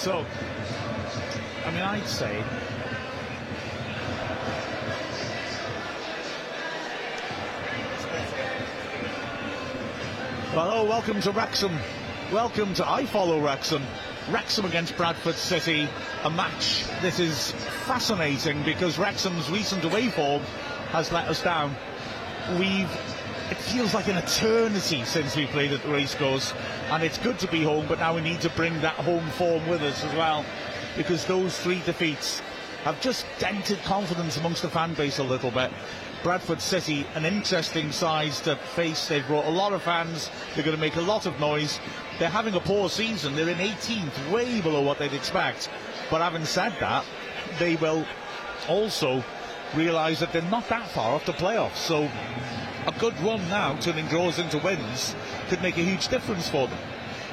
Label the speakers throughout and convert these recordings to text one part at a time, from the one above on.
Speaker 1: So, I mean, I'd say Well, oh, welcome to Wrexham. Welcome to I Follow Wrexham. Wrexham against Bradford City. A match that is fascinating because Wrexham's recent away form has let us down. We've it feels like an eternity since we played at the racecourse, and it's good to be home, but now we need to bring that home form with us as well, because those three defeats have just dented confidence amongst the fan base a little bit. Bradford City, an interesting side to face. They've brought a lot of fans. They're going to make a lot of noise. They're having a poor season. They're in 18th, way below what they'd expect. But having said that, they will also realise that they're not that far off the playoffs. So a good run now, turning draws into wins, could make a huge difference for them.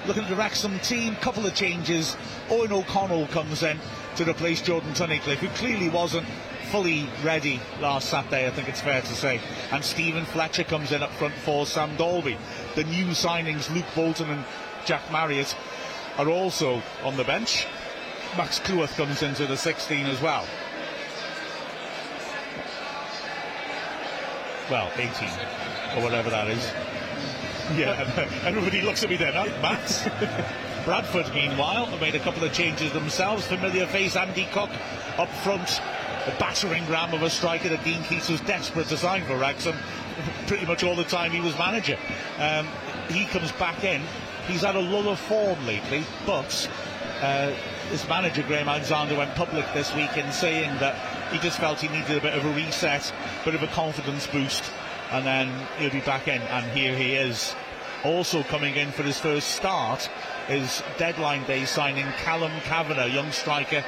Speaker 1: Looking at the Wrexham team, couple of changes. Eoghan O'Connell comes in to replace Jordan Tunnicliffe, who clearly wasn't fully ready last Saturday, I think it's fair to say. And Steven Fletcher comes in up front for Sam Dalby. The new signings, Luke Bolton and Jack Marriott, are also on the bench. Max Cleworth comes into the 16 as well. Well, 18, or whatever that is. Yeah, everybody looks at me then, huh? Matt? Bradford, meanwhile, have made a couple of changes themselves. Familiar face Andy Cook up front a battering ram of a striker that Dean Keates was desperate to sign for Wrexham pretty much all the time he was manager. Um, he comes back in. He's had a lull of form lately, but uh, his manager Graham Alexander went public this week in saying that he just felt he needed a bit of a reset, bit of a confidence boost, and then he'll be back in. And here he is, also coming in for his first start, is deadline day signing Callum Kavanagh, young striker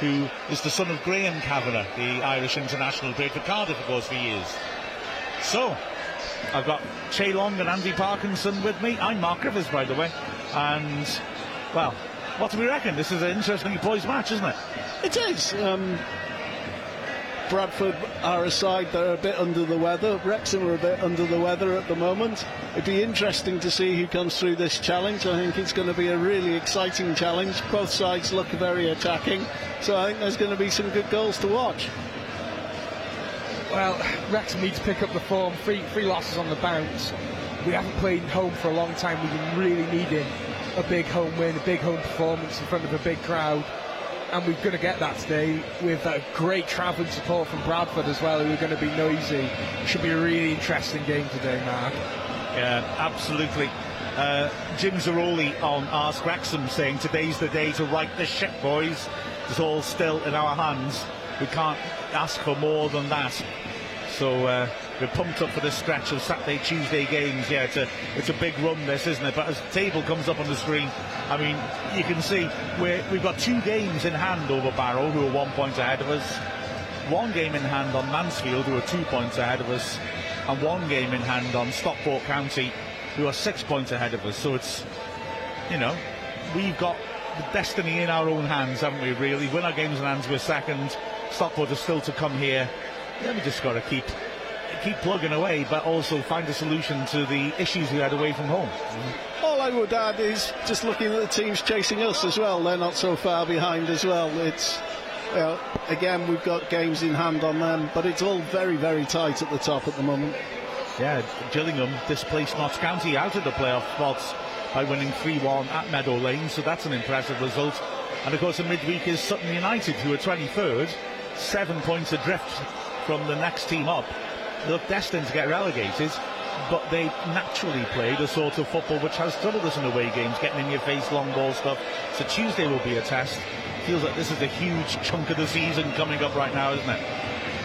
Speaker 1: who is the son of Graham Kavanagh, the Irish international, played for Cardiff, of course, for years. So, I've got Chay Long and Andy Parkinson with me. I'm Mark Griffiths, by the way. And, well, what do we reckon? This is an interesting poised match, isn't it?
Speaker 2: It is. Um, Bradford are a side that are a bit under the weather. Wrexham are a bit under the weather at the moment. It'd be interesting to see who comes through this challenge. I think it's going to be a really exciting challenge. Both sides look very attacking, so I think there's going to be some good goals to watch.
Speaker 3: Well, Wrexham need to pick up the form. Three, three losses on the bounce. We haven't played home for a long time. We've been really needing a big home win, a big home performance in front of a big crowd and we're going to get that today with a great travelling support from Bradford as well, who are going to be noisy. Should be a really interesting game today, Mark.
Speaker 1: Yeah, absolutely. Uh, Jim Zaroli on Ask Wrexham saying today's the day to right the ship, boys. It's all still in our hands. We can't ask for more than that. So uh, we're pumped up for this stretch of Saturday, Tuesday games. Yeah, it's a it's a big run, this, isn't it? But as the table comes up on the screen, I mean, you can see we we've got two games in hand over Barrow, who are one point ahead of us. One game in hand on Mansfield, who are two points ahead of us, and one game in hand on Stockport County, who are six points ahead of us. So it's, you know, we've got the destiny in our own hands, haven't we? Really, win our games in hands. We're second. Stockport is still to come here. Yeah, we just got to keep keep plugging away, but also find a solution to the issues we had away from home.
Speaker 2: Mm-hmm. All I would add is just looking at the teams chasing us as well. They're not so far behind as well. It's you know, again we've got games in hand on them, but it's all very very tight at the top at the moment.
Speaker 1: Yeah, Gillingham displaced Notts County out of the playoff spots by winning 3-1 at Meadow Lane, so that's an impressive result. And of course, in midweek is Sutton United, who are 23rd, seven points adrift from the next team up look destined to get relegated, but they naturally played a sort of football which has troubled us in away games, getting in your face, long ball stuff. So Tuesday will be a test. Feels like this is a huge chunk of the season coming up right now, isn't it?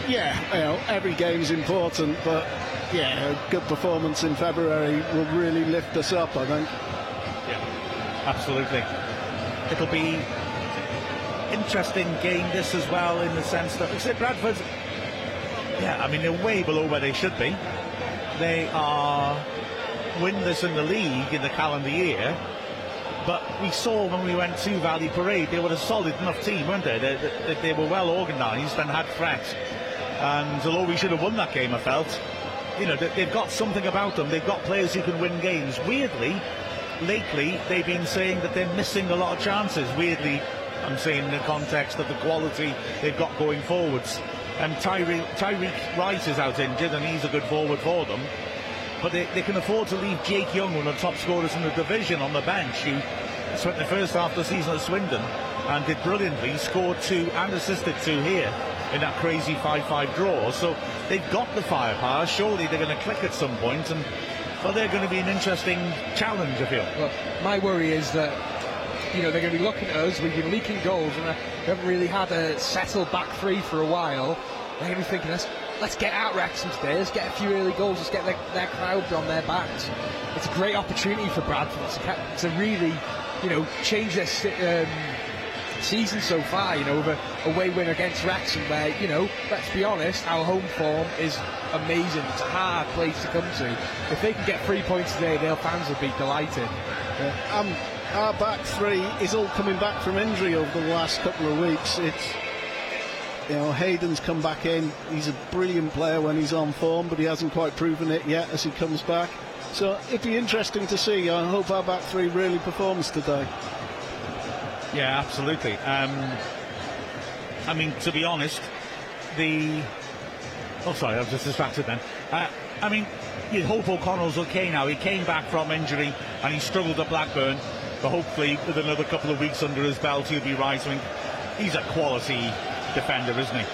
Speaker 2: Yeah, you know, every game's important, but yeah, a good performance in February will really lift us up, I think.
Speaker 1: Yeah, absolutely. It'll be interesting game this as well in the sense that, like Bradford yeah, I mean, they're way below where they should be. They are winless in the league in the calendar year. But we saw when we went to Valley Parade, they were a solid enough team, weren't they? They, they, they were well organised and had threat. And although we should have won that game, I felt, you know, they've got something about them. They've got players who can win games. Weirdly, lately they've been saying that they're missing a lot of chances. Weirdly, I'm saying in the context of the quality they've got going forwards. And Tyreik, Wright is out injured, and he's a good forward for them. But they, they can afford to leave Jake Young, one of the top scorers in the division, on the bench, who spent the first half of the season at Swindon and did brilliantly, scored two and assisted two here in that crazy 5-5 draw. So they've got the firepower. Surely they're going to click at some point, and well, they're going to be an interesting challenge, I feel.
Speaker 3: Well, my worry is that you know they're going to be looking at us. We've been leaking goals, and we haven't really had a settled back three for a while. They're going to be thinking, let's let's get out Wrexham today. Let's get a few early goals. Let's get their, their crowd on their backs. It's a great opportunity for Bradford to, to really, you know, change their um, season so far. You know, with a away win against Wrexham, where you know, let's be honest, our home form is amazing. It's a hard place to come to. If they can get three points today, their fans will be delighted.
Speaker 2: Yeah. Um, our back three is all coming back from injury over the last couple of weeks. It's you know, Hayden's come back in. He's a brilliant player when he's on form, but he hasn't quite proven it yet as he comes back. So it'd be interesting to see. I hope our back three really performs today.
Speaker 1: Yeah, absolutely. Um, I mean, to be honest, the. Oh, sorry, I was just distracted then. Uh, I mean, you hope O'Connell's okay now. He came back from injury and he struggled at Blackburn, but hopefully with another couple of weeks under his belt, he'll be right. I mean, he's a quality defender, isn't he?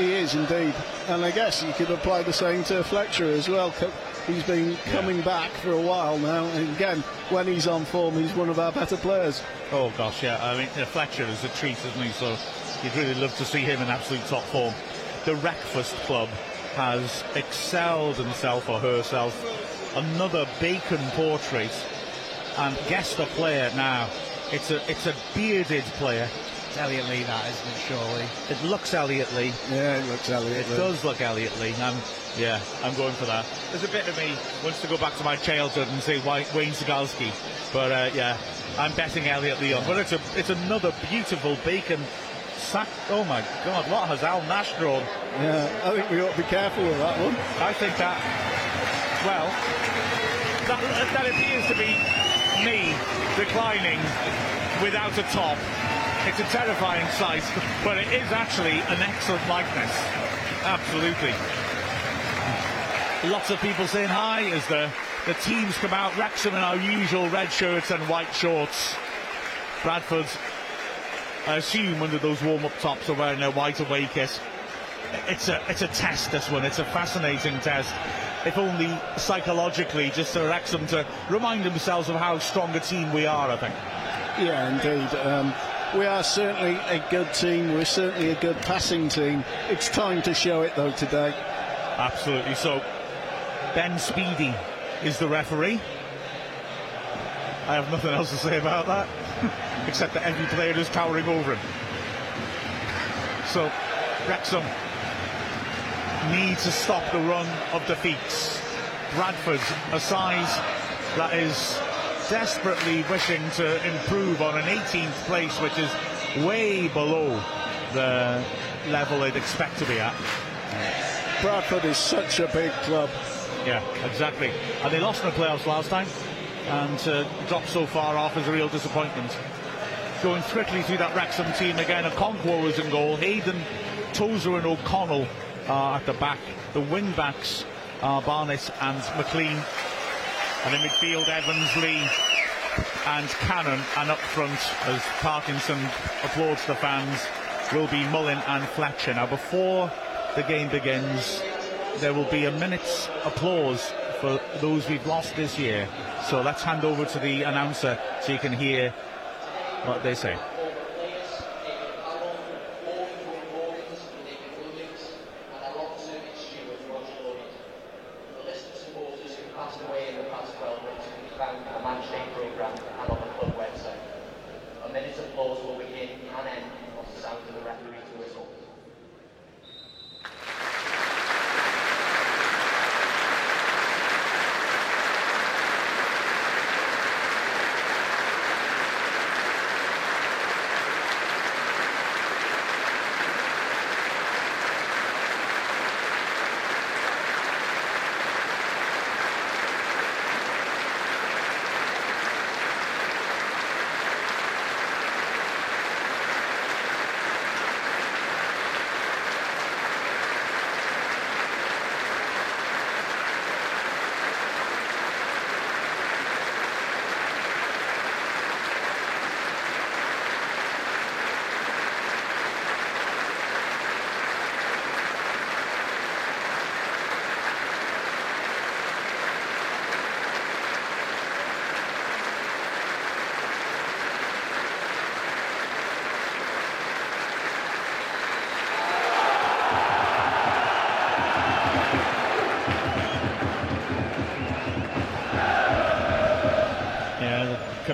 Speaker 2: He is indeed, and I guess you could apply the same to Fletcher as well. He's been coming yeah. back for a while now, and again, when he's on form, he's one of our better players.
Speaker 1: Oh gosh, yeah. I mean, Fletcher is a treat, isn't he? So you'd really love to see him in absolute top form. The Breakfast Club has excelled himself or herself. Another bacon portrait, and guess the player now. It's a it's a bearded player
Speaker 3: it's Elliot Lee, that isn't it? Surely.
Speaker 1: It looks Elliot Lee.
Speaker 2: Yeah, it looks Elliot. Lee.
Speaker 1: It Lee. does look Elliot Lee. I'm, yeah, I'm going for that. There's a bit of me wants to go back to my childhood and say Wayne Szygalski, but uh, yeah, I'm betting Elliot Lee on. But it's a, it's another beautiful beacon sack. Oh my God, what has Al Nash drawn?
Speaker 2: Yeah, I think we ought to be careful with that one.
Speaker 1: I think that. Well, that, that appears to be me declining without a top it's a terrifying sight, but it is actually an excellent likeness. Absolutely. Lots of people saying hi as the, the teams come out. Wrexham in our usual red shirts and white shorts. Bradford, I assume, under those warm-up tops are wearing their white away kit. It's a, it's a test, this one. It's a fascinating test. If only psychologically, just for Wrexham to remind themselves of how strong a team we are, I think.
Speaker 2: Yeah, indeed. Um, we are certainly a good team. We're certainly a good passing team. It's time to show it, though, today.
Speaker 1: Absolutely. So, Ben Speedie is the referee. I have nothing else to say about that, except that every player is towering over him. So, Wrexham need to stop the run of defeats. Bradford, a size that is desperately wishing to improve on an 18th place, which is way below the level they'd expect to be at.
Speaker 2: Bradford is such a big club.
Speaker 1: Yeah, exactly. And they lost in the playoffs last time, and uh, to drop so far off is a real disappointment. Going quickly through that Wrexham team again, a Okonkwo was in goal, Hayden, Tozer and O'Connell are at the back. The wing backs are Barnett and McClean. And in midfield, Evans, Lee, and Cannon. And up front, as Parkinson applauds the fans, will be Mullin and Fletcher. Now, before the game begins, there will be a minute's applause for those we've lost this year. So let's hand over to the announcer so you can hear what they say.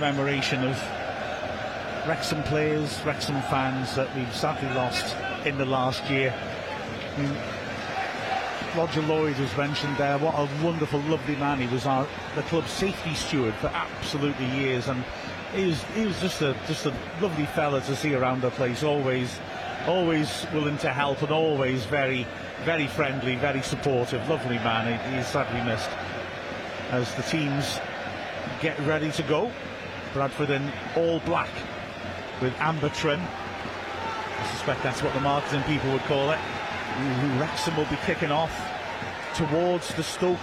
Speaker 1: Commemoration of Wrexham players, Wrexham fans that we've sadly lost in the last year. I mean, Roger Lloyd was mentioned there. What a wonderful, lovely man. He was our the club's safety steward for absolutely years, and he was he was just a just a lovely fella to see around the place. Always, always willing to help, and always very, very friendly, very supportive. Lovely man. He, he's sadly missed. As the teams get ready to go, Bradford in all black with amber trim. I suspect that's what the marketing people would call it. Wrexham will be kicking off towards the Stoke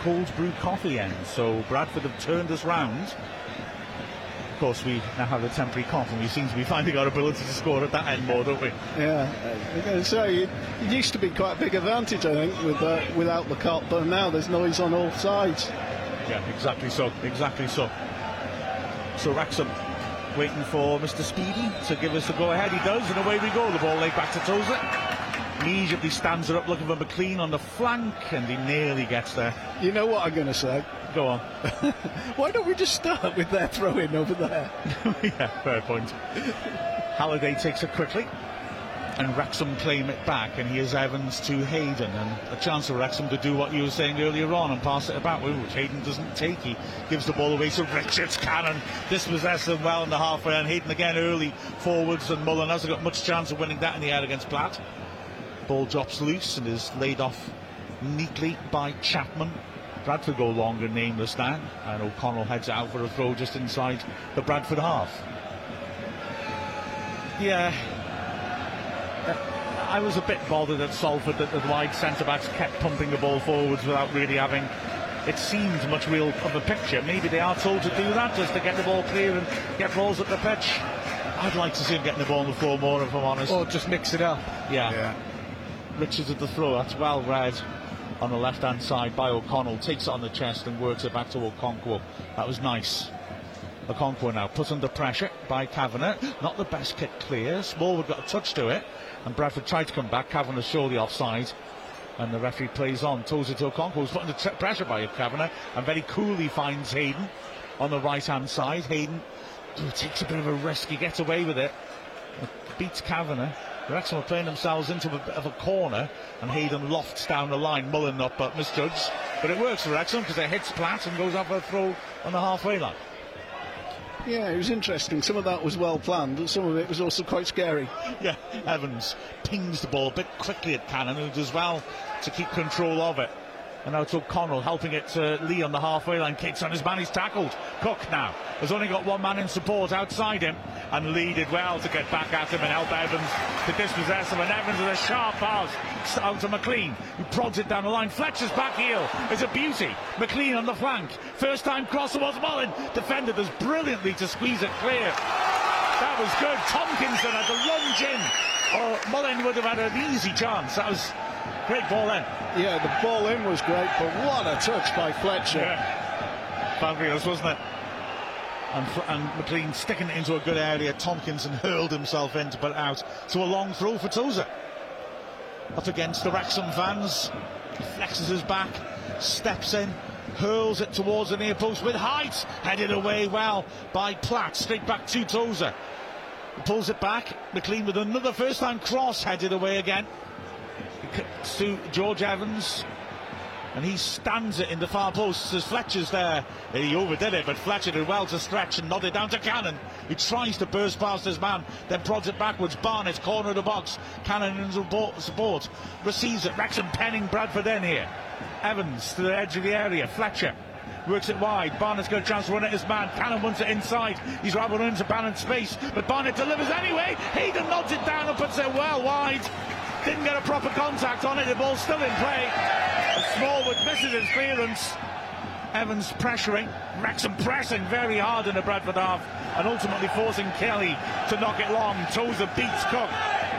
Speaker 1: cold brew coffee end. So Bradford have turned us round. Of course, we now have a temporary Kop, and we seem to be finding our ability to score at that end more, don't we?
Speaker 2: Yeah, so it, it used to be quite a big advantage, I think, with uh, without the Kop, but now there's noise on all sides.
Speaker 1: Yeah, exactly so, exactly so. So Wrexham waiting for Mr. Speedie to give us a go ahead. He does, and away we go. The ball laid back to Tozer immediately stands it up looking for McClean on the flank and he nearly gets there.
Speaker 2: You know what I'm going to say?
Speaker 1: Go on.
Speaker 2: Why don't we just start with their throw in over there?
Speaker 1: yeah, fair point. Halliday takes it quickly and Wrexham claim it back and he is Evans to Hayden and a chance for Wrexham to do what you were saying earlier on and pass it about which Hayden doesn't take he gives the ball away to Richards Cannon dispossess him well in the halfway and Hayden again early forwards and Mullin hasn't got much chance of winning that in the air against Platt ball drops loose and is laid off neatly by Chapman. Bradford go longer nameless now, and O'Connell heads out for a throw just inside the Bradford half. Yeah, I was a bit bothered at Salford that the wide centre backs kept pumping the ball forwards without really having. It seemed much real of a picture. Maybe they are told to do that just to get the ball clear and get balls at the pitch. I'd like to see him getting the ball on the floor more, if I'm honest.
Speaker 3: Or just mix it up.
Speaker 1: Yeah. yeah. Richards at the throw. That's well read on the left hand side by O'Connell. Takes it on the chest and works it back to Okonkwo. That was nice. Okonkwo now put under pressure by Kavanagh. Not the best kick clear. Smallwood got a touch to it. And Bradford tried to come back. Kavanagh surely offside. And the referee plays on. Toes it to Okonkwo. Who's put under t- pressure by Kavanagh. And very coolly finds Hayden on the right hand side. Hayden ooh, takes a bit of a risk. He gets away with it. Beats Kavanagh. Wrexham are playing themselves into a bit of a corner, and Hayden lofts down the line. Mullin up, but misjudged. But it works for Wrexham because it hits Platt and goes off a throw on the halfway line.
Speaker 2: Yeah, it was interesting. Some of that was well planned, but some of it was also quite scary.
Speaker 1: Yeah, Evans pings the ball a bit quickly at Cannon, who does well to keep control of it. And now it's O'Connell helping it to Lee on the halfway line. Kicks on his man, he's tackled. Cook now has only got one man in support outside him. And Lee did well to get back at him and help Evans to dispossess him. And Evans with a sharp pass out to McClean, who prods it down the line. Fletcher's back heel is a beauty. McClean on the flank. First time cross towards Mullin. Defended us brilliantly to squeeze it clear. That was good. Tomkinson had to lunge in. Oh, or Mullin would have had an easy chance. That was Great ball in.
Speaker 2: Yeah, the ball in was great, but what a touch by Fletcher.
Speaker 1: Yeah. Fabulous, wasn't it? And, and McClean sticking it into a good area. Tomkinson hurled himself in to put it out to a long throw for Tozer. Up against the Wrexham fans. Flexes his back, steps in, hurls it towards the near post with height. Headed away well by Platt. Straight back to Tozer. Pulls it back. McClean with another first time cross headed away again to George Evans. And he stands it in the far post as Fletcher's there. He overdid it, but Fletcher did well to stretch and nod it down to Cannon. He tries to burst past his man, then prods it backwards. Barnett, corner of the box. Cannon in support. Receives it. Wrexham penning Bradford in here. Evans to the edge of the area. Fletcher works it wide. Barnett's got a chance to run at his man. Cannon wants it inside. He's rather into balance space, but Barnett delivers anyway. Hayden nods it down and puts it well wide. Didn't get a proper contact on it. The ball's still in play. Smallwood misses his clearance. Evans pressuring. Wrexham pressing very hard in the Bradford half and ultimately forcing Kelly to knock it long. Tozer beats Cook.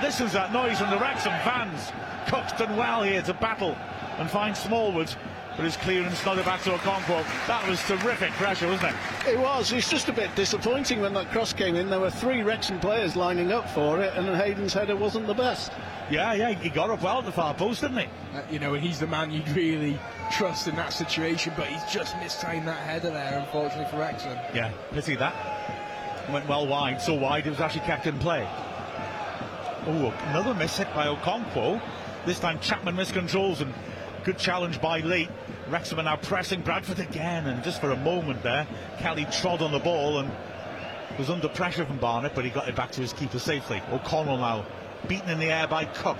Speaker 1: This is that noise from the Wrexham fans. Cook's done well here to battle and find Smallwood. But his clearance not back to Okonkwo. That was terrific pressure, wasn't it?
Speaker 2: It was. It's just a bit disappointing when that cross came in. There were three Wrexham players lining up for it, and Hayden's header wasn't the best.
Speaker 1: Yeah, yeah, he got up well at the far post, didn't he?
Speaker 3: Uh, you know, he's the man you'd really trust in that situation, but he's just mistimed that header there, unfortunately for Wrexham.
Speaker 1: Yeah, pity that. Went well wide, so wide it was actually kept in play. Oh, another miss hit by Okonkwo. This time Chapman miscontrols and good challenge by Lee. Wrexham are now pressing Bradford again, and just for a moment there, Kelly trod on the ball and was under pressure from Barnett, but he got it back to his keeper safely. O'Connell now beaten in the air by Cook.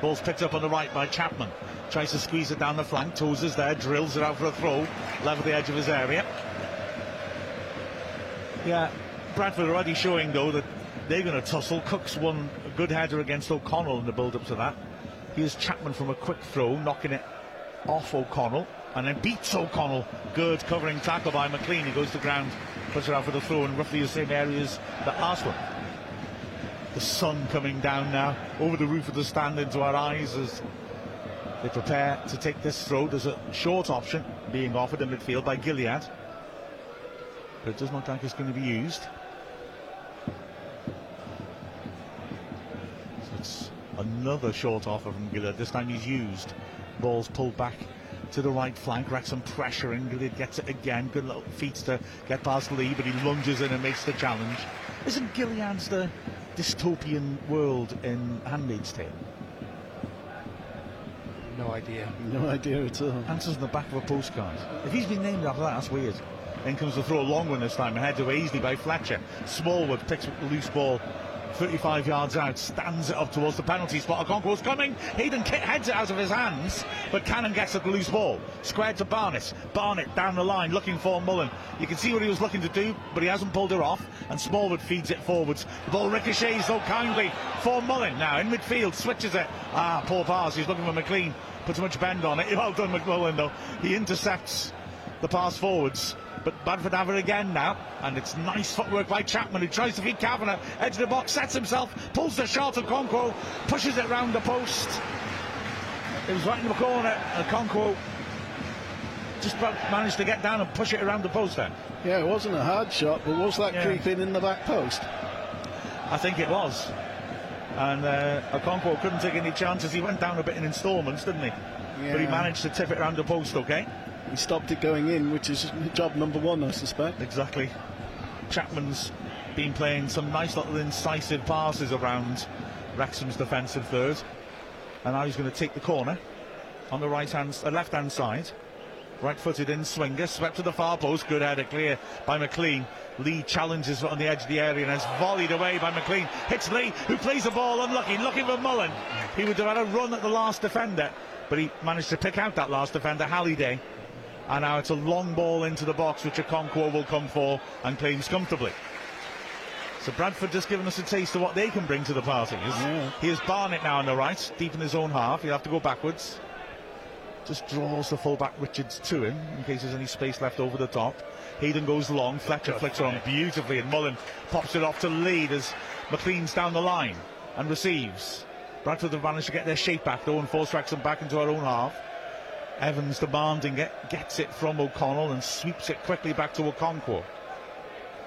Speaker 1: Ball's picked up on the right by Chapman. Tries to squeeze it down the flank. Tozer's there, drills it out for a throw, level the edge of his area. Yeah, Bradford already showing though that they're going to tussle. Cook's won a good header against O'Connell in the build-up to that. Here's Chapman from a quick throw, knocking it off O'Connell, and then beats O'Connell. Good covering tackle by McClean. He goes to ground, puts it out for the throw in roughly the same areas that last one. The sun coming down now over the roof of the stand into our eyes as they prepare to take this throw. There's a short option being offered in midfield by Gilead, but it does not look like it's going to be used. Another short offer from Gilead. This time he's used. Ball's pulled back to the right flank. Wrexham pressuring. Gilead gets it again. Good little feet to get past Lee, but he lunges in and makes the challenge. Isn't Gilead's the dystopian world in Handmaid's Tale?
Speaker 3: No idea.
Speaker 2: No idea at all.
Speaker 1: Answers in the back of a postcard. If he's been named after that, that's weird. In comes the throw, long one this time, ahead to Aisley by Fletcher. Smallwood picks up the loose ball 35 yards out, stands it up towards the penalty spot. Okonkwo's coming. Hayden heads it out of his hands, but Cannon gets the loose ball. Squared to Barnett. Barnett down the line looking for Mullin. You can see what he was looking to do, but he hasn't pulled her off. And Smallwood feeds it forwards. The ball ricochets so kindly for Mullin now in midfield. Switches it. Ah, poor pass. He's looking for McClean. Puts too much bend on it. Well done, McMullen, though. He intercepts the pass forwards. But Bradford have it again now, and it's nice footwork by Chapman who tries to feed Kavanagh, edge of the box, sets himself, pulls the shot of Okonkwo, pushes it round the post. It was right in the corner, and Okonkwo just managed to get down and push it around the post there.
Speaker 2: Yeah, it wasn't a hard shot, but was that yeah. creeping in the back post?
Speaker 1: I think it was. And uh, Okonkwo couldn't take any chances. He went down a bit in instalments, didn't he? Yeah. But he managed to tip it around the post, okay?
Speaker 2: He stopped it going in, which is job number one, I suspect.
Speaker 1: Exactly. Chapman's been playing some nice little incisive passes around Wrexham's defensive third. And now he's going to take the corner on the right hand, uh, left hand side. Right footed in swinger, swept to the far post. Good header clear by McClean. Lee challenges on the edge of the area and is volleyed away by McClean. Hits Lee, who plays the ball unlucky, looking for Mullin. He would have had a run at the last defender, but he managed to pick out that last defender, Halliday. And now it's a long ball into the box, which Okonkwo will come for and claims comfortably. So Bradford just giving us a taste of what they can bring to the party. Yeah. Here's Barnett now on the right, deep in his own half. He'll have to go backwards. Just draws the fullback Richards to him in case there's any space left over the top. Hayden goes long, Fletcher flicks it on beautifully, and Mullin pops it off to lead as McClean's down the line and receives. Bradford have managed to get their shape back though and force Wrexham back into our own half. Evans demanding it, gets it from O'Connell and sweeps it quickly back to Okonkwo.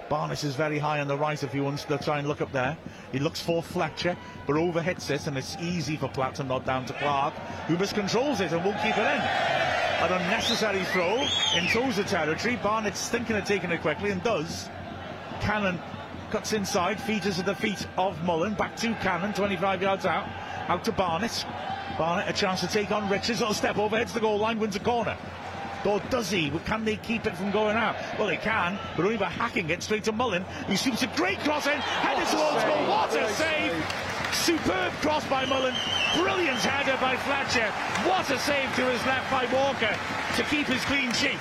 Speaker 1: Barnes is very high on the right if he wants to try and look up there. He looks for Fletcher, but overhits it, and it's easy for Platt to nod down to Clark, who miscontrols it and won't keep it in. An unnecessary throw in the territory. Barnett's thinking of taking it quickly and does. Cannon cuts inside, feeds us at the feet of Mullin. Back to Cannon, 25 yards out. Out to Barnett. Barnett a chance to take on Richards. Little step over, heads the goal line, wins a corner. Or does he? Can they keep it from going out? Well, they can, but only by hacking it straight to Mullin. He shoots a great cross in, headed towards goal. What a save! Superb cross by Mullin. Brilliant header by Fletcher. What a save to his left by Walker to keep his clean sheet.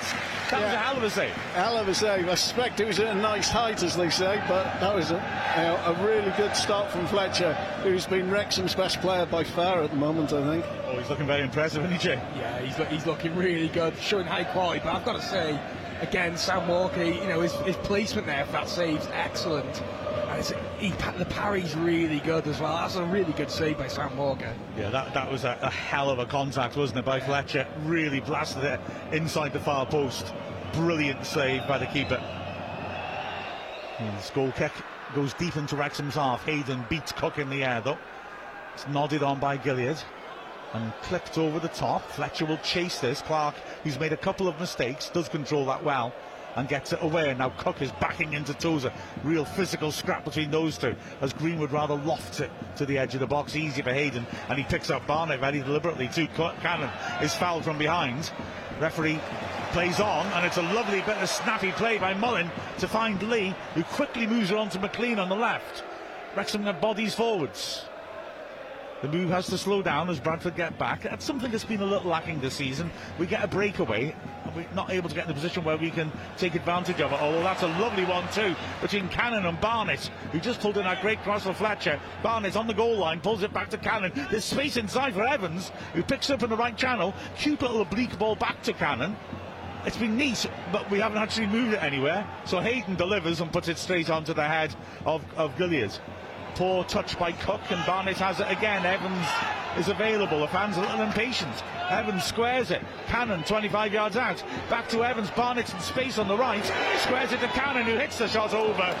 Speaker 1: That yeah. was a hell of a save.
Speaker 2: Hell of a save. I suspect it was at a nice height, as they say, but that was a, a really good start from Fletcher, who's been Wrexham's best player by far at the moment, I think.
Speaker 1: Oh, he's looking very impressive, isn't he, Jay?
Speaker 3: Yeah, he's, he's looking really good, showing high quality, but I've got to say, again, Sam Walker, you know, his, his placement there for that save's excellent he, the parry's really good as well. That's a really good save by Sam Walker.
Speaker 1: Yeah, that, that was a, a hell of a contact, wasn't it, by yeah. Fletcher? Really blasted it inside the far post. Brilliant save by the keeper. His goal kick goes deep into Wrexham's half. Hayden beats Cook in the air, though. It's nodded on by Gilliead and clipped over the top. Fletcher will chase this. Clark, who's made a couple of mistakes, does control that well and gets it away. And now Cook is backing into Tozer. Real physical scrap between those two as Greenwood rather lofts it to the edge of the box. Easy for Hayden. And he picks up Barnett very deliberately too. Cannon is fouled from behind. Referee plays on, and it's a lovely bit of snappy play by Mullin to find Lee, who quickly moves her on to McClean on the left. Wrexham have bodies forwards. The move has to slow down as Bradford get back. That's something that's been a little lacking this season. We get a breakaway, and we're not able to get in the position where we can take advantage of it. Although that's a lovely one too between Cannon and Barnett, who just pulled in that great cross for Fletcher. Barnett on the goal line, pulls it back to Cannon. There's space inside for Evans, who picks up in the right channel. Cute little oblique ball back to Cannon. It's been neat, but we haven't actually moved it anywhere. So Hayden delivers and puts it straight onto the head of, of Gilliead. Poor touch by Cook, and Barnett has it again. Evans is available. The fans are a little impatient. Evans squares it. Cannon 25 yards out. Back to Evans. Barnett in space on the right. Squares it to Cannon, who hits the shot over.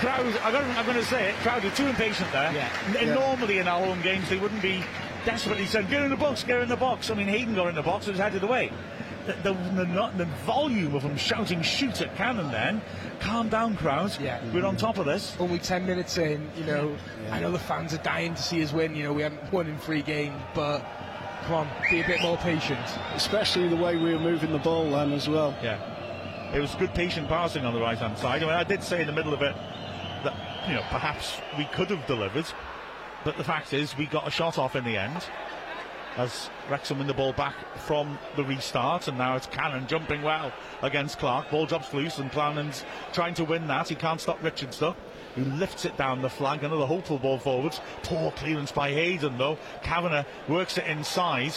Speaker 1: Crowd, I'm going to say it, crowd are too impatient there. Yeah. yeah. Normally in our home games, they wouldn't be desperately saying, get in the box, get in the box. I mean, Hayden got in the box and was headed away the, the, the, the, volume of them shouting shoot at Cannon then. Calm down, crowds. Yeah. We're on top of this.
Speaker 3: Only 10 minutes in, you know, yeah. I know the fans are dying to see us win. You know, we haven't won in three games, but come on, be a bit more patient.
Speaker 2: Especially the way we were moving the ball then as well.
Speaker 1: Yeah. It was good patient passing on the right hand side. I mean, I did say in the middle of it that, you know, perhaps we could have delivered, but the fact is we got a shot off in the end as Wrexham win the ball back from the restart, and now it's Cannon jumping well against Clark. Ball drops loose, and Clownin's trying to win that. He can't stop Richards though. He lifts it down the flank. Another hopeful ball forwards. Poor clearance by Hayden though. Kavanagh works it inside.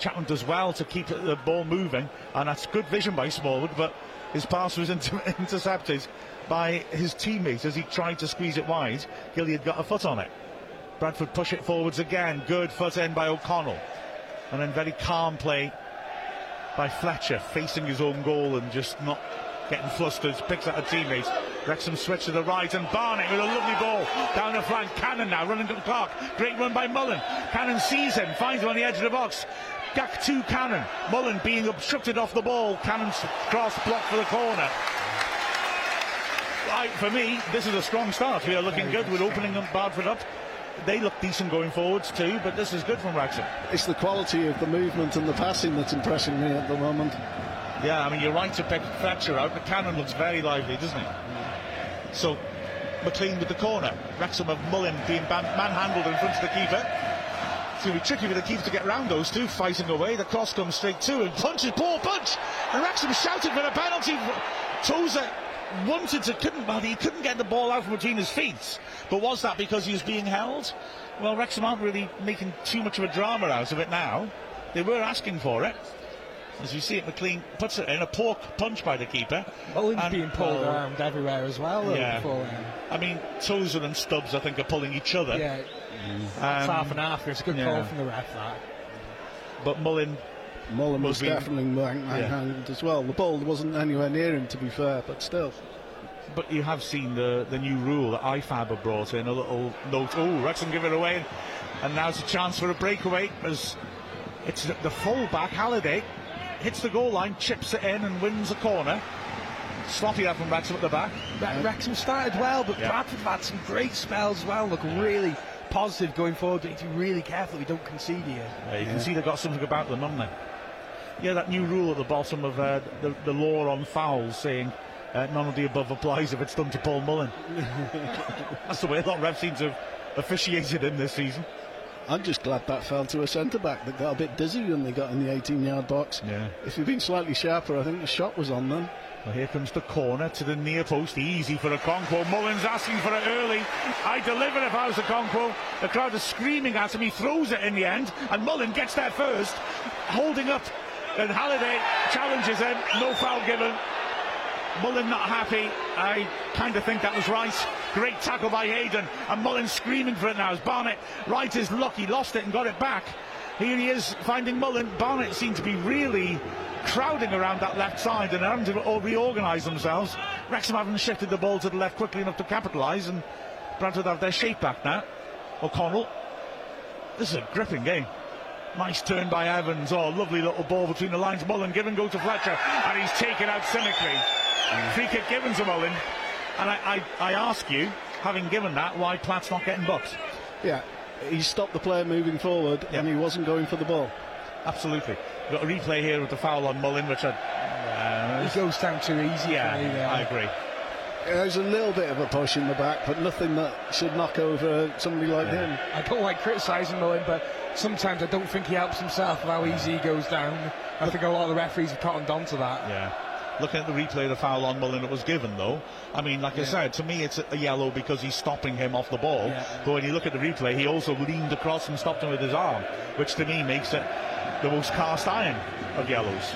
Speaker 1: Chapman does well to keep the ball moving, and that's good vision by Smallwood, but his pass was inter- intercepted by his teammate as he tried to squeeze it wide. Gilliead got a foot on it. Bradford push it forwards again. Good foot in by O'Connell and then very calm play by Fletcher facing his own goal and just not getting flustered, picks out a teammate. Wrexham switch to the right and Barnett with a lovely ball down the flank. Cannon now running to the clock. Great run by Mullin. Cannon sees him, finds him on the edge of the box. Back to Cannon. Mullin being obstructed off the ball. Cannon's cross blocked for the corner. Right, for me, this is a strong start. We are looking good. We're opening Bradford up they look decent going forwards too, but this is good from Wrexham.
Speaker 2: It's the quality of the movement and the passing that's impressing me at the moment.
Speaker 1: Yeah, I mean, you're right to pick Fletcher out. The cannon looks very lively, doesn't it? So, McClean with the corner. Wrexham of Mullin being manhandled in front of the keeper. It's going to be tricky for the keeper to get round those two, fighting away. The cross comes straight to him. Punches, poor punch! And Wrexham shouted for a penalty. Tozer wanted to, couldn't, well, he couldn't get the ball out from between his feet. But was that because he was being held? Well, Wrexham aren't really making too much of a drama out of it now. They were asking for it. As you see it, McClean puts it in a poor punch by the keeper.
Speaker 3: Mullin's and, being pulled uh, around everywhere as well. Yeah.
Speaker 1: I mean, Tozer and Stubbs, I think, are pulling each other.
Speaker 3: Yeah. Um, half and half. It's a good yeah. call from the ref, that.
Speaker 1: But Mullin
Speaker 2: Mullin was definitely manhandled yeah. as well. The ball wasn't anywhere near him, to be fair, but still.
Speaker 1: But you have seen the, the new rule that IFAB have brought in, a little note. Oh, Wrexham give it away. And now's a chance for a breakaway as it's the, the full-back, Halliday, hits the goal line, chips it in and wins a corner. Sloppy up from Wrexham at the back.
Speaker 3: Re- Wrexham started well, but yeah. Bradford have had some great spells as well. Look really positive going forward. We need to be really careful we don't concede here.
Speaker 1: Yeah, you yeah. can see they've got something about them, haven't they? Yeah, that new rule at the bottom of uh, the, the law on fouls saying uh, none of the above applies if it's done to Paul Mullin. That's the way a lot of refs seem to have officiated in this season.
Speaker 2: I'm just glad that fell to a centre back that got a bit dizzy when they got in the 18 yard box. Yeah. If he'd been slightly sharper, I think the shot was on then.
Speaker 1: Well, here comes the corner to the near post. Easy for Okonkwo. Mullin's asking for it early. I deliver if I was Okonkwo. The crowd is screaming at him. He throws it in the end, and Mullin gets there first, holding up and Halliday challenges him. No foul given. Mullin not happy. I kind of think that was right. Great tackle by Hayden, and Mullin screaming for it now as Barnett right is lucky, lost it and got it back. Here he is finding Mullin. Barnett seemed to be really crowding around that left side and having to all reorganise themselves. Wrexham haven't shifted the ball to the left quickly enough to capitalise, and Bradford have their shape back now. O'Connell. This is a gripping game. Nice turn by Evans. Oh, lovely little ball between the lines. Mullin given go to Fletcher, and he's taken out cynically. Mm. Free kick given to Mullin. And I, I, I ask you, having given that, why Platt's not getting booked?
Speaker 2: Yeah, he stopped the player moving forward, yep. and he wasn't going for the ball.
Speaker 1: Absolutely. We've got a replay here with the foul on Mullin, which I.
Speaker 3: Uh, he goes down too easy.
Speaker 1: Yeah, I agree.
Speaker 2: There's a little bit of a push in the back, but nothing that should knock over somebody like yeah. him.
Speaker 3: I don't like criticising Mullin, but sometimes I don't think he helps himself with how easy he goes down. I think a lot of the referees have cottoned on to that.
Speaker 1: Yeah. Looking at the replay of the foul on Mullin it was given, though, I mean, like yeah. I said, to me it's a yellow because he's stopping him off the ball. Yeah. But when you look at the replay, he also leaned across and stopped him with his arm, which to me makes it the most cast iron of yellows.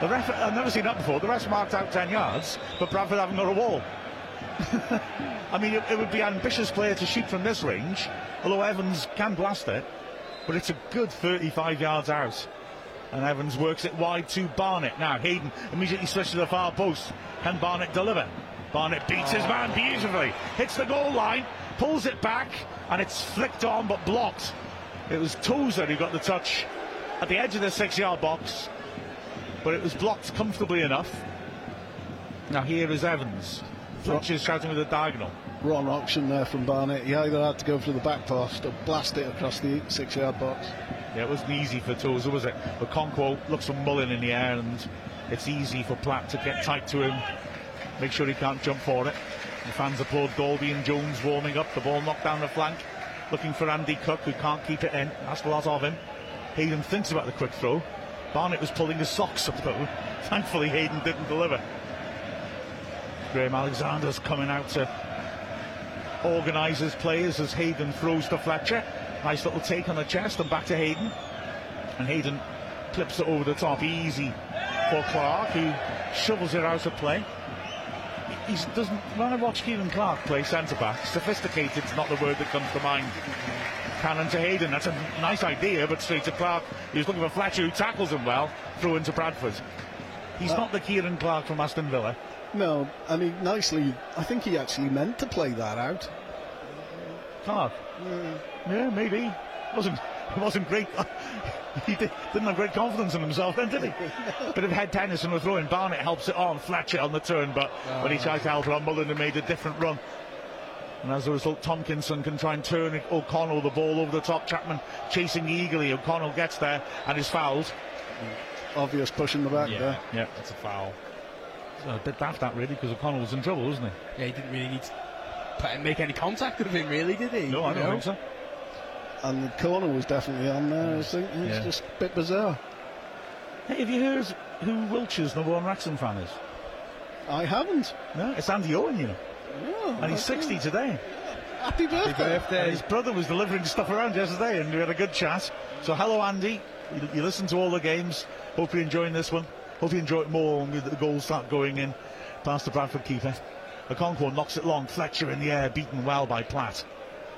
Speaker 1: The ref, I've never seen that before. The ref marked out 10 yards, but Bradford haven't got a wall. I mean, it, it, would be an ambitious player to shoot from this range, although Evans can blast it, but it's a good 35 yards out. And Evans works it wide to Barnett. Now Hayden immediately switches to the far post. Can Barnett deliver? Barnett beats his man beautifully. Hits the goal line, pulls it back, and it's flicked on but blocked. It was Tozer who got the touch at the edge of the six yard box, but it was blocked comfortably enough. Now here is Evans. Fletcher's shouting with a diagonal.
Speaker 2: Wrong option there from Barnett. He either had to go for the back post or blast it across the six yard box.
Speaker 1: Yeah, it wasn't easy for Tozer, was it? But Okonkwo looks for Mullin in the air and it's easy for Platt to get tight to him, make sure he can't jump for it. The fans applaud Dalby and Jones warming up. The ball knocked down the flank, looking for Andy Cook, who can't keep it in. That's a lot of him. Hayden thinks about the quick throw. Barnett was pulling his socks up though. Thankfully, Hayden didn't deliver. Graham Alexander's coming out to organise his players as Hayden throws to Fletcher. Nice little take on the chest and back to Hayden. And Hayden clips it over the top. Easy for Clark, who shovels it out of play. He doesn't. When I watch Ciaran Clark play centre back, sophisticated is not the word that comes to mind. Cannon to Hayden. That's a nice idea, but straight to Clark. He was looking for Fletcher, who tackles him well. Throw into Bradford. He's uh, not the Ciaran Clark from Aston Villa.
Speaker 2: No, I mean nicely. I think he actually meant to play that out.
Speaker 1: Clark. Yeah. Yeah, maybe. Wasn't wasn't great. he did, not have great confidence in himself then, did he? Bit of head tennis and a throw in. Barnett helps it on, Fletcher on the turn, but oh. when he tried to help it on, Mullin made a different run. And as a result, Tomkinson can try and turn O'Connell the ball over the top. Chapman chasing eagerly. O'Connell gets there and is fouled.
Speaker 2: Obvious push in the back
Speaker 1: yeah,
Speaker 2: there.
Speaker 1: Yeah, that's a foul. So a bit daft that really because O'Connell was in trouble, wasn't
Speaker 3: he? Yeah, he didn't really need to make any contact with him, really, did he?
Speaker 1: No, I don't know? think so
Speaker 2: and the corner was definitely on there. I think it's yeah. just a bit bizarre.
Speaker 1: Hey, have you heard who Wiltshire's number one Wrexham fan is?
Speaker 2: I haven't.
Speaker 1: No, it's Andy Owen, you know. Oh, and he's 60 today.
Speaker 2: Happy birthday. Happy birthday.
Speaker 1: His brother was delivering stuff around yesterday and we had a good chat. So, hello, Andy. You, you listen to all the games. Hope you're enjoying this one. Hope you enjoy it more when the goals start going in past the Bradford keeper. Okonkwo knocks it long. Fletcher in the air, beaten well by Platt.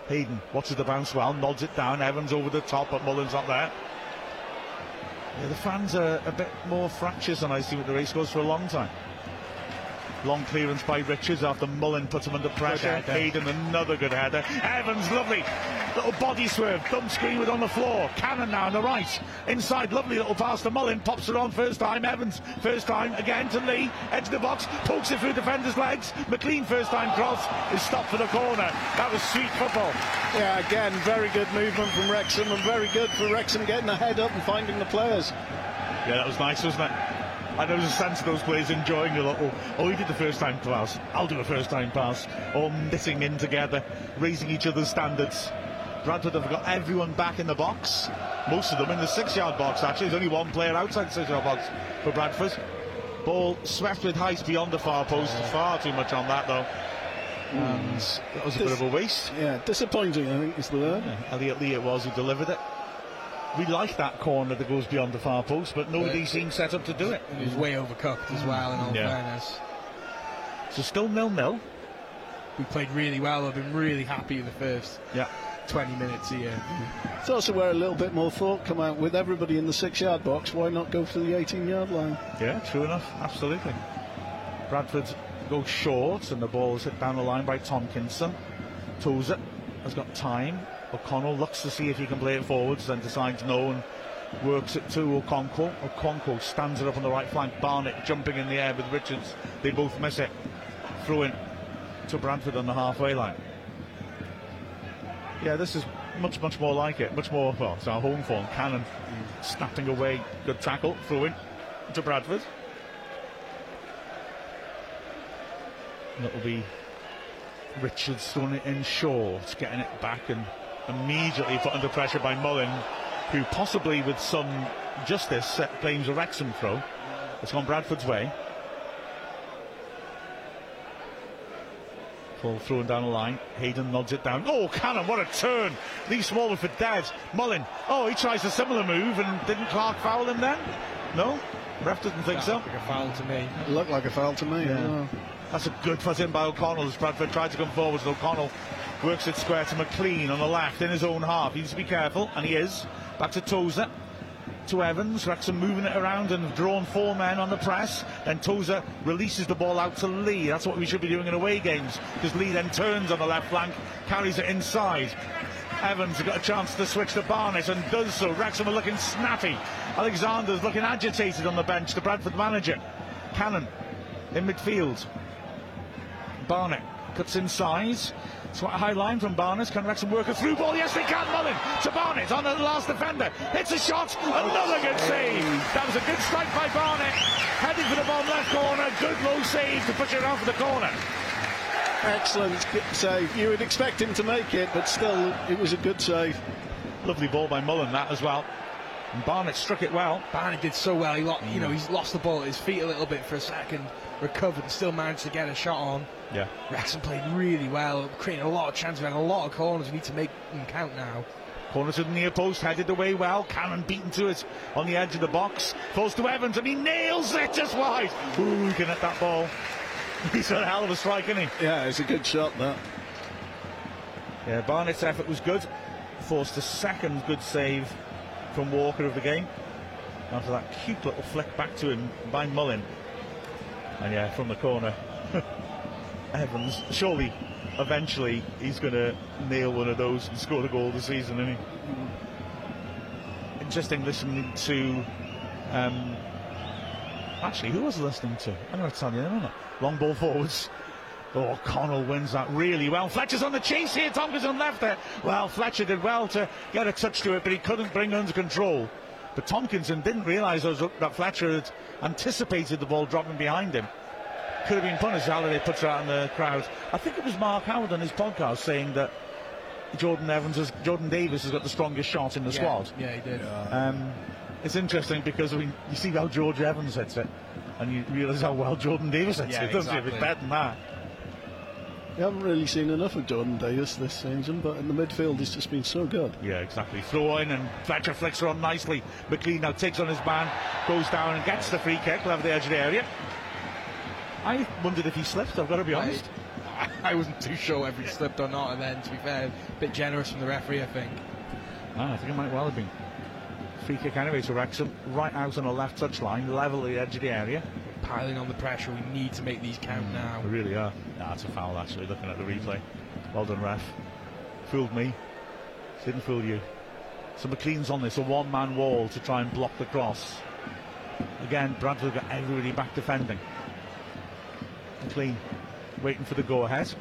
Speaker 1: Hayden watches the bounce well, nods it down. Evans over the top, but Mullin's not there. Yeah, the fans are a bit more fractious than I see with the race goes for a long time. Long clearance by Richards after Mullin puts him under pressure. Hayden, another good header. Evans, lovely. Little body swerve. Thumb screen with on the floor. Cannon now on the right. Inside, lovely little pass to Mullin. Pops it on first time. Evans, first time. Again to Lee. Edge of the box. Pokes it through defender's legs. McClean, first time cross. Is stopped for the corner. That was sweet football.
Speaker 2: Yeah, again, very good movement from Wrexham and very good for Wrexham getting the head up and finding the players.
Speaker 1: Yeah, that was nice, wasn't it? And there was a sense of those players enjoying a little, oh, he did the first time pass, I'll do a first time pass, all knitting in together, raising each other's standards. Bradford have got everyone back in the box, most of them in the six yard box actually. There's only one player outside the six yard box for Bradford. Ball swept with height beyond the far post, far too much on that though. And mm. that was a Dis- bit of a waste.
Speaker 2: Yeah, disappointing, I think, is the word. Yeah,
Speaker 1: Elliot Lee it was who delivered it we like that corner that goes beyond the far post, but nobody yeah. seems set up to do it.
Speaker 3: It was way overcooked as well, in all yeah. fairness.
Speaker 1: So still nil nil.
Speaker 3: we played really well. I've been really happy in the first
Speaker 1: Yeah.
Speaker 3: 20 minutes here.
Speaker 2: It's also where a little bit more thought come out with everybody in the six-yard box. Why not go for the 18-yard line?
Speaker 1: Yeah, true enough. Absolutely. Bradford goes short and the ball is hit down the line by Tomkinson. Tozer has got time. O'Connell looks to see if he can play it forwards, then decides no and works it to Okonkwo. Okonkwo stands it up on the right flank. Barnett jumping in the air with Richards. They both miss it. Throw in to Bradford on the halfway line. Yeah, this is much, much more like it. Much more, well, it's our home form. Cannon snapping away. Good tackle. Throw in to Bradford. And it'll be Richards throwing it in short, getting it back and immediately put under pressure by Mullin, who possibly with some justice set claims a Wrexham throw. It's gone Bradford's way. Paul throwing down the line. Hayden nods it down. Oh, Cannon, what a turn. Lee Smallwood for dead. Mullin. Oh, he tries a similar move and didn't Clark foul him then? No? Ref doesn't think so.
Speaker 3: Like a foul to me.
Speaker 2: It looked like a foul to me.
Speaker 1: Yeah.
Speaker 2: yeah.
Speaker 1: That's a good pass in by O'Connell as Bradford tried to come forwards. With O'Connell works it square to McClean on the left in his own half. He needs to be careful, and he is. Back to Tozer. To Evans. Wrexham moving it around and drawn four men on the press. Then Tozer releases the ball out to Lee. That's what we should be doing in away games because Lee then turns on the left flank, carries it inside. Evans has got a chance to switch to Barnett and does so. Wrexham are looking snappy. Alexander's looking agitated on the bench, the Bradford manager. Cannon in midfield. Barnett cuts inside. It's quite a high line from Barnett. Can Wrexham work a through ball? Yes, they can. Mullin to Barnett on the last defender. Hits a shot. Another good save. That was a good strike by Barnett. Heading for the bottom left corner. Good low save to push it around for the corner.
Speaker 2: Excellent save. You would expect him to make it, but still, it was a good save.
Speaker 1: Lovely ball by Mullin, that as well. And Barnett struck it well.
Speaker 3: Barnett did so well. He, lo- you know, mm. he's lost the ball at his feet a little bit for a second, recovered, and still managed to get a shot on.
Speaker 1: Yeah.
Speaker 3: Wrexham played really well, creating a lot of chances. We had a lot of corners. We need to make them count now.
Speaker 1: Corner to the near post, headed away well. Cannon beaten to it on the edge of the box. Falls to Evans and he nails it just wide. Ooh, he can hit that ball. He's a hell of a strike, isn't he?
Speaker 2: Yeah, it's a good shot, that.
Speaker 1: Yeah, Barnett's effort was good. Forced a second good save from Walker of the game. After that cute little flick back to him by Mullin. And yeah, from the corner. Evans, surely, eventually, he's going to nail one of those and score the goal this season, isn't he? Interesting listening to. Um, actually, who was listening to? I'm going to tell you in a minute. Long ball forwards. Oh, Connell wins that really well. Fletcher's on the chase here. Tomkinson left it. Well, Fletcher did well to get a touch to it, but he couldn't bring it under control. But Tomkinson didn't realise that Fletcher had anticipated the ball dropping behind him. Could have been punished. Halliday puts it out in the crowd. I think it was Mark Howard on his podcast saying that Jordan Evans, has, Jordan Davies has got the strongest shot in the
Speaker 3: yeah,
Speaker 1: squad.
Speaker 3: Yeah, he did.
Speaker 1: Um, it's interesting because I mean, you see how George Evans hits it, and you realise how well Jordan Davies hits
Speaker 3: Yeah,
Speaker 1: it, doesn't
Speaker 3: exactly.
Speaker 1: it? It's better than that.
Speaker 2: You haven't really seen enough of Jordan Davies this season, but in the midfield, he's just been so good.
Speaker 1: Yeah, exactly. Throw in and Fletcher flicks her on nicely. McClean now takes on his man, goes down and gets the free kick, over the edge of the area. I wondered if he slipped, I've got to be honest.
Speaker 3: I, I wasn't too sure whether he slipped or not, and then, to be fair, a bit generous from the referee, I think.
Speaker 1: Ah, I think it might well have been. Free kick anyway to Wrexham, right out on the left touch line, level at the edge of the area.
Speaker 3: Piling on the pressure, we need to make these count now.
Speaker 1: We really are. Nah, that's a foul actually, looking at the replay. Well done, ref. Fooled me. Didn't fool you. So McClean's on this, a one man wall to try and block the cross. Again, Bradford got everybody back defending. McClean waiting for the go ahead.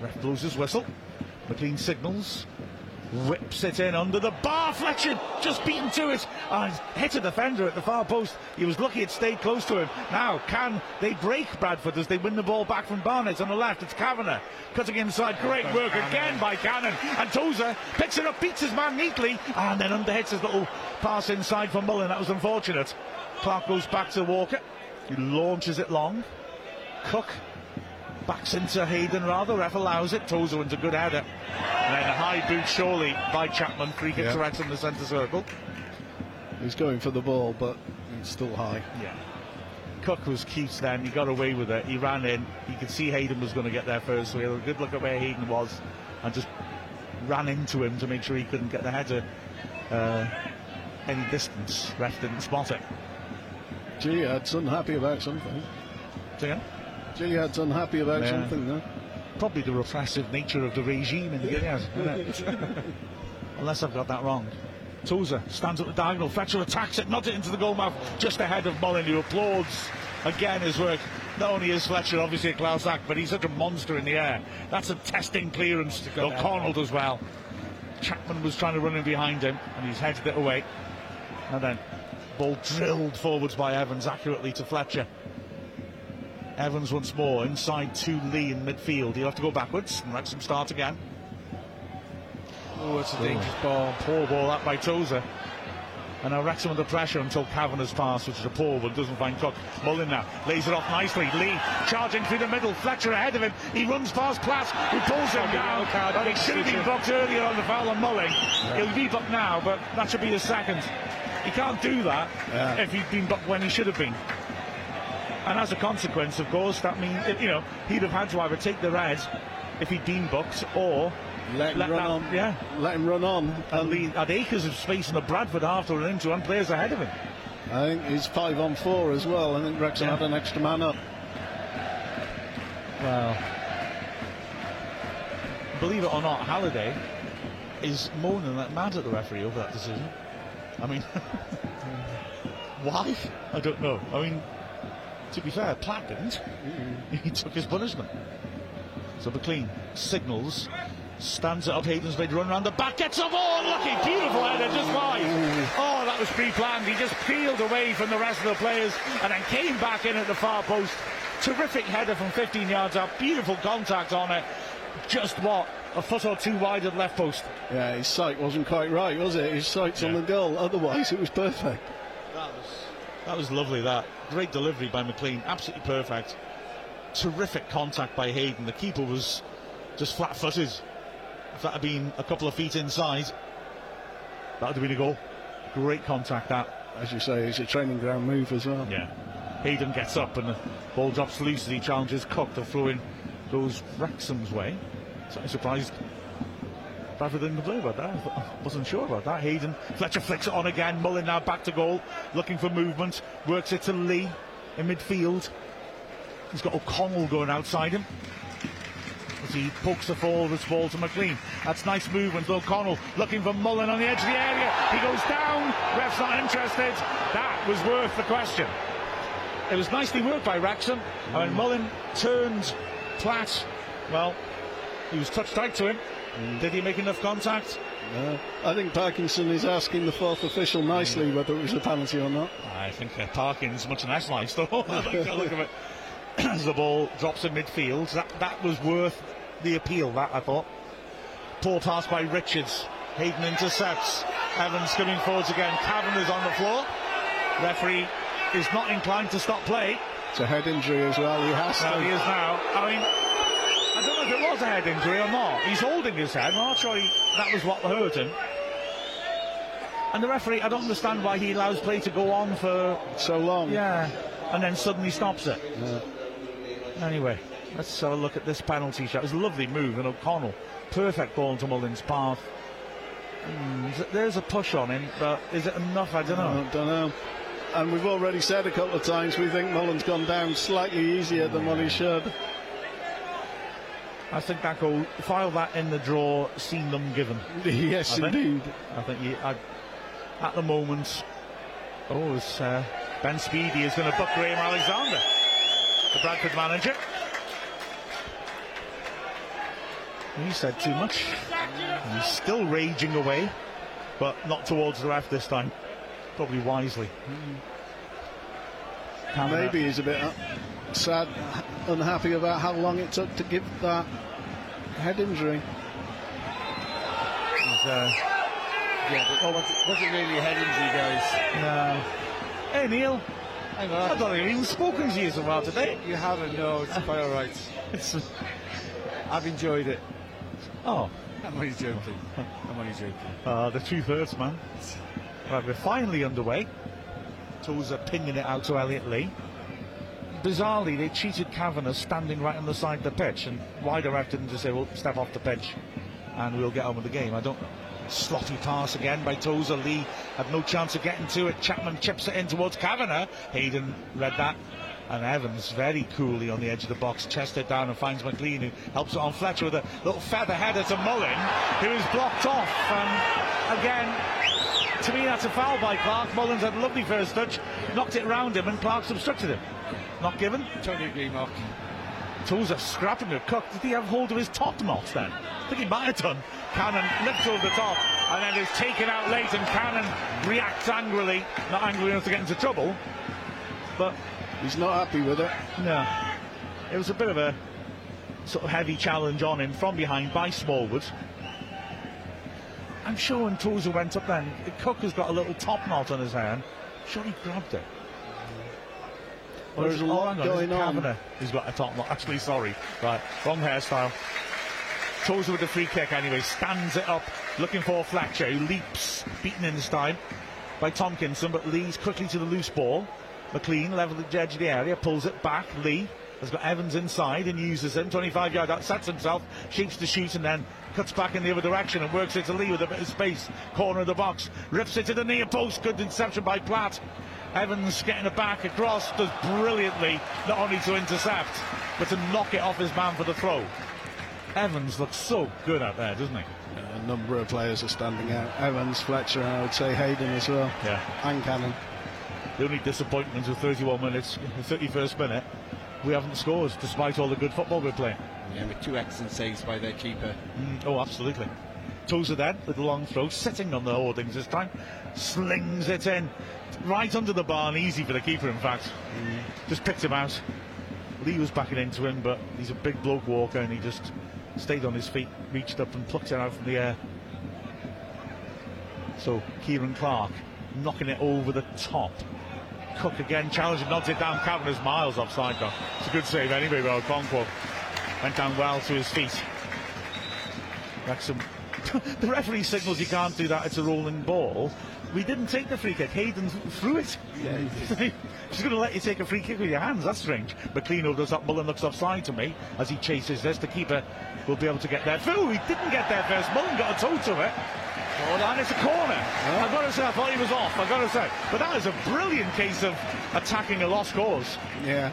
Speaker 1: Ref blows his whistle. McClean signals. Whips it in under the bar. Fletcher just beaten to it and hit a defender at the far post. He was lucky it stayed close to him. Now, can they break Bradford as they win the ball back from Barnett on the left? It's Kavanagh cutting inside. Great work again by Cannon. And Tozer picks it up, beats his man neatly, and then underhits his little pass inside for Mullin. That was unfortunate. Clark goes back to Walker. He launches it long. Cook backs into Hayden rather. Ref allows it. Tozer wins a good header. And then a high boot surely by Chapman. Free kick
Speaker 2: Yeah.
Speaker 1: to Wrexham in the centre circle.
Speaker 2: He's going for the ball, but it's still high.
Speaker 1: Yeah. Cook was cute then. He got away with it. He ran in. You could see Hayden was going to get there first, so he had a good look at where Hayden was and just ran into him to make sure he couldn't get the header uh, any distance. Ref didn't spot it.
Speaker 2: Gee, Gilliead's unhappy about something.
Speaker 1: So, yeah,
Speaker 2: unhappy about
Speaker 1: Yeah.
Speaker 2: something, though.
Speaker 1: probably the repressive nature of the regime in the Gilead, isn't it? Unless I've got that wrong. Tozer stands up the diagonal. Fletcher attacks it, nods it into the goal mouth, just ahead of Mullin, who applauds again his work. Not only is Fletcher obviously a class act, but he's such a monster in the air. That's a testing clearance.
Speaker 3: good
Speaker 1: O'Connell does well. Chapman was trying to run in behind him, and he's headed it away. And then ball drilled forwards by Evans accurately to Fletcher. Evans once more inside to Lee in midfield. He'll have to go backwards and him start again.
Speaker 3: Oh, it's a dangerous ball.
Speaker 1: Poor ball up by Tozer. And now Wrexham under pressure until Kavanagh's pass, which is a poor one, doesn't find Cook. Mullin now lays it off nicely. Lee charging through the middle. Fletcher ahead of him. He runs past Platt, who pulls him down.
Speaker 3: card
Speaker 1: But he should have been booked earlier on the foul on Mullin. He'll be booked now, but that should be his second. He can't do that
Speaker 2: Yeah.
Speaker 1: if he'd been booked when he should have been. And as a consequence, of course, that means you know he'd have had to either take the red if he'd been booked or
Speaker 2: Let him
Speaker 1: Let
Speaker 2: run
Speaker 1: that-
Speaker 2: on.
Speaker 1: yeah.
Speaker 2: Let him run on.
Speaker 1: and
Speaker 2: And
Speaker 1: had acres of space in the Bradford half to run into and players ahead of him.
Speaker 2: I think he's five on four as well. I think Wrexham
Speaker 1: Yeah.
Speaker 2: had an extra man up.
Speaker 1: Well, believe it or not, Halliday is moaning like mad at the referee over that decision. I mean, why? I don't know. I mean, to be fair, Platt didn't. He took his punishment. So McClean signals, stands it up Hayden's made run around the back, gets a ball, lucky, beautiful header, just wide. Oh, that was pre-planned. He just peeled away from the rest of the players and then came back in at the far post. Terrific header from 15 yards out, beautiful contact on it. Just what? A foot or two wide of the left post.
Speaker 2: Yeah, his sight wasn't quite right, was it? His sight's on the goal. Otherwise, it was perfect.
Speaker 1: That was, that was lovely, that. Great delivery by McClean, absolutely perfect. Terrific contact by Hayden. The keeper was just flat footed. If that had been a couple of feet inside, that would have been a goal. Great contact, that.
Speaker 2: As you say, it's a training ground move as well.
Speaker 1: Yeah. Hayden gets up and the ball drops loose as he challenges Cook. The throw in goes Wrexham's way. I'm surprised Bradford didn't complain about that. Wasn't sure about that. Hayden, Fletcher flicks it on again. Mullin now back to goal, looking for movement. Works it to Lee in midfield. He's got O'Connell going outside him. As he pokes the forwards ball to McClean. That's nice movement. O'Connell looking for Mullin on the edge of the area. He goes down. Ref's not interested. That was worth the question. It was nicely worked by Wrexham. And when Mullin turned Platt, well, he was touched tight to him. Did he make enough contact?
Speaker 2: Uh, I think Parkinson is asking the fourth official nicely whether it was a penalty or not.
Speaker 1: I think uh, Parkins much less nice though. Look of it. As the ball drops in midfield, that that was worth the appeal. That I thought. Poor pass by Richards. Hayden intercepts. Evans coming forwards again. Cavan is on the floor. Referee is not inclined to stop play.
Speaker 2: It's a head injury as well. He has
Speaker 1: Well, he is now. I mean, I don't know if it was a head injury or not. He's holding his head. I'm not sure he, that was what hurt him. And the referee, I don't understand why he allows play to go on for
Speaker 2: So long.
Speaker 1: yeah, and then suddenly stops it.
Speaker 2: Yeah.
Speaker 1: Anyway, let's have a look at this penalty shot. It was a lovely move, and O'Connell, perfect ball into Mullin's path. Hmm, Th- there's a push on him, but is it enough? I don't know.
Speaker 2: I don't know. And we've already said a couple of times we think Mullin's gone down slightly easier than what he should.
Speaker 1: I think that goal, file that in the draw, seen them given.
Speaker 2: yes,
Speaker 1: I think.
Speaker 2: indeed.
Speaker 1: I think he, I, at the moment, oh, it's, uh, Ben Speedie is going to book Graham Alexander, the Bradford manager. He said too much. He's still raging away, but not towards the ref this time. Probably wisely. Cameron-
Speaker 2: Maybe he's a bit uh, sad, unhappy about how long it took to give that head injury.
Speaker 1: uh,
Speaker 3: Yeah, but was, it, was it really a head injury, guys?
Speaker 1: no. Hey Neil,
Speaker 3: Hang
Speaker 1: I don't think I've even spoken to you so well today.
Speaker 3: You haven't, no, it's quite all right. I've enjoyed it.
Speaker 1: oh,
Speaker 3: I'm only joking. I'm only joking.
Speaker 1: Uh, the truth hurts, man. Right, we're finally underway. Tools are pinging it out to Elliot Lee. Bizarrely, they cheated Kavanagh standing right on the side of the pitch, and ref didn't just say, well, step off the pitch and we'll get on with the game. I don't. Slotty pass again by Tozer. Lee had no chance of getting to it. Chapman chips it in towards Kavanagh. Hayden read that. And Evans very coolly on the edge of the box, chests it down and finds McClean, who helps it on Fletcher with a little feather header to Mullin, who is blocked off. And again, to me, that's a foul by Clark. Mullin's had a lovely first touch, knocked it round him, and Clark's obstructed him. Not given.
Speaker 3: Totally agree, Mark.
Speaker 1: Tozer scrapping the Cook. Did he have hold of his top knot then? I think he might have done. Cannon lifts over the top and then is taken out late and Cannon reacts angrily. Not angry enough to get into trouble. But
Speaker 2: he's not happy with it.
Speaker 1: No. It was a bit of a sort of heavy challenge on him from behind by Smallwood. I'm sure when Tozer went up then, Cook has got a little top knot on his hand. Sure he grabbed it.
Speaker 2: Well, there's a lot going on.
Speaker 1: Kavanagh who's got a top knot. Actually, sorry. Right, wrong hairstyle. Tozer with the free kick anyway, stands it up, looking for Fletcher, who leaps, beaten in this time by Tomkinson, but leads quickly to the loose ball. McClean level the edge of the area, pulls it back. Lee has got Evans inside and uses him. 25 yard out, sets himself, shapes the shoot, and then cuts back in the other direction and works it to Lee with a bit of space. Corner of the box, rips it to the near post. Good interception by Platt. Evans getting it back across, does brilliantly, not only to intercept, but to knock it off his man for the throw. Evans looks so good out there, doesn't he?
Speaker 2: Yeah, a number of players are standing out. Evans, Fletcher, and I would say Hayden as well.
Speaker 1: Yeah.
Speaker 2: And Cannon.
Speaker 1: The only disappointment of 31 minutes, the 31st minute, we haven't scored despite all the good football we're playing.
Speaker 3: Yeah, with two excellent saves by their keeper.
Speaker 1: Mm, oh, absolutely. Tozer then with the long throw, sitting on the hoardings this time, slings it in right under the barn, easy for the keeper, in fact. Just picked him out. Lee was backing into him, but he's a big bloke walker and he just stayed on his feet, reached up and plucked it out from the air. So Ciaran Clark knocking it over the top. Cook again challenging, nods it down. Kavanagh's miles offside. It's a good save anyway, well, Okonkwo went down well to his feet. Wrexham. the referee signals you can't do that, it's a rolling ball. We didn't take the free kick. Hayden threw it. Yeah, She's going to let you take a free kick with your hands. That's strange. McClean does that. Mullin looks offside to me as he chases this. The keeper will be able to get there. Phil, he didn't get there first. Mullin got a toe to it. And it's a corner. Yeah. I've got to say, I thought he was off. I've got to say. But that is a brilliant case of attacking a lost cause.
Speaker 2: Yeah.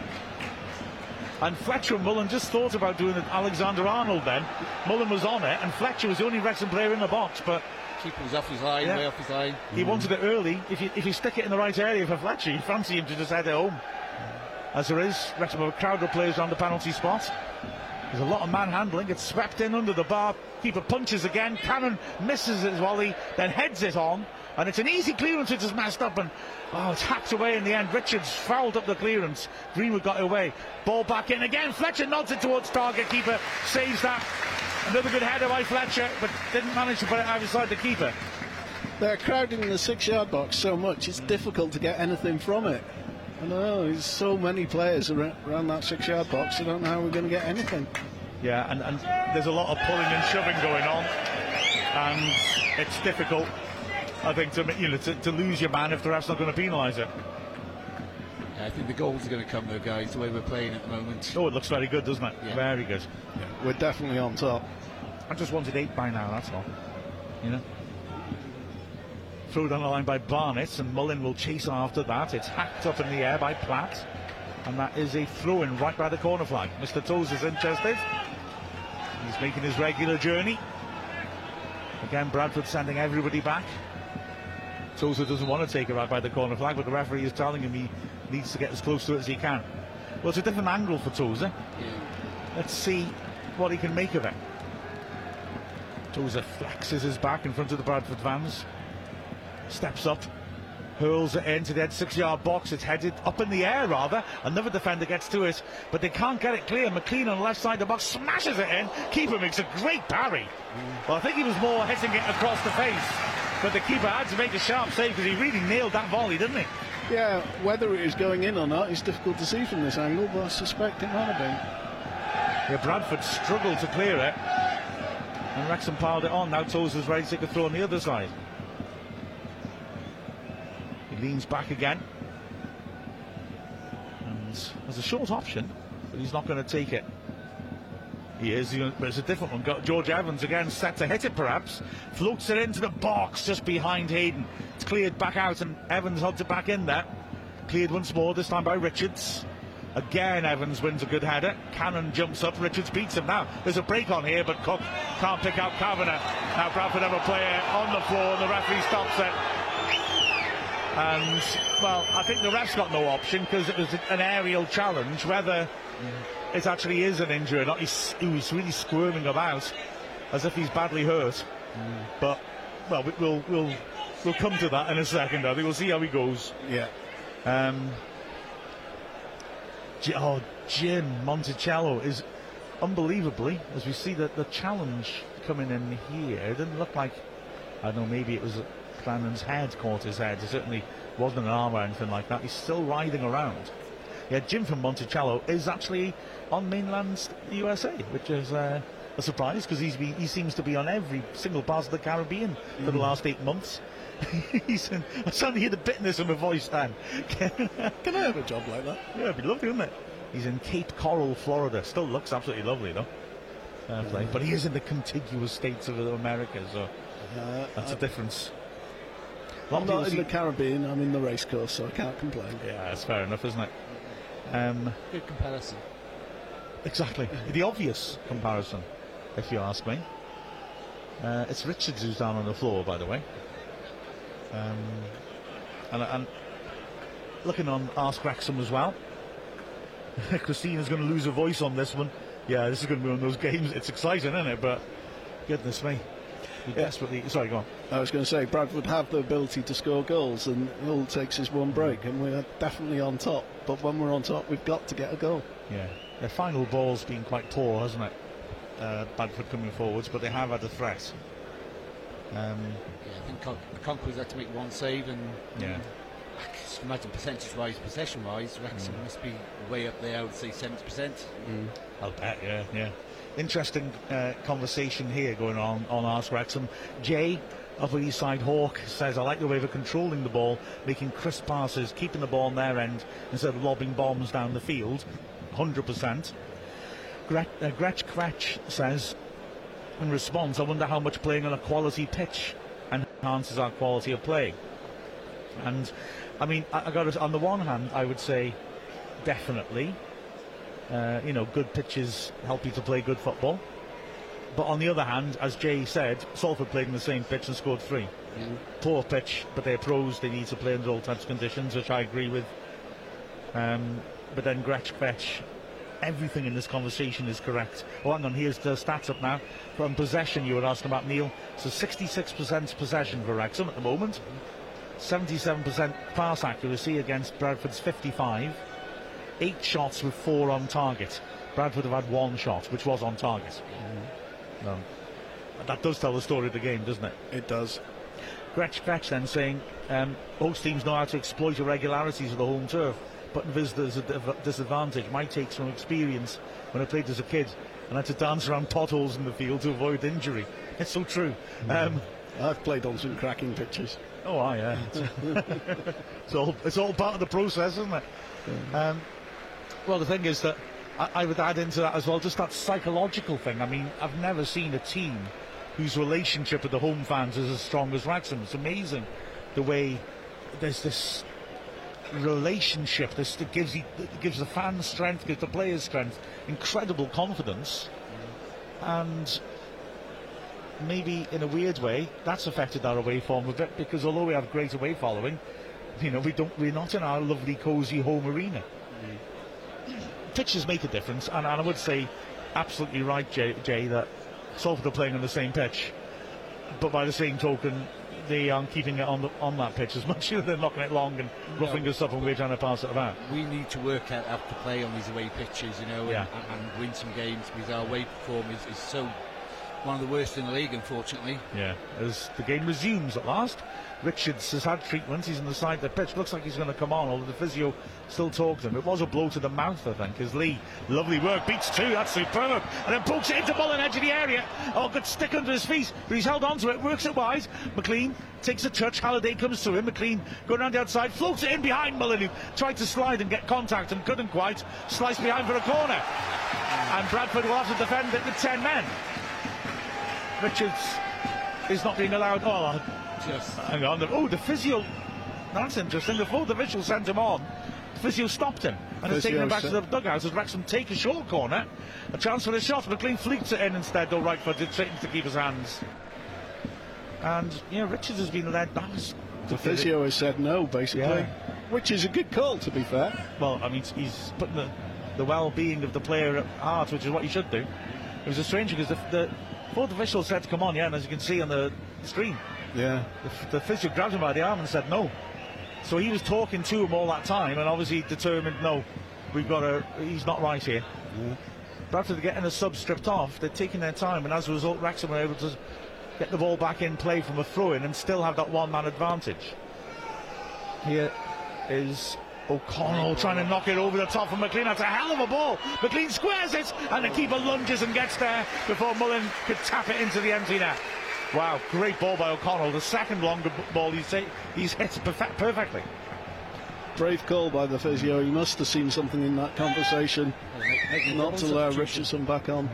Speaker 1: And Fletcher and Mullin just thought about doing it Alexander Arnold then. Mullin was on it, and Fletcher was the only Wrexham player in the box, but
Speaker 3: keeper was off his line, yeah. way off his line.
Speaker 1: He mm. wanted it early. If you if you stick it in the right area for Fletcher, you fancy him to just head it home. As there is, Wrexham have a crowd of players on the penalty spot. There's a lot of manhandling. It's swept in under the bar. Keeper punches again. Cannon misses his volley, then heads it on. And it's an easy clearance, which is messed up. And oh, it's hacked away in the end. Richards fouled up the clearance. Greenwood got away. Ball back in again. Fletcher nods it towards target. Keeper saves that. Another good header by Fletcher, but didn't manage to put it outside the keeper.
Speaker 2: They're crowding the six yard box so much, it's difficult to get anything from it. I know, there's so many players around that six yard box, I don't know how we're going to get anything.
Speaker 1: Yeah, and, and there's a lot of pulling and shoving going on, and it's difficult, I think, to, you know, to, to lose your man if the ref's not going to penalise it.
Speaker 3: I think the goals are going to come though, guys, the way we're playing at the moment.
Speaker 1: Oh, it looks very good, doesn't it? Yeah. Very good.
Speaker 2: Yeah, we're definitely on top.
Speaker 1: I just wanted eight by now, that's all. You know? Throw down the line by Barnett, and Mullin will chase after that. It's hacked up in the air by Platt. And that is a throw in right by the corner flag. Mr. Toes is interested. He's making his regular journey. Again, Bradford sending everybody back. Tozer doesn't want to take it right by the corner flag, but the referee is telling him he needs to get as close to it as he can. Well, it's a different angle for. Yeah. Let's see what he can make of it. Tozer flexes his back in front of the Bradford fans. Steps up, hurls it into the six yard box. It's headed up in the air, rather. Another defender gets to it, but they can't get it clear. McClean on the left side of the box smashes it in. Keeper makes a great parry. Mm. Well, I think he was more hitting it across the face, but the keeper had to make a sharp save because he really nailed that volley, didn't he?
Speaker 2: Yeah, whether it is going in or not is difficult to see from this angle, but I suspect it might have been.
Speaker 1: Yeah, Bradford struggled to clear it. And Wrexham piled it on. Now Tozer's ready to take a throw on the other side. He leans back again. And There's a short option, but he's not going to take it. He is, but it's a different one. George Evans again, set to hit it perhaps. Floats it into the box just behind Hayden. It's cleared back out, and Evans holds it back in there. Cleared once more, this time by Richards. Again, Evans wins a good header. Cannon jumps up. Richards beats him. Now, there's a break on here, but Cook can't pick out Kavanagh. Now, Bradford have a player on the floor, and the referee stops it. And, well, I think the ref's got no option because it was an aerial challenge. Whether it actually is an injury not, he's, he was really squirming about as if he's badly hurt. Mm. But, well, we'll, we'll, we'll come to that in a second. I think we'll see how he goes.
Speaker 2: Yeah.
Speaker 1: Um, oh, Jim Monticello is unbelievably, as we see that the challenge coming in here, it didn't look like, I don't know, maybe it was Flannan's head caught his head. It certainly wasn't an arm or anything like that. He's still writhing around. Yeah, Jim from Monticello is actually on mainland USA, which is uh, a surprise because he seems to be on every single part of the Caribbean for mm. the last eight months. he's in, I suddenly hear the bitterness in my voice, Dan.
Speaker 2: Can, can I have a job like that?
Speaker 1: Yeah, it'd be lovely, wouldn't it? He's in Cape Coral, Florida. Still looks absolutely lovely, though. Uh, yeah. But he is in the contiguous states of America, so uh, that's I, a difference.
Speaker 2: I'm not in the Caribbean, I'm in the racecourse, so I can't complain.
Speaker 1: Yeah, that's fair enough, isn't it? Um,
Speaker 3: Good comparison.
Speaker 1: Exactly. the obvious comparison, if you ask me. Uh, it's Richards who's down on the floor, by the way. Um, and, and, looking on Ask Wrexham as well. Christina's going to lose her voice on this one. Yeah, this is going to be one of those games. It's exciting, isn't it? But goodness me. Yeah. desperately. Sorry, go on.
Speaker 2: I was going to say Bradford have the ability to score goals, and all it takes is one break, and we're definitely on top. But when we're on top, we've got to get a goal.
Speaker 1: Yeah, their final ball's been quite poor, hasn't it? Uh, Bradford coming forwards, but they have had a threat.
Speaker 4: Um, yeah, I think Con- Conquerors had to make one save, and
Speaker 1: yeah.
Speaker 4: I can imagine percentage-wise, possession-wise, Wrexham mm. must be way up there. I would say seventy percent.
Speaker 1: Mm. I'll bet. Yeah, yeah. Interesting uh, conversation here going on on Ask Wrexham. Jay Upper East Side Hawk says, I like the way they're controlling the ball, making crisp passes, keeping the ball on their end instead of lobbing bombs down the field. 100%. Gretch, uh, says, in response, I wonder how much playing on a quality pitch enhances our quality of play. And I mean, I, I got on the one hand, I would say definitely. Uh, you know, good pitches help you to play good football. But on the other hand, as Jay said, Salford played in the same pitch and scored three. Mm. Poor pitch, but they're pros. They need to play under all types of conditions, which I agree with. Um, but then Gretsch Fetch everything in this conversation is correct. Oh, hang on, here's the stats up now. From possession, you were asking about Neil. So 66% possession for Wrexham at the moment. 77% pass accuracy against Bradford's 55. Eight shots with four on target. Bradford have had one shot, which was on target. Mm-hmm. No. That does tell the story of the game, doesn't it?
Speaker 2: It does.
Speaker 1: Gretch Gretch then saying um, most teams know how to exploit irregularities of the home turf putting visitors at a disadvantage. My takes from experience when I played as a kid and had to dance around potholes in the field to avoid injury. It's so true.
Speaker 2: Mm. Um, I've played on some cracking pitches.
Speaker 1: Oh, I, yeah. it's, all, it's all part of the process, isn't it? Um, well, the thing is that I, I would add into that as well just that psychological thing. I mean, I've never seen a team whose relationship with the home fans is as strong as Wrexham. It's amazing the way there's this relationship. This that gives you, gives the fans strength, gives the players strength, incredible confidence, and maybe in a weird way that's affected our away form a bit because although we have great away following, you know we don't we're not in our lovely cosy home arena. Mm. Pitches make a difference, and, and, I would say absolutely right, Jay, Jay that Salford are playing on the same pitch, but by the same token, they aren't um, keeping it on the, on that pitch as much as they're knocking it long and roughing no. us up when we're trying to pass it about.
Speaker 4: We need to work out how to play on these away pitches, you know,
Speaker 1: yeah.
Speaker 4: and, and, win some games because our away performance is, is so one of the worst in the league, unfortunately.
Speaker 1: Yeah, as the game resumes at last. Richards has had treatment. He's on the side of the pitch. Looks like he's going to come on, although the physio still talks to him. It was a blow to the mouth, I think, as Lee, lovely work, beats two. That's superb. And then pokes it into Mullin, edge of the area. Oh, good stick under his feet, but he's held on to it, works it wide. McClean takes a touch. Halliday comes to him. McClean going around the outside, floats it in behind Mullin, who tried to slide and get contact and couldn't quite. Slice behind for a corner. And Bradford will have to defend it with 10 men. Richards is not being allowed. Oh,
Speaker 4: Just
Speaker 1: hang on. Oh, the physio. That's interesting. The the official sent him on, physio stopped him and has taken him back to the dugout as Wrexham take a short corner. A chance for a shot. McClean fleets it in instead, though, right footed, straight into the keeper's hands. And, yeah, Richards has been led back.
Speaker 2: The physio has said no, basically,
Speaker 1: Yeah.
Speaker 2: which is a good call, to be fair.
Speaker 1: Well, I mean, he's putting the, the well being of the player at heart, which is what he should do. It was a strange because the, the fourth official said to come on, yeah, and as you can see on the screen,
Speaker 2: Yeah.
Speaker 1: the, the physio grabbed him by the arm and said no. So he was talking to him all that time and obviously determined, no, we've got to, he's not right here. Bradford are getting a sub stripped off, they're taking their time, and as a result, Wrexham were able to get the ball back in play from a throw in and still have that one man advantage. Here is O'Connell trying to knock it over the top of McClean. That's a hell of a ball. McClean squares it, and the keeper lunges and gets there before Mullin could tap it into the empty net. Wow, great ball by O'Connell. The second longer ball he's, ta- he's hit perfect- perfectly.
Speaker 2: Brave call by the physio. He must have seen something in that conversation not to allow Richardson back on.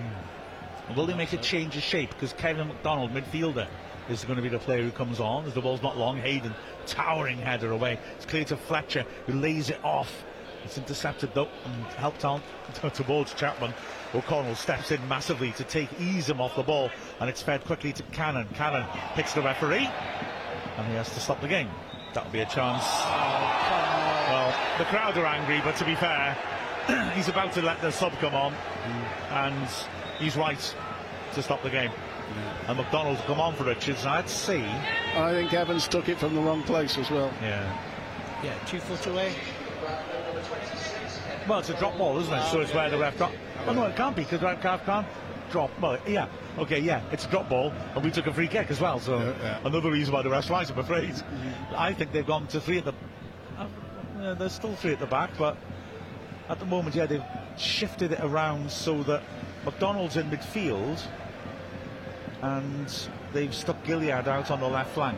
Speaker 1: Will they make a change of shape? Because Kevin McDonald, midfielder, is going to be the player who comes on. As the ball's not long, Hayden, towering header away. It's clear to Fletcher, who lays it off. It's intercepted though and helped on towards Chapman. O'Connell steps in massively to take ease him off the ball, and it's fed quickly to Cannon. Cannon hits the referee, and he has to stop the game. That'll be a chance. Well, the crowd are angry, but to be fair, he's about to let the sub come on, and he's right to stop the game. And McDonald's come on for Richards. I'd say,
Speaker 2: I think Evans took it from the wrong place as well.
Speaker 1: yeah.
Speaker 4: yeah, two foot away.
Speaker 1: Well, it's a drop ball, isn't it? So it's where the ref got. Oh no, it can't be because the ref can't drop. Well, yeah, okay, yeah, it's a drop ball, and we took a free kick as well. So
Speaker 2: Yeah, yeah.
Speaker 1: another reason why the ref's right, I'm afraid. I think they've gone to three at the. Uh, there's still three at the back, but at the moment, yeah, they've shifted it around so that McDonald's in midfield, and they've stuck Gilliead out on the left flank.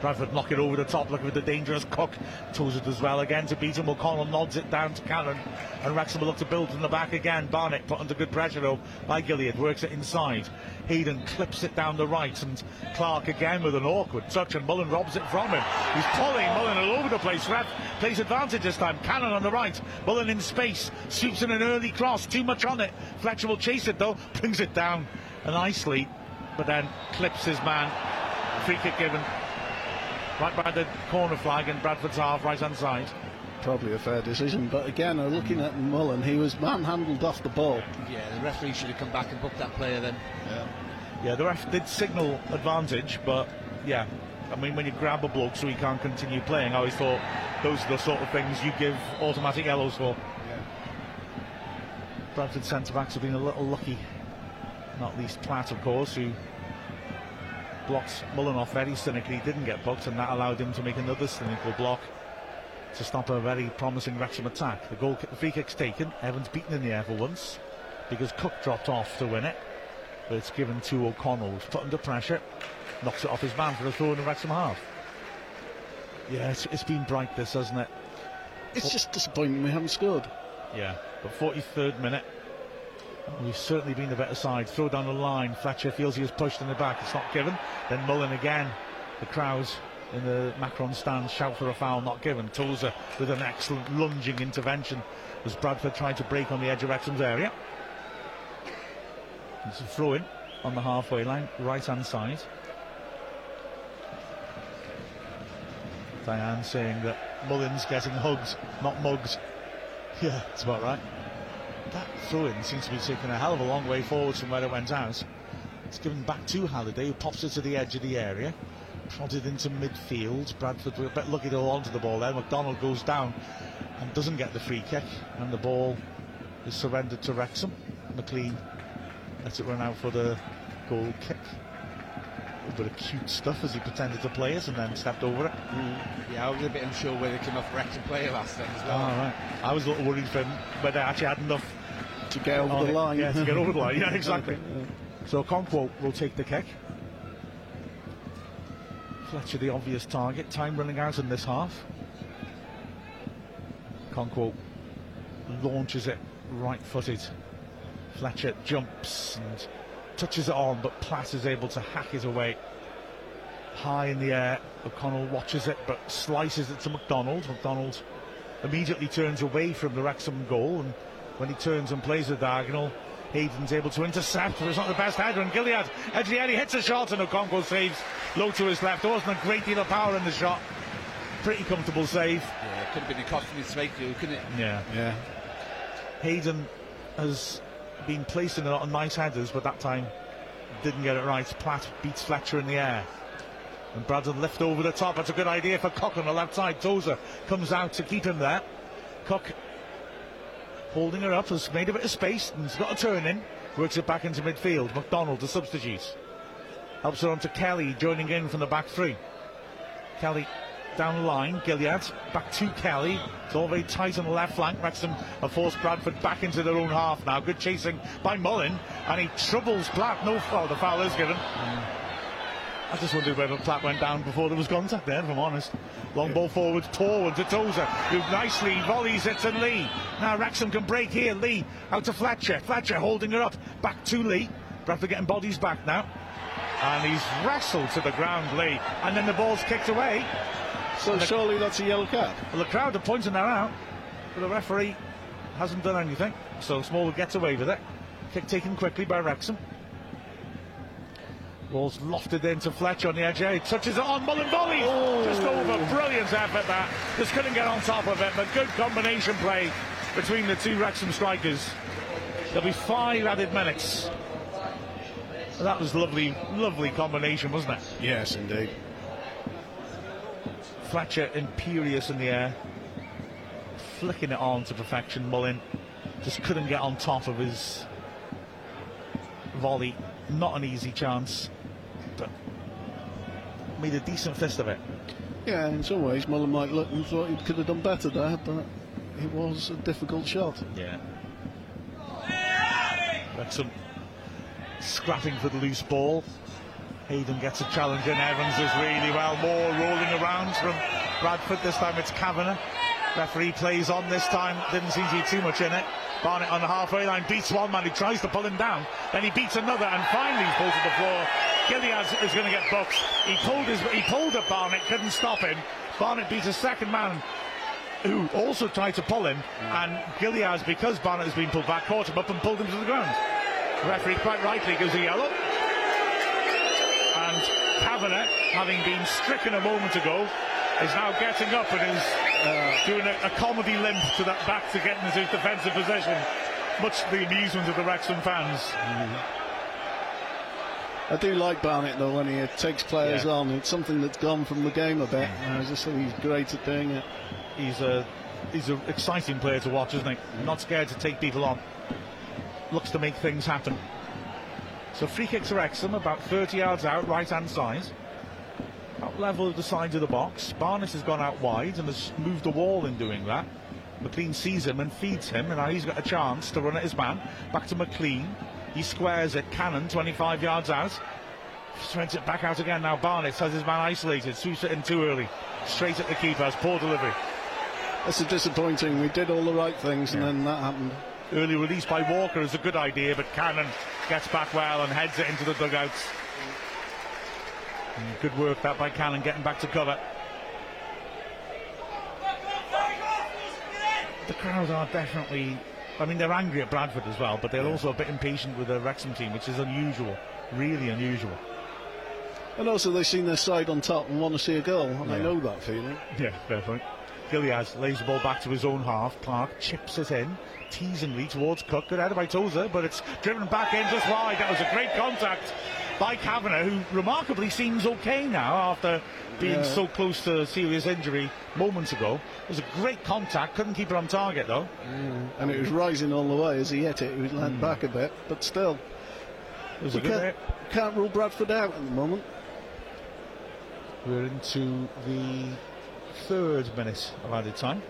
Speaker 1: Bradford knock it over the top, looking for the dangerous Cook. Tozer it as well again to beat him. O'Connell nods it down to Cannon. And Wrexham will look to build in the back again. Barnett put under good pressure though by Gilliead. Works it inside. Hayden clips it down the right. And Clark again with an awkward touch. And Mullin robs it from him. He's pulling Mullin all over the place. Ref plays advantage this time. Cannon on the right. Mullin in space. Sweeps in an early cross. Too much on it. Fletcher will chase it though. Brings it down nicely. But then clips his man. Free kick given right by the corner flag in Bradford's half, right hand side.
Speaker 2: Probably a fair decision, but again, looking at Mullin, he was manhandled off the ball.
Speaker 4: Yeah, the referee should have come back and booked that player then.
Speaker 1: Yeah, the ref did signal advantage, but yeah, I mean, when you grab a bloke so he can't continue playing, I always thought those are the sort of things you give automatic yellows for. Bradford centre backs have been a little lucky, not least Platt, of course, who blocked Mullin off very cynically, He didn't get booked, and that allowed him to make another cynical block to stop a very promising Wrexham attack. The goal, kick, the free kick's taken. Evans beaten in the air for once because Cook dropped off to win it, but it's given to O'Connell, who's put under pressure, knocks it off his man for a throw in the Wrexham half. Yeah, it's, it's been bright, this, hasn't it?
Speaker 2: It's just disappointing we haven't scored.
Speaker 1: Yeah, but 43rd minute. We've certainly been the better side. Throw down the line. Fletcher feels he was pushed in the back. It's not given. Then Mullin again. The crowds in the Macron stand shout for a foul, not given. Tozer with an excellent lunging intervention as Bradford tried to break on the edge of Wrexham's area. It's a throw in on the halfway line, right hand side. Diane saying that Mullin's getting hugs, not mugs. Yeah, that's about right. That throw-in seems to be taking a hell of a long way forwards from where it went out. It's given back to Halliday, who pops it to the edge of the area. Prodded into midfield. Bradford were a bit lucky to hold on to the ball there. McDonald goes down and doesn't get the free kick. And the ball is surrendered to Wrexham. McClean Lets it run out for the goal kick. A bit of cute stuff as he pretended to play it and then stepped over it.
Speaker 4: Mm, yeah, I was a bit unsure whether they came off Wrexham player last time as well.
Speaker 1: All right. I was a little worried for him whether I actually had enough
Speaker 2: To get over the
Speaker 1: it.
Speaker 2: line.
Speaker 1: Yeah, to get over the line. Yeah, exactly. So Okonkwo will take the kick. Fletcher the obvious target. Time running out in this half. Okonkwo launches it right footed. Fletcher jumps and touches it on, but Platt is able to hack it away. High in the air, O'Connell watches it but slices it to McDonald. McDonald immediately turns away from the Wrexham goal, and when he turns and plays the diagonal, Hayden's able to intercept, but it's not the best header. And Gilliead, Edrielli hits a shot, and Okonkwo saves low to his left. There wasn't a great deal of power in the shot. Pretty comfortable save.
Speaker 4: Yeah, it could have been a costly strike, couldn't it?
Speaker 1: Yeah.
Speaker 2: Yeah.
Speaker 1: Hayden has been placed in a lot of nice headers, but that time didn't get it right. Platt beats Fletcher in the air. And Braddon left over the top. That's a good idea for Cook on the left side. Tozer comes out to keep him there. Cook holding her up, has made a bit of space and has got a turn in. Works it back into midfield. McDonald, the substitute. Helps her on to Kelly, joining in from the back three. Kelly down the line, Gilliead back to Kelly. It's all very tight on the left flank. Wrexham have forced Bradford back into their own half now. Good chasing by Mullin, and he troubles Platt. No foul, the foul is given. I just wondered whether Platt went down before there was contact there, if I'm honest. Long ball forward, Torward to Tozer, who nicely volleys it to Lee. Now Wrexham can break here. Lee out to Fletcher. Fletcher holding her up. Back to Lee. Bradford getting bodies back now. And he's wrestled to the ground, Lee. And then the ball's kicked away.
Speaker 2: So surely that's a yellow card.
Speaker 1: Well, the crowd are pointing that out, but the referee hasn't done anything. So Small gets away with it. Kick taken quickly by Wrexham. Ball's lofted into Fletcher on the edge. He touches it on. Mullin volleys. Just over. Brilliant effort that. Just couldn't get on top of it, but good combination play between the two Wrexham strikers. There'll be five added minutes. That was lovely, lovely combination, wasn't it?
Speaker 2: Yes, indeed.
Speaker 1: Fletcher imperious in the air, flicking it on to perfection. Mullin just couldn't get on top of his volley. Not an easy chance, made a decent fist of it.
Speaker 2: Yeah, in some ways, Mullin might look and thought he could have done better there, but it was a difficult shot.
Speaker 1: Yeah. Wrexham scrapping for the loose ball. Hayden gets a challenge and Evans is really well. More rolling around from Bradford. This time it's Kavanagh. Referee plays on this time. Didn't seem to be too much in it. Barnett on the halfway line beats one man. He tries to pull him down. Then he beats another and finally he's pulled to the floor. Gilliead is going to get booked. He pulled his, he pulled at Barnett, couldn't stop him. Barnett beats a second man who also tried to pull him, and Gilliead, because Barnett has been pulled back, caught him up and pulled him to the ground. The referee quite rightly gives a yellow. And Kavanagh, having been stricken a moment ago, is now getting up and is uh, doing a, a comedy limp to that back to get into his defensive position, much to the amusement of the Wrexham fans.
Speaker 2: I do like Barnett though when he uh, takes players
Speaker 1: Yeah.
Speaker 2: on. It's something that's gone from the game a bit. I just think he's great at doing it.
Speaker 1: He's a he's an exciting player to watch, isn't he? Not scared to take people on. Looks to make things happen. So free kicks are Wrexham, about 30 yards out, right hand side. About level of the sides of the box. Barnett has gone out wide and has moved the wall in doing that. McClean sees him and feeds him, and now he's got a chance to run at his man. Back to McClean. He squares at Cannon, 25 yards out. Spreads it back out again. Now Barnett has his man isolated. Sweeps it in too early. Straight at the keeper. Poor delivery.
Speaker 2: That's a disappointing. We did all the right things and then that happened.
Speaker 1: Early release by Walker is a good idea, but Cannon gets back well and heads it into the dugouts. And good work that by Cannon getting back to cover. The crowd are definitely. I mean, they're angry at Bradford as well, but they're also a bit impatient with the Wrexham team, which is unusual. Really unusual.
Speaker 2: And also they've seen their side on top and want to see a goal. And
Speaker 1: Yeah.
Speaker 2: know that feeling.
Speaker 1: Yeah, fair point. Gilliead lays the ball back to his own half. Clark chips it in, teasingly towards Cook. Good header by Tozer, but it's driven back in just wide. That was a great contact by Kavanagh, who remarkably seems okay now after being
Speaker 2: Yeah.
Speaker 1: so close to serious injury moments ago. It was a great contact, couldn't keep it on target though.
Speaker 2: And it was rising all the way as he hit it. He was led hmm. back a bit, but still.
Speaker 1: It was a
Speaker 2: We
Speaker 1: good
Speaker 2: can't,
Speaker 1: hit.
Speaker 2: can't rule Bradford out at the moment.
Speaker 1: We're into the third minute of added time.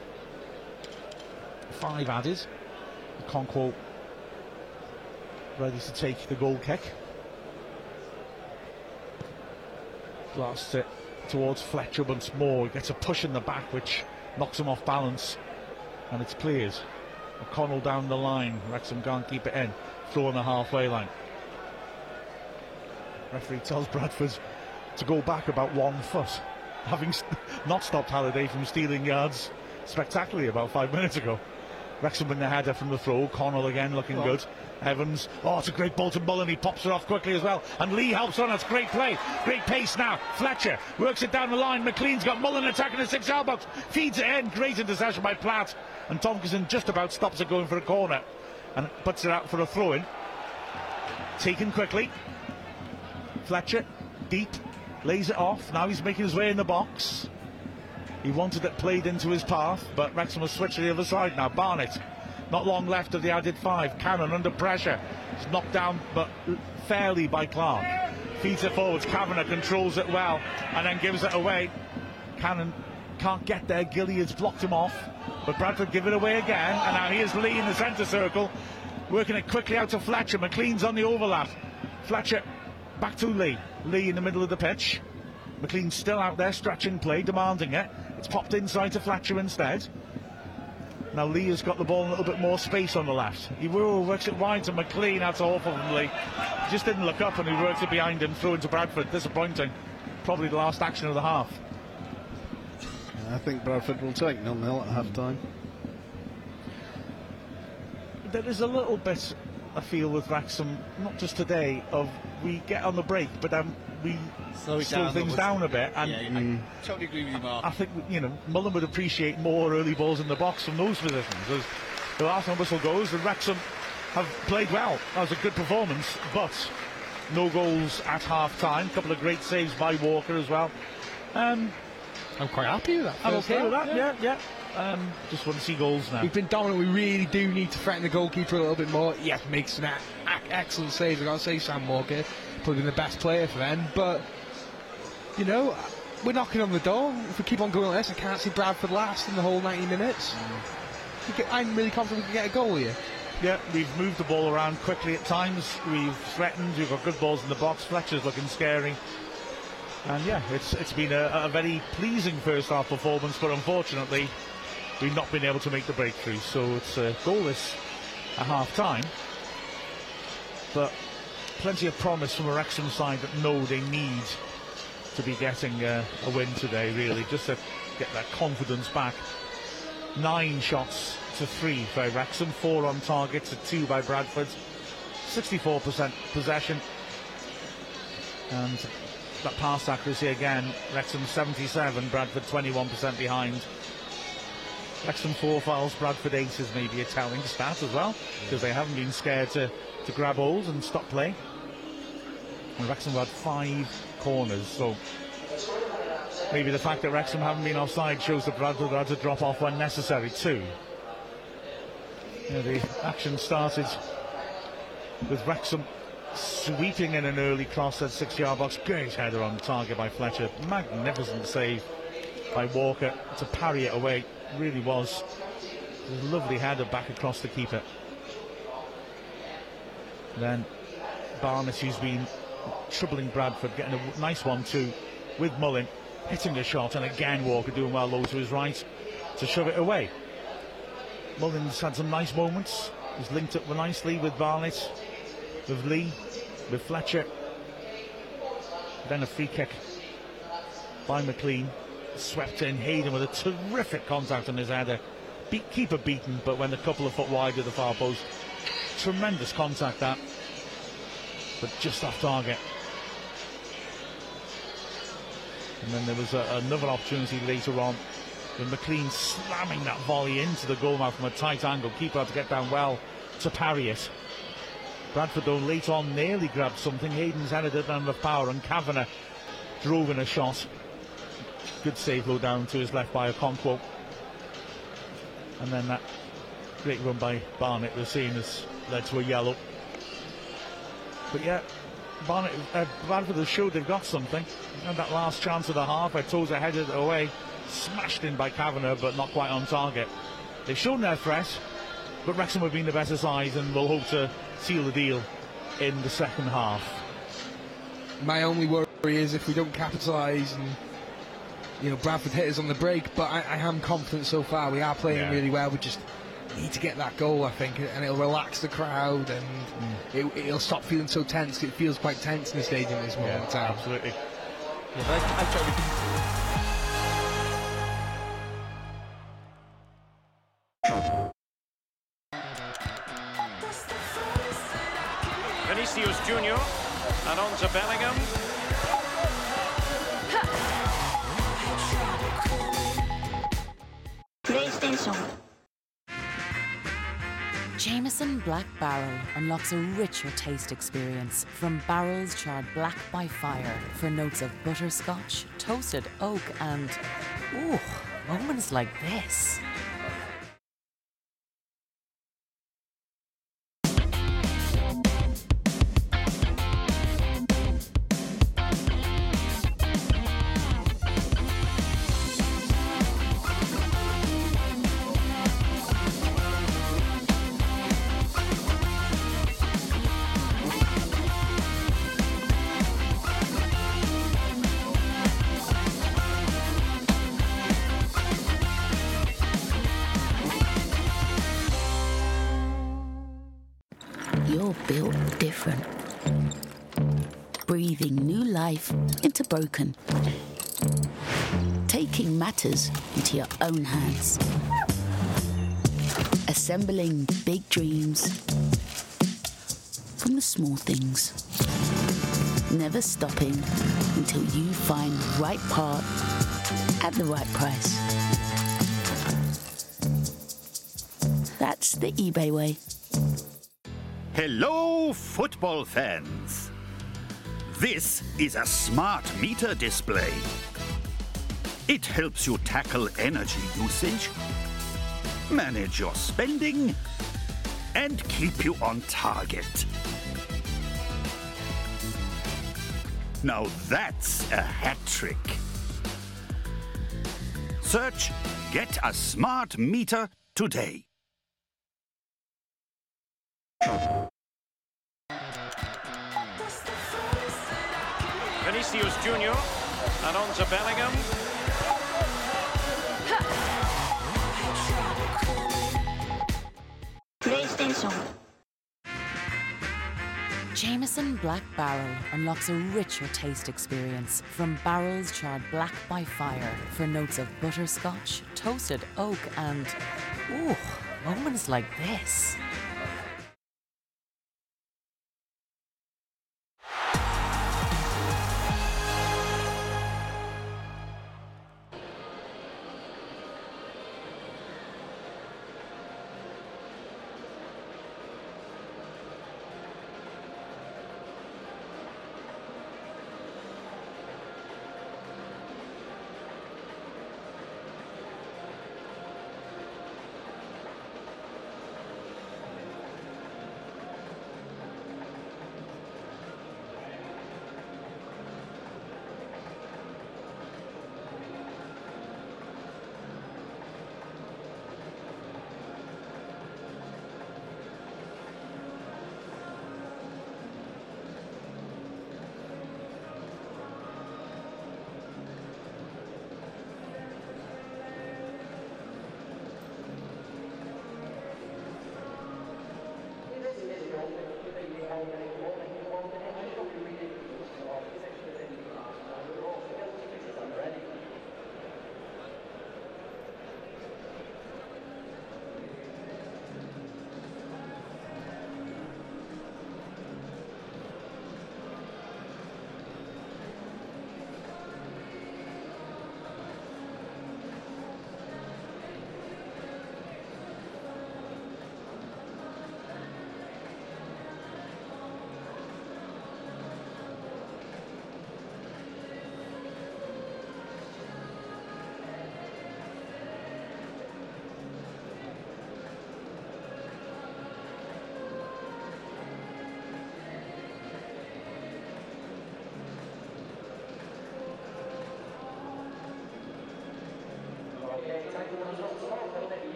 Speaker 1: Five added. Okonkwo ready to take the goal kick. Blasts it towards Fletcher once more. He gets a push in the back which knocks him off balance. And it's cleared. O'Connell down the line. Wrexham can't keep it in. Throw on the halfway line. Referee tells Bradford to go back about one foot, having st- not stopped Halliday from stealing yards spectacularly about five minutes ago. Wrexham win the header from the throw. Connell again looking good. Evans. Oh, it's a great ball to Mullin. He pops it off quickly as well. And Lee helps on. It's great play. Great pace now. Fletcher works it down the line. McClean's got Mullin attacking the six yard box. Feeds it in. Great interception by Platt. And Tomkinson just about stops it going for a corner. And puts it out for a throw in. Taken quickly. Fletcher. Deep. Lays it off. Now he's making his way in the box. He wanted it played into his path, but Wrexham will switch to the other side now. Barnett, not long left of the added five. Cannon under pressure. It's knocked down, but fairly by Clark. Feeds it forwards. Kavanagh controls it well and then gives it away. Cannon can't get there. Gilliead's blocked him off, but Bradford give it away again. And now here's Lee in the centre circle, working it quickly out to Fletcher. McClean's on the overlap. Fletcher back to Lee. Lee in the middle of the pitch. McClean still out there, stretching play, demanding it. It's popped inside to Fletcher instead. Now Lee has got the ball in a little bit more space on the left. He works it wide to McClean. That's awful from Lee. He just didn't look up and he worked it behind him, through into Bradford. Disappointing. Probably the last action of the half.
Speaker 2: I think Bradford will take nil nil at half time.
Speaker 1: There is a little bit I feel with Wrexham, not just today, of we get on the break, but then we
Speaker 4: Slow
Speaker 1: slow
Speaker 4: down,
Speaker 1: things down a bit. And
Speaker 4: yeah, I totally agree with you, Mark.
Speaker 1: I think you know Mullin would appreciate more early balls in the box from those positions. As the last one whistle goes, the Wrexham have played well. That was a good performance, but no goals at half time. A couple of great saves by Walker as well. Um,
Speaker 3: I'm quite happy with that.
Speaker 1: I'm
Speaker 3: first
Speaker 1: okay with that. Yeah, yeah. Um, just want to see goals now.
Speaker 3: We've been dominant. We really do need to threaten the goalkeeper a little bit more. Yes, makes some a- a- excellent saves. I've gotta say, Sam Walker probably been the best player for them. But you know, we're knocking on the door. If we keep on going like this, I can't see Bradford last in the whole 90 minutes. Get- I'm really confident we can get a goal here.
Speaker 1: Yeah, we've moved the ball around quickly at times. We've threatened. We've got good balls in the box. Fletcher's looking scary. And yeah, it's it's been a, a very pleasing first half performance, but unfortunately, we've not been able to make the breakthrough. So it's uh, goalless at half time. But plenty of promise from a Wrexham side that know they need to be getting uh, a win today, really, just to get that confidence back. Nine shots to three by Wrexham, four on target to two by Bradford, 64% possession. And that pass accuracy again, Wrexham 77, Bradford 21% behind. Wrexham four fouls, Bradford eight is maybe a telling stat as well, because they haven't been scared to, to grab hold and stop play. And Wrexham had five corners, so maybe the fact that Wrexham haven't been offside shows that Bradford had to drop off when necessary too. Yeah, the action started with Wrexham sweeping in an early cross at six-yard box. Great header on target by Fletcher. Magnificent save by Walker to parry it away. Really was. A lovely header back across the keeper. Then Barnett, who's been troubling Bradford, getting a nice one too with Mullin, hitting a shot, and again Walker doing well low to his right to shove it away. Mullin's had some nice moments. He's linked up nicely with Barnett, with Lee, with Fletcher. Then a free kick by McClean. Swept in. Hayden with a terrific contact on his header. Beat, keeper beaten, but when a couple of foot wide of the far post. Tremendous contact that. But just off target. And then there was a, another opportunity later on with McClean slamming that volley into the goal mouth from a tight angle. Keeper had to get down well to parry it. Bradford though later on nearly grabbed something. Hayden's headed it down with power and Kavanagh drove in a shot. Good save low down to his left by Okonkwo. And then that great run by Barnett was seen has led to a yellow. But yeah, Barnett, uh, Bradford has showed they've got something. And that last chance of the half, where Tozer headed away, smashed in by Kavanagh, but not quite on target. They've shown their threat, but Wrexham have been the better side and will hope to seal the deal in the second half.
Speaker 3: My only worry is if we don't capitalise and you know Bradford hit us on the break, but I, I am confident so far. We are playing
Speaker 1: Yeah.
Speaker 3: really well. We just need to get that goal, I think, and it'll relax the crowd and
Speaker 1: Mm.
Speaker 3: it, it'll stop feeling so tense. It feels quite tense in the stadium at this moment in time.
Speaker 1: absolutely.
Speaker 5: Yeah, but I, I thought we can
Speaker 6: Vinicius Junior and on to Bellingham.
Speaker 7: Jameson Black Barrel unlocks a richer taste experience from barrels charred black by fire for notes of butterscotch, toasted oak, and ooh, moments like this.
Speaker 8: Life into broken. Taking matters into your own hands. Assembling big dreams from the small things. Never stopping until you find the right part at the right price. That's the eBay way.
Speaker 9: Hello, football fans. This is a smart meter display. It helps you tackle energy usage, manage your spending, and keep you on target. Now that's a hat trick. Search Get a Smart Meter today.
Speaker 6: Vinicius Junior and on to Bellingham.
Speaker 8: PlayStation.
Speaker 7: Jameson Black Barrel unlocks a richer taste experience from barrels charred black by fire for notes of butterscotch, toasted oak, and ooh, moments like this.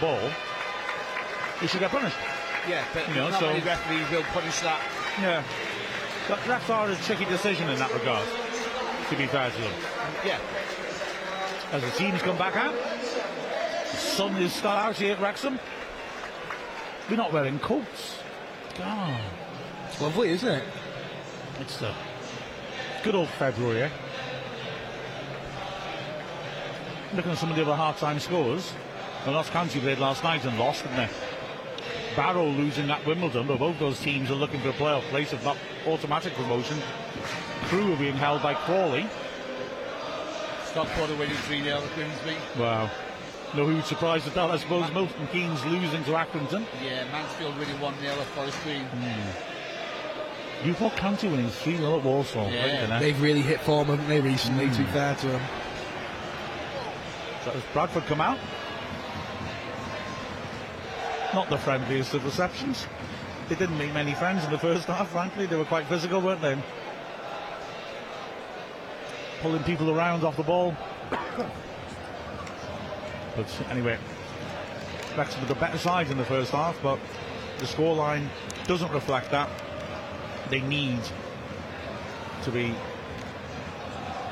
Speaker 1: Ball, he should get punished.
Speaker 4: Yeah, but
Speaker 1: You know,
Speaker 4: not
Speaker 1: so-
Speaker 4: many referees will punish that.
Speaker 1: Yeah. But refs are a tricky decision in that regard, to be fair to them.
Speaker 4: Yeah.
Speaker 1: As the teams come back out, the sun is still out here at Wrexham. We're not wearing coats. God,
Speaker 3: It's lovely, isn't it?
Speaker 1: it's the good old February, eh? Looking at some of the other half-time scores, well, Notts County played last night and lost, didn't they? Barrow losing at Wimbledon, but both those teams are looking for a playoff place, if not automatic promotion. Crewe are being held by Crawley.
Speaker 4: Stockport are winning 3 0 at Grimsby.
Speaker 1: Wow. No huge surprise at that, I suppose. Milton Keynes losing to Accrington.
Speaker 4: Yeah, Mansfield winning 1 0 at Forest Green. Hmm.
Speaker 1: Newport County winning 3 0 at Walsall.
Speaker 4: Yeah.
Speaker 1: Right, they?
Speaker 3: They've really hit form, haven't they, recently, to be hmm. fair to them.
Speaker 1: So has Bradford come out? Not the friendliest of receptions. They didn't make many friends in the first half, frankly. They were quite physical, weren't they? Pulling people around off the ball. But anyway, Wrexham were the better side in the first half, but the scoreline doesn't reflect that. They need to be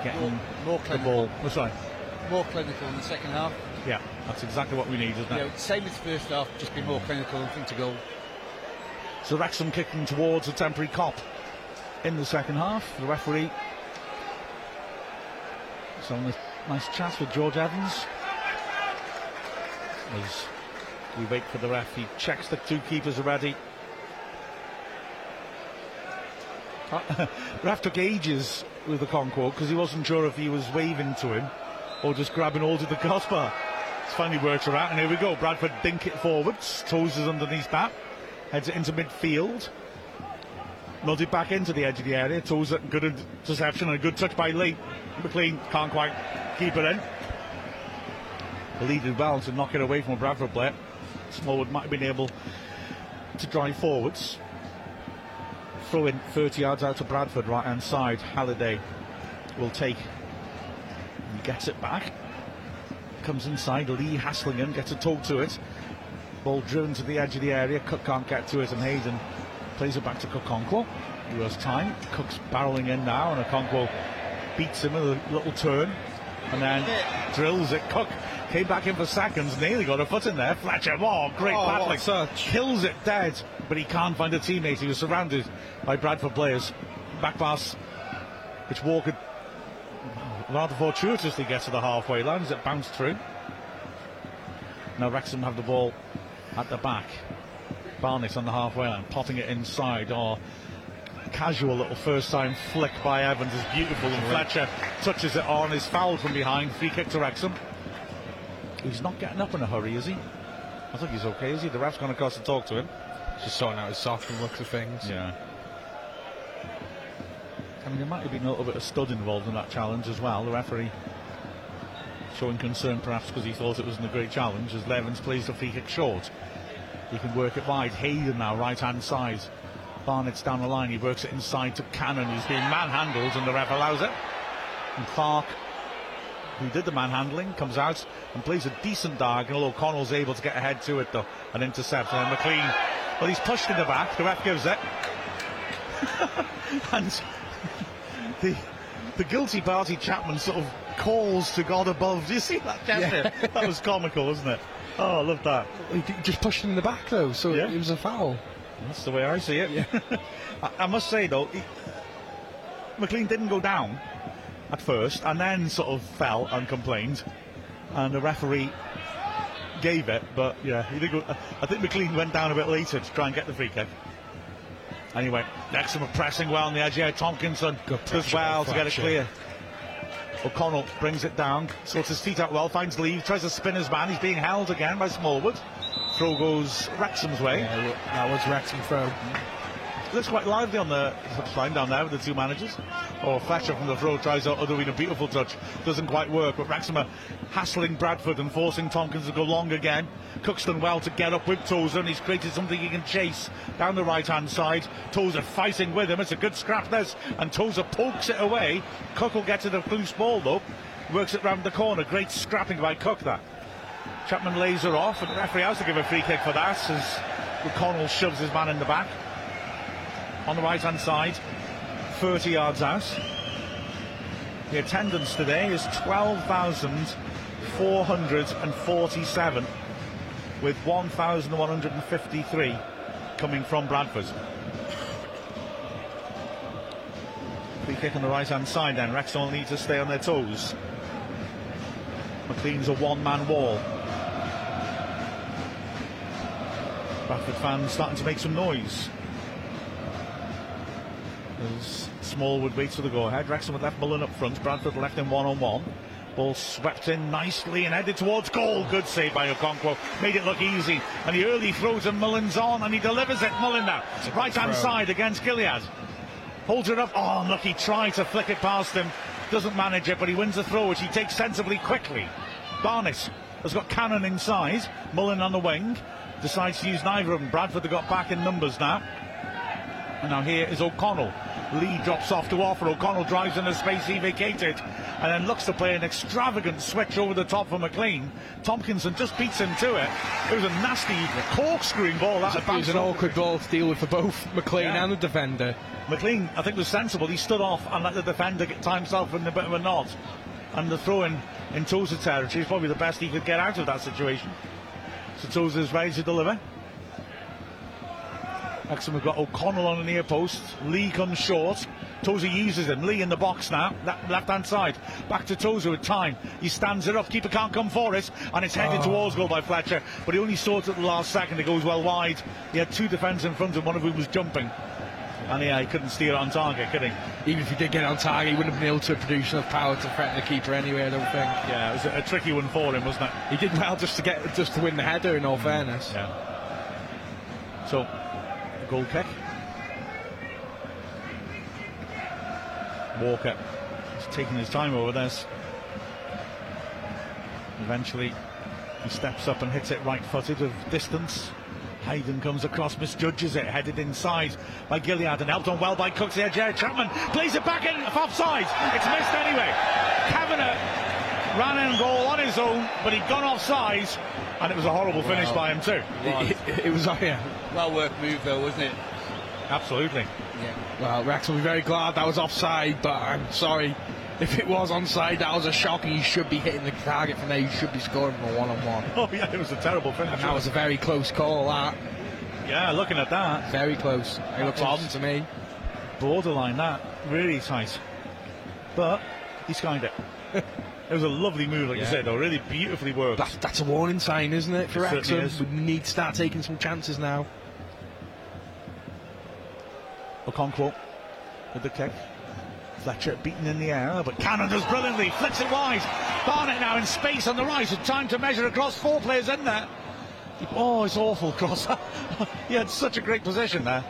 Speaker 1: getting
Speaker 4: More, more
Speaker 1: the
Speaker 4: clinical.
Speaker 1: ball. Oh, sorry.
Speaker 4: More clinical in the second half.
Speaker 1: Yeah, that's exactly what we need, isn't it?
Speaker 4: know, same as the first half, just be more clinical and think to goal.
Speaker 1: So Wrexham kicking towards a temporary Kop in the second half. The referee. So on this nice chat with George Evans. As we wait for the ref, he checks the two keepers are ready. Ref took ages with the Concord because he wasn't sure if he was waving to him or just grabbing hold of the crossbar. Finally works her out, and here we go. Bradford dink it forwards, toes is underneath that, heads it into midfield. Nodded back into the edge of the area, toes it, good interception and a good touch by Lee. McClean can't quite keep it in. Lead did well to knock it away from a Bradford player. Smallwood might have been able to drive forwards. Throw in 30 yards out to Bradford, right hand side. Halliday will take. and gets it back. Comes inside. Lee Haslingen gets a toe to it. Ball driven to the edge of the area. Cook can't get to it, and Hayden plays it back to Okonkwo. He has time. Cook's barreling in now, and Okonkwo beats him with a little turn, and then drills it. Cook came back in for seconds, nearly got a foot in there. Fletcher, oh, great
Speaker 3: Oh,
Speaker 1: battling. Kills it dead, but he can't find a teammate. He was surrounded by Bradford players. Back pass, which Walker rather fortuitously gets to the halfway line as it bounced through. Now Wrexham have the ball at the back. Barnett on the halfway line, potting it inside. Or casual little first time flick by Evans is beautiful, and Fletcher touches it on. Is fouled from behind. Free kick to Wrexham. He's not getting up in a hurry, is he? I think he's okay, is he? The ref's gone across to talk to him.
Speaker 3: Just sorting out his soft from looks of things.
Speaker 1: Yeah. I mean, there might have been a little bit of stud involved in that challenge as well. The referee showing concern perhaps because he thought it wasn't a great challenge as Levens plays the free kick short. He can work it wide. Hayden now, right hand side. Barnett's down the line. He works it inside to Cannon, who's being manhandled, and the ref allows it. And Clark, who did the manhandling, comes out and plays a decent diagonal. O'Connell's able to get ahead to it, though, and intercept. And McClean, well, he's pushed in the back. The ref gives it. and the the guilty party Chapman sort of calls to God above. Do you see that, Chapman? That was comical, wasn't it? Oh, I love that.
Speaker 3: He just pushed him in the back, though, so
Speaker 1: Yeah.
Speaker 3: it was a foul.
Speaker 1: That's the way I see it. I, I must say though, he, McClean didn't go down at first, and then sort of fell and complained, and the referee gave it. But yeah, he did go. I think McClean went down a bit later to try and get the free kick. Anyway, are pressing well on the edge here.
Speaker 3: Tomkinson
Speaker 1: does well to get it clear. O'Connell brings it down, sorts his feet out well, finds Lee, tries to spin his man. He's being held again by Smallwood. Throw goes Wrexham's way.
Speaker 3: Yeah, that was Wrexham throw.
Speaker 1: Looks quite lively on the line down there with the two managers. Oh, or Fletcher from the throw tries out Otherween a beautiful touch. Doesn't quite work, but Wrexham hassling Bradford and forcing Tompkins to go long again. Cookston well to get up with Tozer and he's created something he can chase down the right hand side. Tozer fighting with him. It's a good scrap this. And Tozer pokes it away. Cook will get to the loose ball though. Works it round the corner. Great scrapping by Cook that. Chapman lays her off, and the referee has to give a free kick for that as O'Connell shoves his man in the back. On the right hand side, 30 yards out. The attendance today is 12,447, with 1,153 coming from Bradford. Free kick on the right hand side then. Wrexham need to stay on their toes. McClean's a one man wall. Bradford fans starting to make some noise. As Smallwood waits for the go ahead. Wrexham had left Mullin up front. Bradford left him one on one. Ball swept in nicely and headed towards goal. Good save by Okonkwo. Made it look easy. And the early throws and Mullin's on and he delivers it. Mullin now. Right hand side against Gilliead. Holds it up. Oh, look, try to flick it past him. Doesn't manage it, but he wins the throw, which he takes sensibly quickly. Barnes has got Cannon inside. Mullin on the wing. Decides to use neither of them. Bradford have got back in numbers now. And now here is O'Connell. Lee drops off to offer. O'Connell drives in the space he vacated and then looks to play an extravagant switch over the top for McClean. Tomkinson just beats him to it. It was a nasty corkscrewing ball. That
Speaker 3: it was an awkward ball to deal with for both McClean yeah. and the defender.
Speaker 1: McClean, I think, was sensible. He stood off and let the defender get time himself in a bit of a knot. And the throw in in Tozer territory is probably the best he could get out of that situation. So Tozer is ready to deliver. Wrexham have got O'Connell on the near post. Lee comes short. Tozer uses him. Lee in the box now. left hand side. Back to Tozer with time. He stands it up. Keeper can't come for it. And it's headed oh. towards goal by Fletcher. But he only saw it at the last second. It goes well wide. He had two defenders in front of him, one of whom was jumping. And yeah, he couldn't steer it on target, could he?
Speaker 3: Even if he did get on target, he wouldn't have been able to produce enough power to threaten the keeper anyway, I don't think.
Speaker 1: Yeah, it was a, a tricky one for him, wasn't it?
Speaker 3: He did well just to get just to win the header in all fairness.
Speaker 1: Yeah. So goal kick. Walker is taking his time over this. Eventually, he steps up and hits it right footed of distance. Hayden comes across, misjudges it, headed inside by Gilliead and helped on well by Cooks here. Jared Chapman plays it back in offside. It's missed anyway. Kavanagh ran in goal on his own, but he'd gone offside, and it was a horrible finish by him too.
Speaker 3: It, it, it was, uh, yeah.
Speaker 4: Well worked move though, wasn't it?
Speaker 1: Absolutely.
Speaker 3: Yeah. Well, Rex will be very glad that was offside, but I'm sorry. If it was onside, that was a shock, and you should be hitting the target from there. You should be scoring from a one-on-one.
Speaker 1: Oh yeah, it was a terrible finish.
Speaker 3: And that was a very close call. That.
Speaker 1: Yeah, looking at that.
Speaker 3: Very close. It looks odd to me.
Speaker 1: Borderline. That really tight. But he skied it. it was a lovely move, like yeah. you said, though. Really beautifully worked.
Speaker 3: That, that's a warning sign, isn't it, for Wrexham? We need to start taking some chances now.
Speaker 1: Okonkwo with the kick. Fletcher beaten in the air, but Cannon does brilliantly, flicks it wide. Barnett now in space on the right, with time to measure across, four players in there. Oh, it's awful cross. he had such a great position there.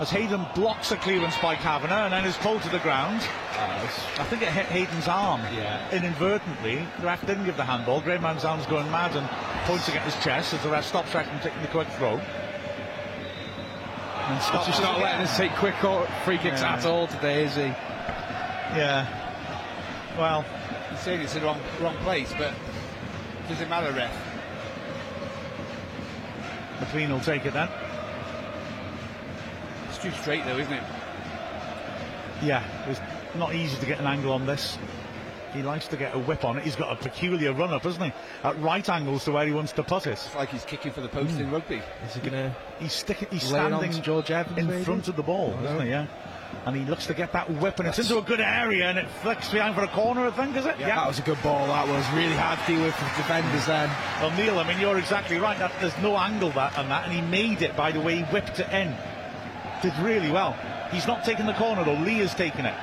Speaker 1: As Hayden blocks a clearance by Kavanagh and then is pulled to the ground. I think it hit Hayden's arm
Speaker 3: yeah.
Speaker 1: inadvertently. The ref didn't give the handball. Graham Manzano's going mad and pointing at his chest as the ref stops Wrexham taking the quick throw.
Speaker 3: And Scott's just not letting us take quick free kicks yeah. at all today, is he?
Speaker 1: Yeah. Well,
Speaker 4: he's saying it's in the wrong wrong place, but does it matter, ref?
Speaker 1: McLean will take it then.
Speaker 4: It's too straight though, isn't it?
Speaker 1: Yeah, it's not easy to get an angle on this. He likes to get a whip on it. He's got a peculiar run up, hasn't he? At right angles to where he wants to put it.
Speaker 4: It's like he's kicking for the post mm. in rugby.
Speaker 3: Is he gonna?
Speaker 1: He's sticking. He's standing
Speaker 3: George Evans
Speaker 1: in
Speaker 3: maybe?
Speaker 1: front of the ball, oh, isn't he? Yeah. And he looks to get that whip, and it's into a good area, and it flicks behind for a corner, I think, is it?
Speaker 3: Yeah, yeah. that was a good ball. That was really hard to deal with for the defenders then.
Speaker 1: Well, Neil, I mean, you're exactly right. That, there's no angle that on that, and he made it by the way he whipped it in. Did really well. He's not taking the corner though. Lee has taken it.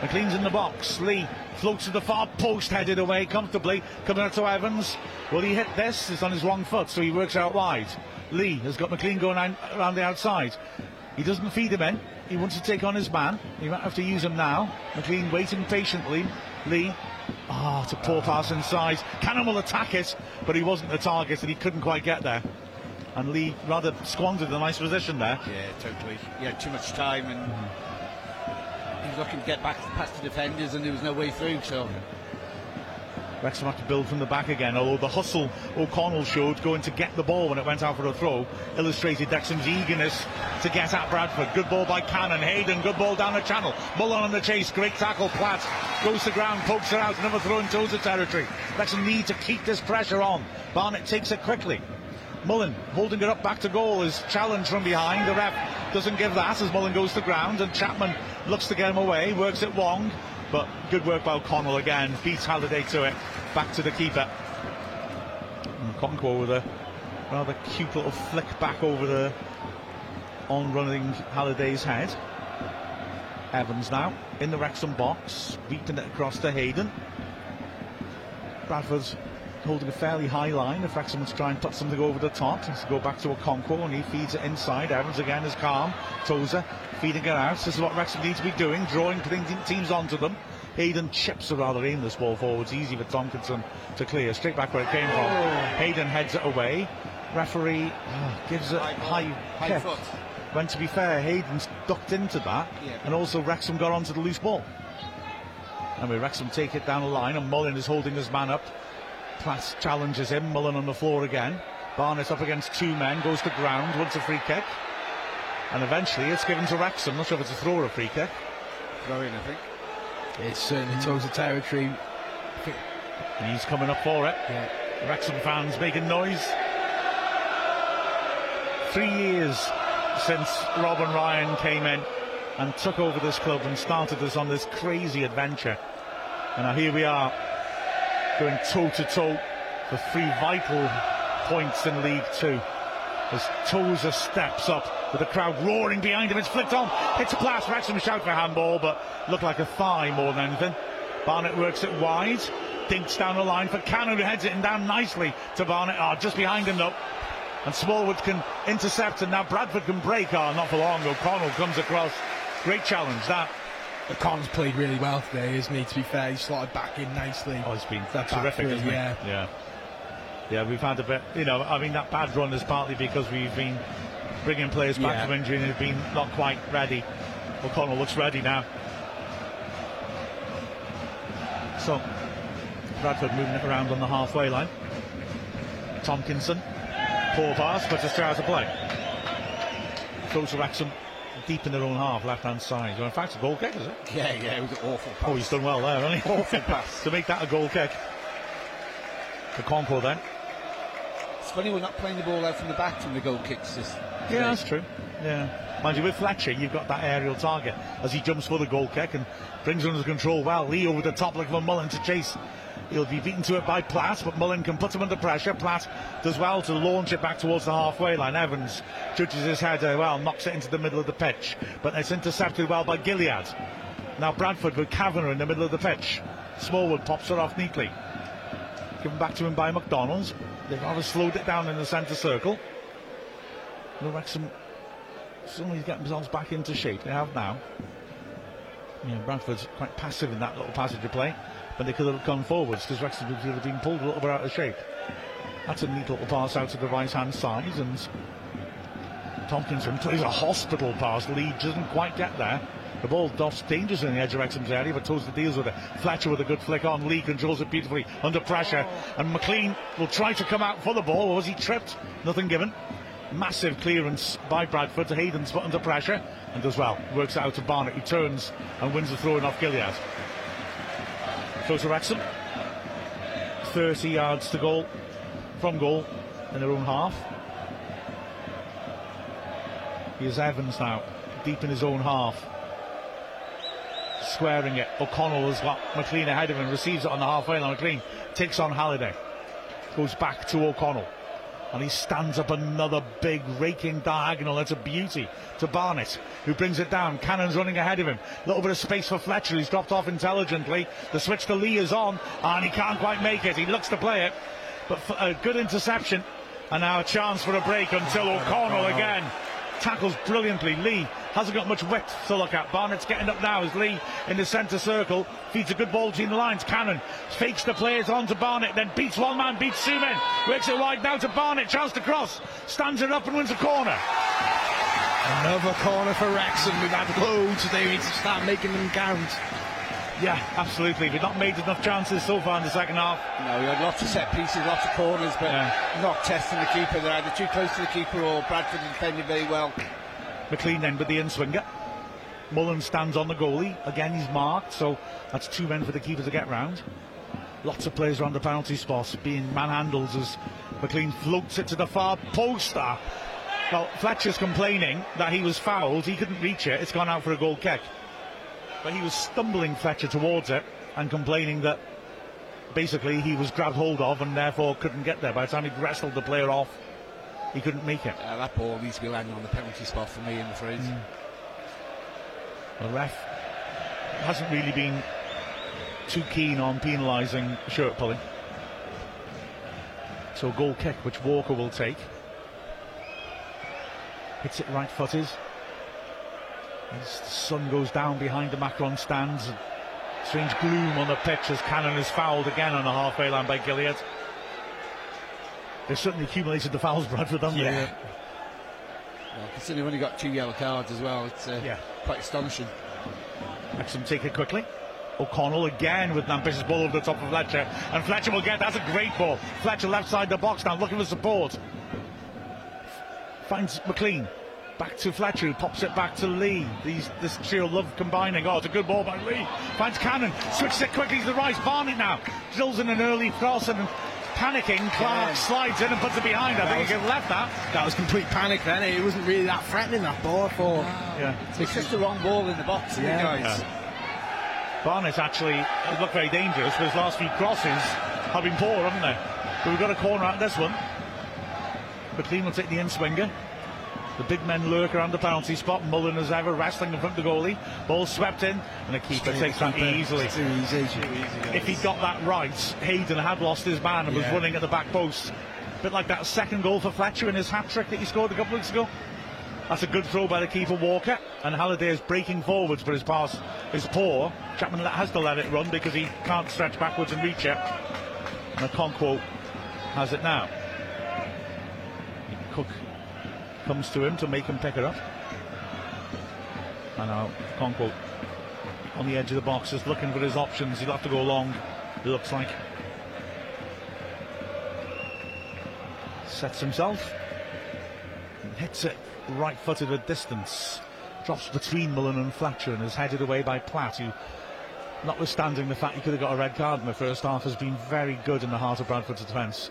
Speaker 1: McClean's in the box. Lee floats to the far post, headed away comfortably. Coming out to Evans. Will he hit this? It's on his wrong foot, so he works out wide. Lee has got McClean going around the outside. He doesn't feed him in. He wants to take on his man. He might have to use him now. McClean waiting patiently. Lee. Ah, oh, it's a poor pass inside. Cannon will attack it, but he wasn't the target and he couldn't quite get there. And Lee rather squandered the nice position there.
Speaker 4: Yeah, totally. He had too much time and. He was looking to get back past the defenders and there was no way through. So
Speaker 1: Wrexham have to build from the back again, although the hustle O'Connell showed going to get the ball when it went out for a throw illustrated Wrexham's eagerness to get at Bradford. Good ball by Cannon, Hayden, good ball down the channel. Mullin on the chase, great tackle, Platt goes to ground, pokes it out, another throw in Tozer territory. Wrexham need to keep this pressure on. Barnett takes it quickly. Mullin holding it up back to goal is challenged from behind. The ref doesn't give that as Mullin goes to ground and Chapman looks to get him away, works it Wong. But good work by O'Connell again, beats Halliday to it, back to the keeper. And Okonkwo with a rather cute little flick back over the on running Halliday's head. Evans now in the Wrexham box, beating it across to Hayden. Bradford's holding a fairly high line. If Wrexham wants to try and put something over the top, has to go back to Okonkwo and he feeds it inside. Evans again is calm. Tozer feeding it out. This is what Wrexham needs to be doing, drawing teams onto them. Hayden chips a rather aimless ball forwards, easy for Tomkinson to clear, straight back where it came from. Oh. Hayden heads it away. Referee oh, gives it high, high, high foot. When to be fair, Hayden's ducked into that, yeah. and also Wrexham got onto the loose ball. And we Wrexham take it down the line, and Mullin is holding his man up. Platt challenges him, Mullin on the floor again. Barnett up against two men, goes to ground, wants a free kick. And eventually it's given to Wrexham. Not sure if it's a throw or a free kick.
Speaker 3: Throw in, I think. It's certainly Tozer territory.
Speaker 1: And he's coming up for it. Yeah. Wrexham fans making noise. Three years since Rob and Ryan came in and took over this club and started us on this crazy adventure. And now here we are going toe to toe for three vital points in League Two. As Tozer steps up with the crowd roaring behind him, it's flicked on, hits a blast. Wrexham shout for handball, but looked like a thigh more than anything. Barnett works it wide, dinks down the line for Cannon, who heads it in down nicely to Barnett. Ah, oh, just behind him though. And Smallwood can intercept, and now Bradford can break. Oh, not for long. O'Connell comes across. Great challenge that.
Speaker 3: Con's played really well today, isn't he? To be fair, he slotted back in nicely.
Speaker 1: Oh, he's been that's terrific, isn't
Speaker 3: yeah.
Speaker 1: he? Yeah. Yeah, we've had a bit, you know, I mean, that bad run is partly because we've been bringing players back yeah. from injury and they've been not quite ready. O'Connell looks ready now. So, Bradford moving it around on the halfway line. Tomkinson, poor pass, but just out of play. Goes to Wrexham deep in their own half, left hand side. Well, in fact, a goal kick, is it?
Speaker 3: Yeah, yeah, it was an awful pass.
Speaker 1: Oh, he's done well there, hasn't
Speaker 3: he? Awful pass.
Speaker 1: to make that a goal kick. The Concord then.
Speaker 4: It's funny we're not playing the ball out from the back from the goal kicks. Just
Speaker 1: yeah, that's true. Yeah. Mind you, with Fletcher, you've got that aerial target as he jumps for the goal kick and brings it under control well. Lee over the top looking for Mullin to chase. He'll be beaten to it by Platt, but Mullin can put him under pressure. Platt does well to launch it back towards the halfway line. Evans judges his header uh, well, knocks it into the middle of the pitch, but it's intercepted well by Gilliead. Now Bradford with Kavanagh in the middle of the pitch. Smallwood pops it off neatly. Given back to him by McDonald's. They've rather slowed it down in the centre circle. The Wrexham suddenly get themselves back into shape. They have now. Bradford's quite passive in that little passage of play but they could have gone forwards because Wrexham would have been pulled a little bit out of shape. That's a neat little pass out to the right hand side, and Tomkinson plays a hospital pass. Lee doesn't quite get there. The ball doffs dangerous in the edge of Wrexham's area, but Tozer deals with it. Fletcher with a good flick on. Lee controls it beautifully under pressure. Oh. And McClean will try to come out for the ball. Was he tripped? Nothing given. Massive clearance by Bradford. To Hayden's put under pressure and does well. Works out to Barnett, who turns and wins the throw in off Gilliead. Close to Wrexham. 30 yards to goal from goal in their own half. Here's Evans now, deep in his own half. Squaring it. O'Connell has got McClean ahead of him, receives it on the halfway line. McClean takes on Halliday. Goes back to O'Connell and he stands up another big raking diagonal. That's a beauty to Barnett, who brings it down. Cannon's running ahead of him. A little bit of space for Fletcher. He's dropped off intelligently. The switch to Lee is on, and he can't quite make it. He looks to play it, but a good interception. And now a chance for a break until O'Connell again tackles brilliantly. Lee hasn't got much width to look at. Barnett's getting up now as Lee in the centre circle feeds a good ball between the lines. Cannon fakes the players on to Barnett, then beats one man, beats two men, works it wide now to Barnett, chance to cross, stands it up and wins a corner.
Speaker 3: Another corner for Wrexham. We've had loads. We need to start making them count.
Speaker 1: Yeah, absolutely. We've not made enough chances so far in the second half.
Speaker 4: No, we had lots of set pieces, lots of corners, but
Speaker 1: Yeah.
Speaker 4: not testing the keeper. They're either too close to the keeper or Bradford defended very well.
Speaker 1: McClean then with the in swinger. Mullin stands on the goalie. Again, he's marked, so that's two men for the keeper to get round. Lots of players around the penalty spot being manhandled as McClean floats it to the far post. Ah. Well, Fletcher's complaining that he was fouled. He couldn't reach it. It's gone out for a goal kick. But he was stumbling Fletcher towards it and complaining that basically he was grabbed hold of and therefore couldn't get there. By the time he wrestled the player off, he couldn't make it.
Speaker 4: Uh, that ball needs to be landing on the penalty spot for me, I'm afraid.
Speaker 1: The ref hasn't really been too keen on penalising shirt pulling. So goal kick, which Walker will take. Hits it right footed. As the sun goes down behind the Macron stands. Strange gloom on the pitch as Cannon is fouled again on the halfway line by Gilliead. They've certainly accumulated the fouls, Bradford, haven't
Speaker 4: Yeah.
Speaker 1: they?
Speaker 4: Well, considering we've only got two yellow cards as well, it's uh,
Speaker 1: Yeah.
Speaker 4: quite astonishing.
Speaker 1: Wrexham take it quickly. O'Connell again with an ambitious ball over the top of Fletcher. And Fletcher will get that's a great ball. Fletcher left side the box now looking for support. Finds McClean. Back to Fletcher, who pops it back to Lee. These this trio love combining. Oh, it's a good ball by Lee. Finds Cannon, switches it quickly to the right. Barnett now drills in an early cross and panicking. Clark
Speaker 3: Yeah.
Speaker 1: slides in and puts it behind. I think he could have left that.
Speaker 3: That was complete panic then. It wasn't really that threatening, that ball, for. thought.
Speaker 1: Yeah.
Speaker 4: It's just the wrong ball in the box,
Speaker 3: Yeah.
Speaker 4: guys?
Speaker 1: Barnett actually looked very dangerous, but his last few crosses have been poor, haven't they? But we've got a corner out of this one. McClean will take the in swinger. The big men lurk around the penalty spot. Mullin as ever wrestling in front of the goalie. Ball swept in, and the keeper takes that easily.
Speaker 3: Too easy.
Speaker 1: If he got that right, Hayden had lost his man and was running at the back post. A Bit like that second goal for Fletcher in his hat trick that he scored a couple of weeks ago. That's a good throw by the keeper Walker, and Halliday is breaking forwards, but his pass is poor. Chapman has to let it run because he can't stretch backwards and reach it. And Okonkwo has it now. Cook comes to him to make him pick it up. And now Okonkwo on the edge of the box, just looking for his options. He'll have to go long, it looks like. Sets himself, hits it right footed at distance. Drops between Mullin and Fletcher and is headed away by Platt, who, notwithstanding the fact he could have got a red card in the first half, has been very good in the heart of Bradford's defence.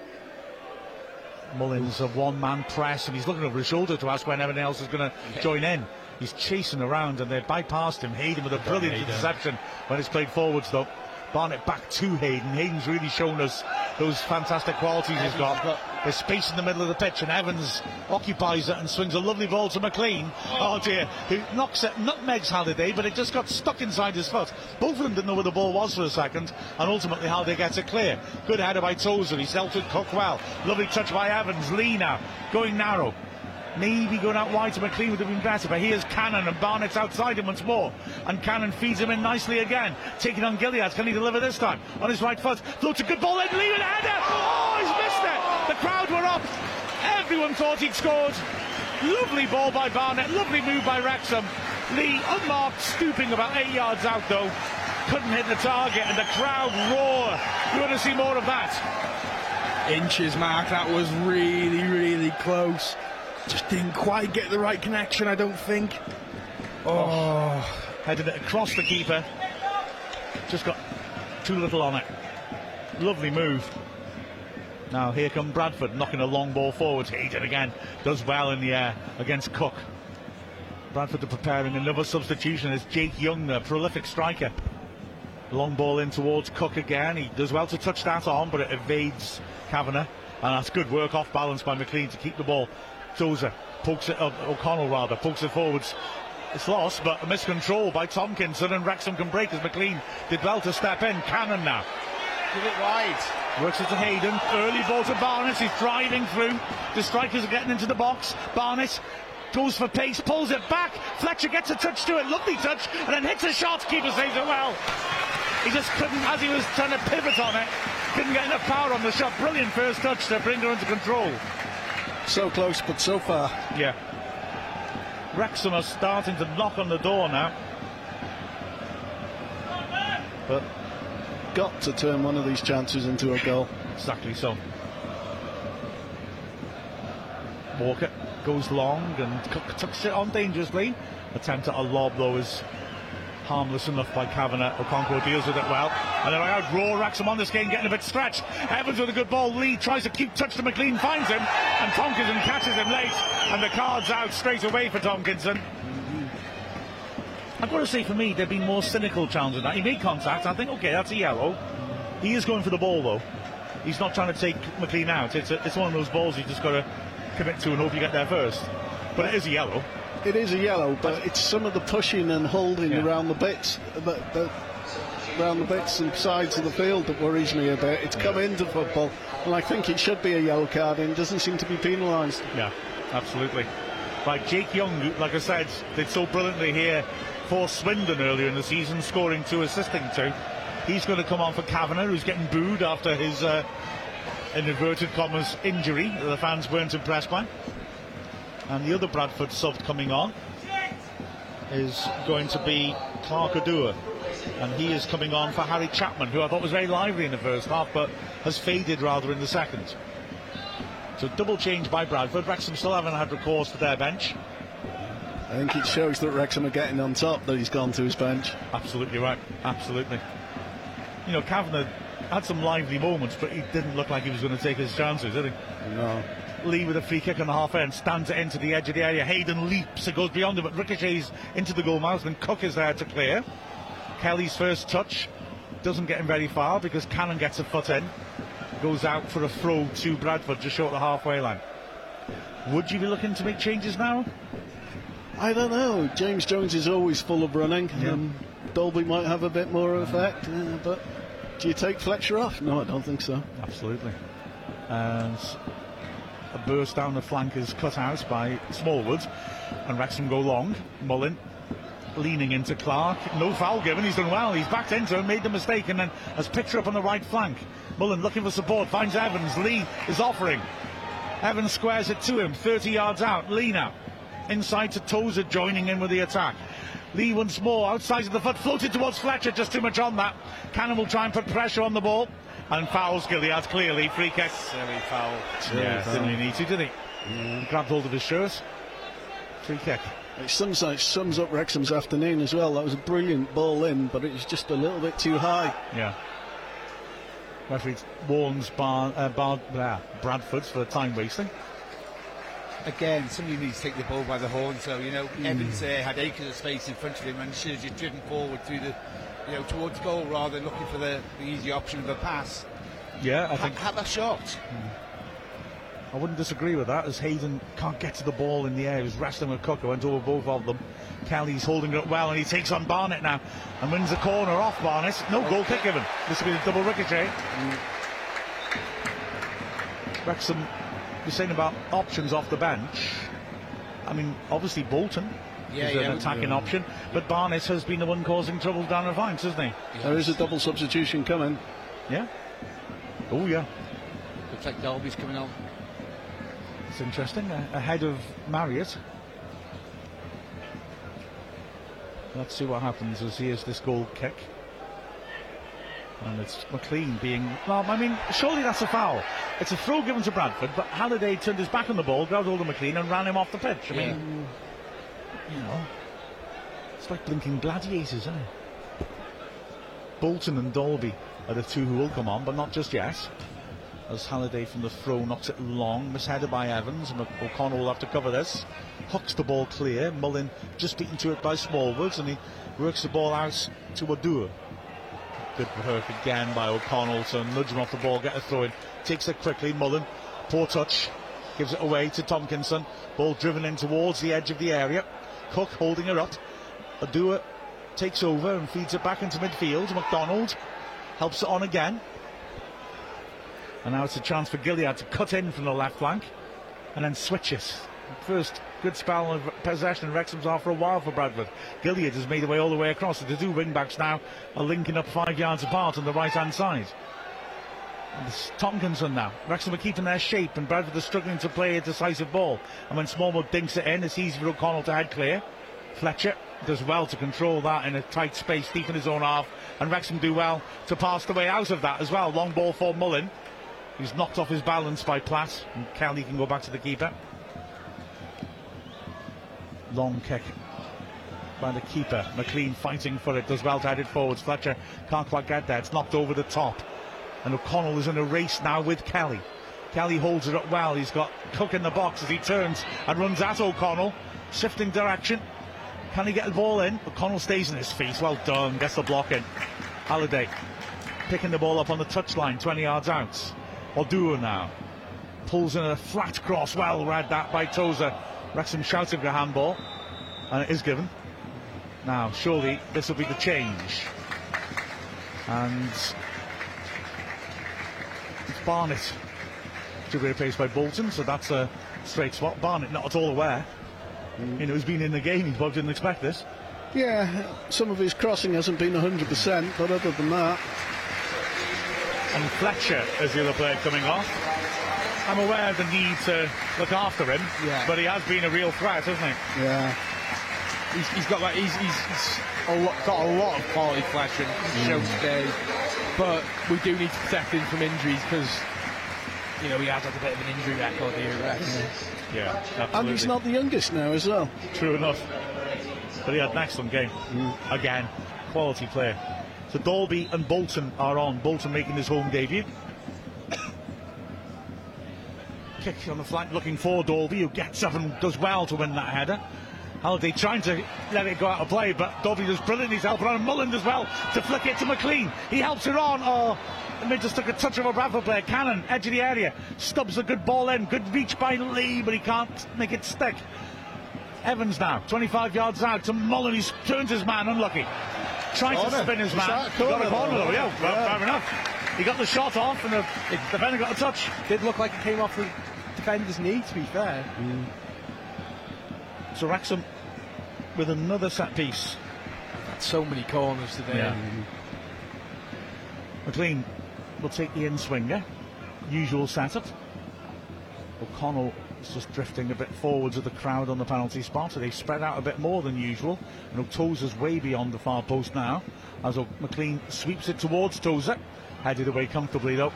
Speaker 1: Mullin's a one man press and he's looking over his shoulder to ask when everyone else is going to join in. He's chasing around and they bypassed him. Hayden with a brilliant interception when it's played forwards though. Barnett back to Hayden. Hayden's really shown us those fantastic qualities he's got. There's space in the middle of the pitch and Evans occupies it and swings a lovely ball to McClean. Oh dear, who knocks it, nutmegs Halliday, but it just got stuck inside his foot. Both of them didn't know where the ball was for a second, and ultimately Halliday gets it clear. Good header by Tozer, he's dealt with Cook well. Lovely touch by Evans. Lee now, going narrow. Maybe going out wide to McClean would have been better, but here's Cannon and Barnett's outside him once more. And Cannon feeds him in nicely again. Taking on Gilliead. Can he deliver this time? On his right foot. Floats a good ball in. Lee with a header. Oh, he's missed it. The crowd were up. Everyone thought he'd scored. Lovely ball by Barnett. Lovely move by Wrexham. Lee unmarked, stooping about eight yards out though. Couldn't hit the target and the crowd roar. You want to see more of that?
Speaker 3: Inches, Mark. That was really, really close. Just didn't quite get the right connection, I don't think. Oh,
Speaker 1: Headed it across the keeper. Just got too little on it. Lovely move. Now here come Bradford knocking a long ball forward. Hayden again does well in the air against Cook. Bradford are preparing another substitution as Jake Young, the prolific striker. Long ball in towards Cook again. He does well to touch that on, but it evades Kavanagh. And that's good work off balance by McClean to keep the ball. Tozer pokes it up, O'Connell rather, pokes it forwards. It's lost, but a miscontrol by Tomkinson and Wrexham can break as McClean did well to step in. Cannon now.
Speaker 4: Give it wide.
Speaker 1: Works it to Hayden. Early ball to Barnett. He's driving through. The strikers are getting into the box. Barnett goes for pace, pulls it back. Fletcher gets a touch to it. Lovely touch. And then hits a shot. Keeper saves it well. He just couldn't, as he was trying to pivot on it, couldn't get enough power on the shot. Brilliant first touch to bring her into control.
Speaker 2: So close, but so far.
Speaker 1: Yeah. Wrexham are starting to knock on the door now.
Speaker 2: but got to turn one of these chances into a goal.
Speaker 1: Exactly so. Walker goes long and tucks it on dangerously. Attempt at a lob though is harmless enough by Kavanagh. Okonkwo deals with it well. And then I raw Wrexham on this game, getting a bit stretched. Evans with a good ball. Lee tries to keep touch to McClean, finds him, and Tomkinson catches him late. And the card's out straight away for Tomkinson. I've got to say, for me, they've been more cynical challenging that. He made contact. I think, okay, that's a yellow. He is going for the ball, though. He's not trying to take McClean out. It's, a, it's one of those balls you just got to commit to and hope you get there first. But it is a yellow.
Speaker 2: It is a yellow, but it's some of the pushing and holding
Speaker 1: Yeah.
Speaker 2: around the bits, that, that, around the bits and sides of the field that worries me a bit. It's come into football, and I think it should be a yellow card, and doesn't seem to be penalised.
Speaker 1: Yeah, absolutely. Like Jake Young, like I said, did so brilliantly here for Swindon earlier in the season, scoring two, assisting two. He's going to come on for Kavanagh, who's getting booed after his, uh, in inverted commas, injury that the fans weren't impressed by. And the other Bradford sub coming on is going to be Clark Oduor. And he is coming on for Harry Chapman, who I thought was very lively in the first half, but has faded rather in the second. So double change by Bradford. Wrexham still haven't had recourse to their bench.
Speaker 2: I think it shows that Wrexham are getting on top that he's gone to his bench.
Speaker 1: Absolutely right. Absolutely. You know, Kavanagh had some lively moments, but he didn't look like he was going to take his chances, did he?
Speaker 2: No.
Speaker 1: Lee with a free kick on the half end, stands it into the edge of the area. Hayden leaps, it goes beyond him, but ricochets into the goal mouth, and Cook is there to clear. Kelly's first touch doesn't get him very far because Cannon gets a foot in, goes out for a throw to Bradford just short of the halfway line. Would you be looking to make changes now?
Speaker 2: I don't know. James Jones is always full of running. Um, Dalby might have a bit more effect, uh, but do you take Fletcher off? No, I don't think so.
Speaker 1: Absolutely. And a burst down the flank is cut out by Smallwood, and Wrexham go long. Mullin leaning into Clark. No foul given. He's done well. He's backed into him, made the mistake, and then has picked her up on the right flank. Mullin looking for support, finds Evans. Lee is offering. Evans squares it to him, 30 yards out. Lee now. Inside to Tozer joining in with the attack. Lee once more outside of the foot, floated towards Fletcher, just too much on that. Cannon will try and put pressure on the ball. And fouls Gilliead clearly. Free kick.
Speaker 4: Silly foul.
Speaker 1: Yeah, didn't he need to, did he? Grabbed hold of his shirt. Free kick.
Speaker 2: It sums, it sums up Wrexham's afternoon as well. That was a brilliant ball in, but it was just a little bit too high.
Speaker 1: Yeah. Referee warns Bar, uh, Bar, blah, Bradford for time wasting.
Speaker 4: Again, somebody needs to take the ball by the horn. So you know, hmm. Evans uh, had acres of space in front of him, and should have just driven forward through the, you know, towards goal rather than looking for the, the easy option of a pass.
Speaker 1: Yeah, I
Speaker 4: Ha-
Speaker 1: think
Speaker 4: have a shot. Hmm.
Speaker 1: I wouldn't disagree with that as Hayden can't get to the ball in the air. He was wrestling with Cook, who went over both of them. Kelly's holding it up well and he takes on Barnett now and wins the corner off Barnett. No goal kick given. This will be the double ricochet. Eh? Hmm. Wrexham, you're saying about options off the bench. I mean, obviously Bolton
Speaker 4: Yeah,
Speaker 1: is
Speaker 4: yeah,
Speaker 1: an
Speaker 4: we-
Speaker 1: attacking option, but Barnett has been the one causing trouble down the flanks, hasn't he?
Speaker 2: There is a double substitution coming.
Speaker 1: Yeah. Oh yeah.
Speaker 4: Looks like Dalby's coming on.
Speaker 1: It's interesting. Uh, ahead of Marriott. Let's see what happens as here's this goal kick. And it's McClean being. Well, I mean, surely that's a foul. It's a throw given to Bradford, but Halliday turned his back on the ball, grabbed hold of McClean, and ran him off the pitch. I mean, you know, it's like blinking gladiators, isn't it? Bolton and Dalby are the two who will come on, but not just yet as Halliday from the throw knocks it long, misheaded by Evans, and O'Connell will have to cover this. Hooks the ball clear, Mullin just beaten to it by Smallwoods, and he works the ball out to Oduor. Good work again by O'Connell to nudge him off the ball, get a throw in. Takes it quickly, Mullin, poor touch, gives it away to Tomkinson. Ball driven in towards the edge of the area. Cook holding her up. Oduor takes over and feeds it back into midfield. McDonald helps it on again. And now it's a chance for Gilliead to cut in from the left flank and then switch it. First good spell of possession Wrexham's off for a while for Bradford. Gilliead has made their way all the way across. The two wing backs now are linking up five yards apart on the right hand side. And it's Tomkinson now. Wrexham are keeping their shape and Bradford are struggling to play a decisive ball. And when Smallwood dinks it in, it's easy for O'Connell to head clear. Fletcher does well to control that in a tight space deep in his own half, and Wrexham do well to pass the way out of that as well. Long ball for Mullin. He's knocked off his balance by Platt, and Kelly can go back to the keeper. Long kick by the keeper. McClean fighting for it, does well to head it forwards. Fletcher can't quite get there. It's knocked over the top. And O'Connell is in a race now with Kelly. Kelly holds it up well. He's got Cook in the box as he turns and runs at O'Connell, shifting direction. Can he get the ball in? O'Connell stays in his feet. Well done. Gets the block in. Halliday picking the ball up on the touchline, 20 yards out. Oduor now pulls in a flat cross. Well read that by Tozer. Wrexham shouted for a handball, and it is given. Now, surely this will be the change. And it's Barnett to be replaced by Bolton, so that's a straight swap. Barnett not at all aware. Mm. You know, he's been in the game, he probably didn't expect this.
Speaker 2: Yeah, some of his crossing hasn't been 100%, but other than that.
Speaker 1: And Fletcher is the other player coming off. I'm aware of the need to look after him,
Speaker 3: Yeah.
Speaker 1: but he has been a real threat, hasn't he?
Speaker 2: Yeah.
Speaker 3: He's, he's got like he's, he's, he's a lot, got a lot of quality flesh and mm. show today, but we do need to protect him from injuries because you know he has had a bit of an injury record here.
Speaker 1: Yeah, absolutely.
Speaker 2: And he's not the youngest now as well.
Speaker 1: True enough. But he had an excellent game. Mm. Again, quality player. So Dalby and Bolton are on. Bolton making his home debut. Kick on the flank looking for Dalby, who gets up and does well to win that header. Halliday trying to let it go out of play, but Dalby does brilliant. He's helping on Mullin as well to flick it to McClean. He helps it on. Oh, and they just took a touch of a Bradford player. Cannon, edge of the area, stubs a good ball in. Good reach by Lee, but he can't make it stick. Evans now, 25 yards out to Mullin. He turns his man, unlucky. Trying to spin his man. He got a
Speaker 2: corner, though,
Speaker 1: yeah, well,
Speaker 2: Yeah.
Speaker 1: fair enough. He got the shot off, and the the defender got a touch.
Speaker 3: Did look like it came off the defender's knee. To be fair, hmm.
Speaker 1: So Wrexham with another set piece.
Speaker 3: had so many corners today.
Speaker 1: McClean will take the in swinger. Usual setup. O'Connell is just drifting a bit forwards of the crowd on the penalty spot. So they spread out a bit more than usual. And Tozer's way beyond the far post now. As O- McClean sweeps it towards Tozer. Headed away comfortably though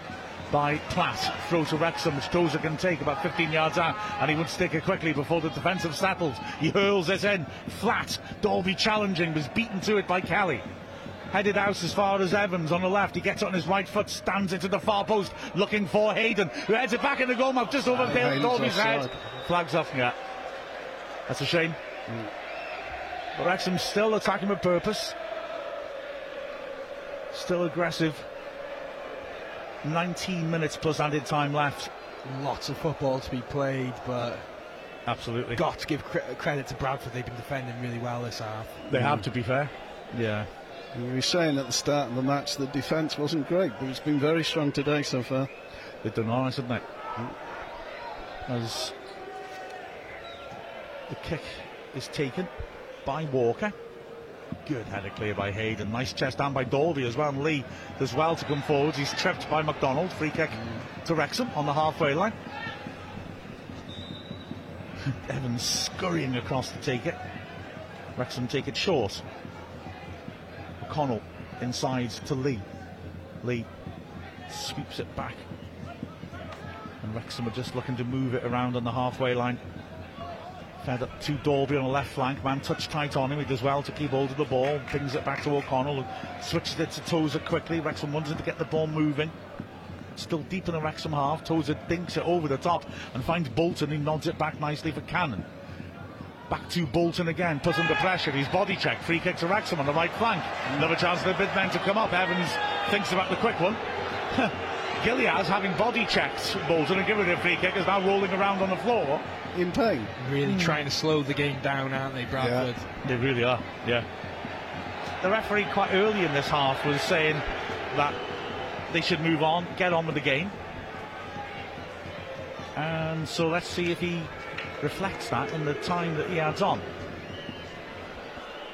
Speaker 1: by Platt. Throw to Wrexham, which Tozer can take about 15 yards out. And he would stick it quickly before the defensive have settled. He hurls it in. Flat. Dalby challenging, was beaten to it by Kelly. Headed out as far as Evans on the left. He gets on his right foot, stands into the far post, looking for Hayden, who heads it back in the goal mouth just over uh, Dale
Speaker 2: Hayden's
Speaker 1: Dalby's head. Flags off, yeah. That's a shame. Mm. But Wrexham's still attacking with purpose. Still aggressive. 19 minutes plus added time left.
Speaker 3: Lots of football to be played, but
Speaker 1: Absolutely.
Speaker 3: got to give cre- credit to Bradford. They've been defending really well this half.
Speaker 1: They have to be fair. Yeah.
Speaker 2: You were saying at the start of the match the defence wasn't great, but it's been very strong today so far.
Speaker 1: They've done all right, haven't they? Mm. As the kick is taken by Walker. Good header clear by Hayden. Nice chest down by Dalby as well. And Lee does well to come forwards. He's tripped by McDonald. Free kick to Wrexham on the halfway line. Evans scurrying across to take it. Wrexham take it short. O'Connell inside to Lee. Lee sweeps it back. And Wrexham are just looking to move it around on the halfway line. Fed up to Dalby on the left flank. Man touch tight on him. He does well to keep hold of the ball. Pings it back to O'Connell. Switches it to Tozer quickly. Wrexham wanted to get the ball moving. Still deep in the Wrexham half. Tozer dinks it over the top and finds Bolton. He nods it back nicely for Cannon. Back to Bolton again, put under pressure. He's body checked. Free kick to Wrexham on the right flank. Another chance for the big men to come up. Evans thinks about the quick one. Gilliead, having body checked Bolton and given it a free kick, is now rolling around on the floor.
Speaker 2: In pain.
Speaker 3: Really trying to slow the game down, aren't they, Bradford?
Speaker 1: They really are, yeah. The referee quite early in this half was saying that they should move on, get on with the game. And so let's see if he reflects that in the time that he adds on.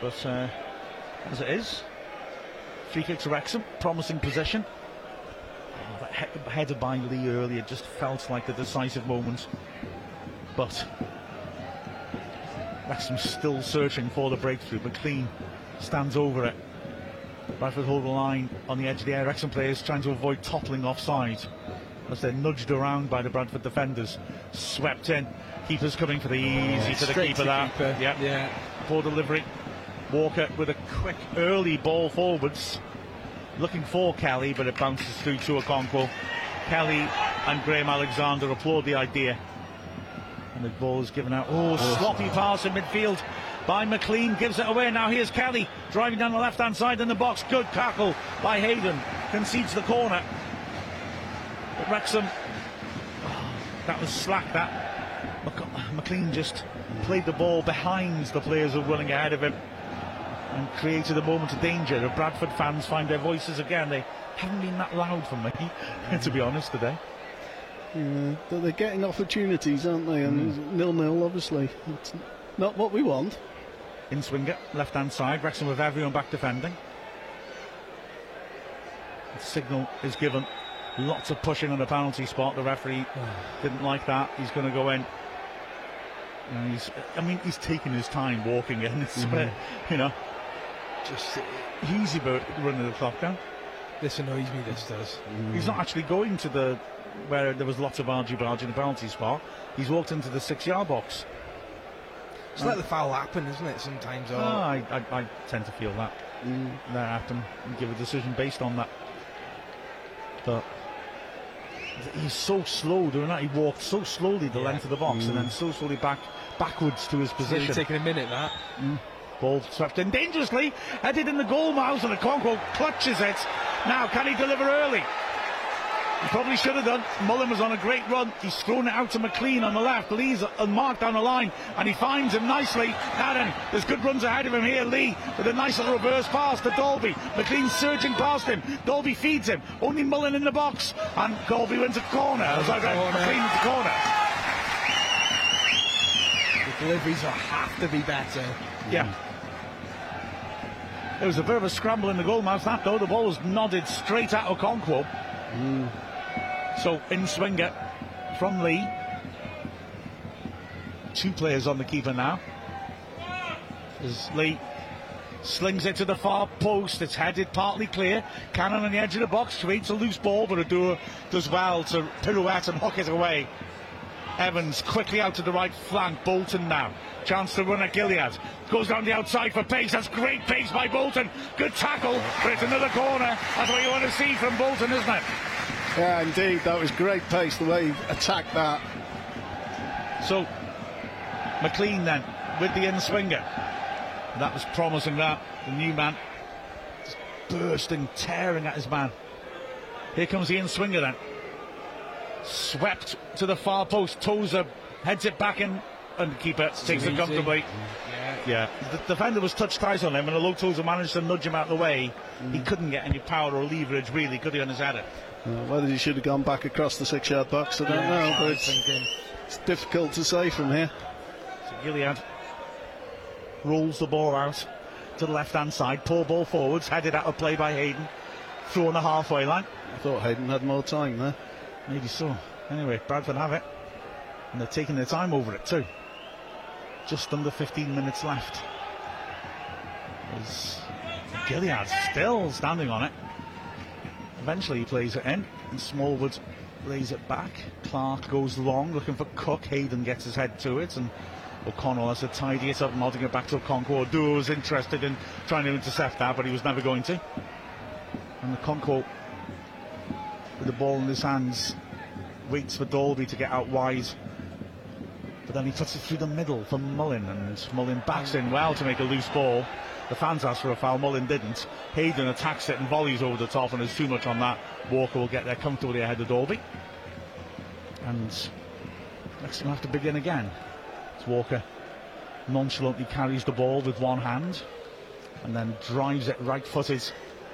Speaker 1: But uh, as it is, free kick to Wrexham, promising position. Oh, he- headed by Lee earlier just felt like the decisive moment. But Wrexham still searching for the breakthrough. McClean stands over it. Bradford hold the line on the edge of the area. Wrexham players trying to avoid toppling offside as they're nudged around by the Bradford defenders. Swept in. Keeper's coming for the easy for the keeper there.
Speaker 3: keeper.
Speaker 1: Yep.
Speaker 3: Yeah.
Speaker 1: Poor delivery. Walker with a quick early ball forwards. Looking for Kelly, but it bounces through to a Okonkwo. Kelly and Graham Alexander applaud the idea. And the ball is given out. Oh, sloppy pass in midfield by McClean. Gives it away. Now here's Kelly driving down the left hand side in the box. Good tackle by Hayden. Concedes the corner. But Wrexham. oh, that was slack, that. McClean just played the ball behind the players who were running ahead of him and created a moment of danger. The Bradford fans find their voices again. They haven't been that loud for me, to be honest, today.
Speaker 2: Yeah, but they're getting opportunities, aren't they? And nil nil, obviously. It's not what we want.
Speaker 1: In Swinger, left hand side. Wrexham with everyone back defending. The signal is given. Lots of pushing on the penalty spot. The referee didn't like that. He's going to go in. And he's, I mean, he's taking his time walking in. It's, uh, you know,
Speaker 3: Just
Speaker 1: easy about running the clock down.
Speaker 3: this annoys me. This does.
Speaker 1: He's not actually going to the where there was lots of argy bargy in the penalty spot. He's walked into the six yard box.
Speaker 3: Just let uh, the foul happen, isn't it? Sometimes. Or
Speaker 1: Ah, I, I, I tend to feel that. Let happen and give a decision based on that. But he's so slow doing that. He walked so slowly the
Speaker 3: Yeah.
Speaker 1: length of the box and then so slowly back backwards to his
Speaker 3: It's
Speaker 1: position.
Speaker 3: taking a minute. That. Mm.
Speaker 1: Ball swept in dangerously, headed in the goal mouth, and the Okonkwo clutches it. Now, can he deliver early? He probably should have done. Mullin was on a great run. He's thrown it out to McClean on the left. Lee's unmarked down the line, and he finds him nicely. Now then, there's good runs ahead of him here. Lee with a nice little reverse pass to Dalby. McClean surging past him. Dalby feeds him. Only Mullin in the box, and Dalby wins a corner. As I
Speaker 3: Corner.
Speaker 1: McClean wins a corner.
Speaker 3: The deliveries will have to be better.
Speaker 1: Yeah. There was a bit of a scramble in the goalmouth. that though. The ball was nodded straight out at Okonkwo. So in swinger from Lee. Two players on the keeper now. As Lee slings it to the far post. It's headed partly clear. Cannon on the edge of the box creates a loose ball, but Oduor does well to pirouette and hook it away. Evans quickly out to the right flank. Bolton now. Chance to run at Gilliead. Goes down the outside for pace. That's great pace by Bolton. Good tackle, but it's another corner. That's what you want to see from Bolton, isn't it?
Speaker 2: Yeah, indeed, that was great pace the way he attacked that.
Speaker 1: So, McClean then with the in swinger. That was promising, that. The new man. Just bursting, tearing at his man. Here comes the in swinger then. Swept to the far post. Tozer heads it back in, and the keeper takes it comfortably.
Speaker 3: Yeah.
Speaker 1: Yeah, the defender was touched twice on him, and although Tozer managed to nudge him out of the way, he couldn't get any power or leverage really, could he, on his header?
Speaker 2: Uh, whether he should have gone back across the six yard box, I don't know, but it's, it's difficult to say from here.
Speaker 1: So Gilliead rolls the ball out to the left hand side, poor ball forwards, headed out of play by Hayden, through on the halfway line.
Speaker 2: I thought Hayden had more time there.
Speaker 1: Maybe so. Anyway, Bradford have it, and they're taking their time over it too. Just under 15 minutes left. Gilliead still standing on it. Eventually he plays it in, and Smallwood lays it back. Clark goes long, looking for Cook. Hayden gets his head to it, and O'Connell has to tidy it up, nodding it back to Okonkwo. Duo was interested in trying to intercept that, but he was never going to. And Okonkwo, with the ball in his hands, waits for Dalby to get out wide. But then he puts it through the middle for Mullin, and Mullin backs in well to make a loose ball. The fans asked for a foul, Mullin didn't. Hayden attacks it and volleys over the top, and there's too much on that. Walker will get there comfortably ahead of Dalby. And next time have to begin again. As Walker nonchalantly carries the ball with one hand and then drives it right footed.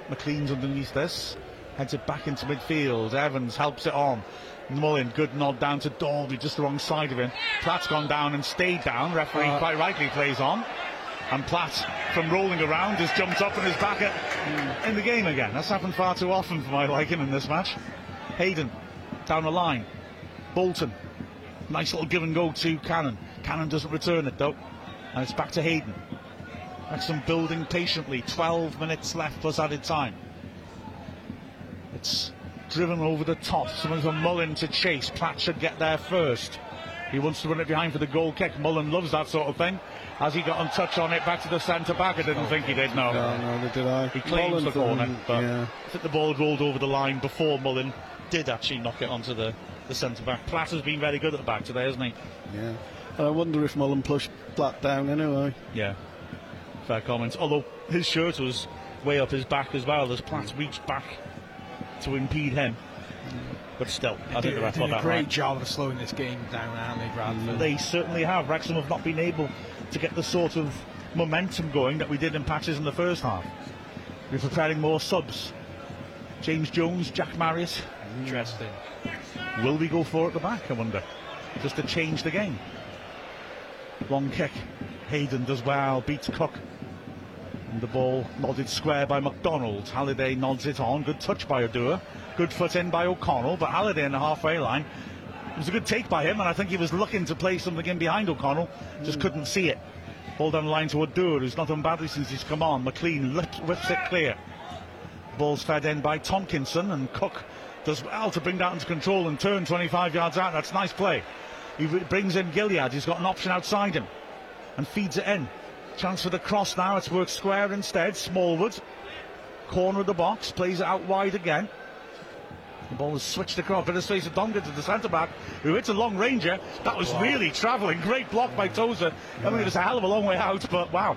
Speaker 1: McClean's underneath this, heads it back into midfield. Evans helps it on. Mullin, good nod down to Dalby, just the wrong side of him. Platt's gone down and stayed down. Referee
Speaker 3: Uh,
Speaker 1: quite rightly plays on. And Platt, from rolling around, has jumped up and is back at, in the game again. That's happened far too often for my liking in this match. Hayden, down the line. Bolton, nice little give and go to Cannon. Cannon doesn't return it though. And it's back to Hayden. Wrexham building patiently. 12 minutes left plus added time. It's driven over the top. Someone's a Mullin to chase. Platt should get there first. He wants to run it behind for the goal kick. Mullin loves that sort of thing. Has he got a touch on it back to the centre back? I didn't think he did, no.
Speaker 2: No, neither did I.
Speaker 1: He claims
Speaker 2: Mullin
Speaker 1: the
Speaker 2: for
Speaker 1: corner,
Speaker 2: them,
Speaker 1: but
Speaker 2: yeah.
Speaker 1: I think the ball rolled over the line before Mullin did actually knock it onto the, the centre back. Platt has been very good at the back today, hasn't he?
Speaker 2: Yeah. I wonder if Mullin pushed Platt down anyway.
Speaker 1: Yeah. Fair comments. Although his shirt was way up his back as well as Platt reached back to impede him. But still, I think the ref
Speaker 3: did a great
Speaker 1: right.
Speaker 3: job of slowing this game down, haven't they, Bradford? Mm.
Speaker 1: They certainly have. Wrexham have not been able to get the sort of momentum going that we did in patches in the first half. We're preparing more subs. James Jones, Jack Marriott.
Speaker 3: Interesting.
Speaker 1: Will we go for at the back, I wonder? Just to change the game. Long kick. Hayden does well, beats Cook. And the ball nodded square by McDonald. Halliday nods it on. Good touch by Oduor. Good foot in by O'Connell, but Halliday in the halfway line. It was a good take by him, and I think he was looking to play something in behind O'Connell. Just mm. couldn't see it. Ball down the line to Oduor, who's not done badly since he's come on. McClean whips it clear. Ball's fed in by Tomkinson, and Cook does well to bring that into control and turn 25 yards out. That's nice play. He brings in Gilliead. He's got an option outside him and feeds it in. Chance for the cross now. It's worked square instead. Smallwood, corner of the box, plays it out wide again. The ball is switched across. Bit of space of Dongan to the centre back, who hits a long ranger. That was really travelling. Great block by Tozer. I mean, it was a hell of a long way out, but wow.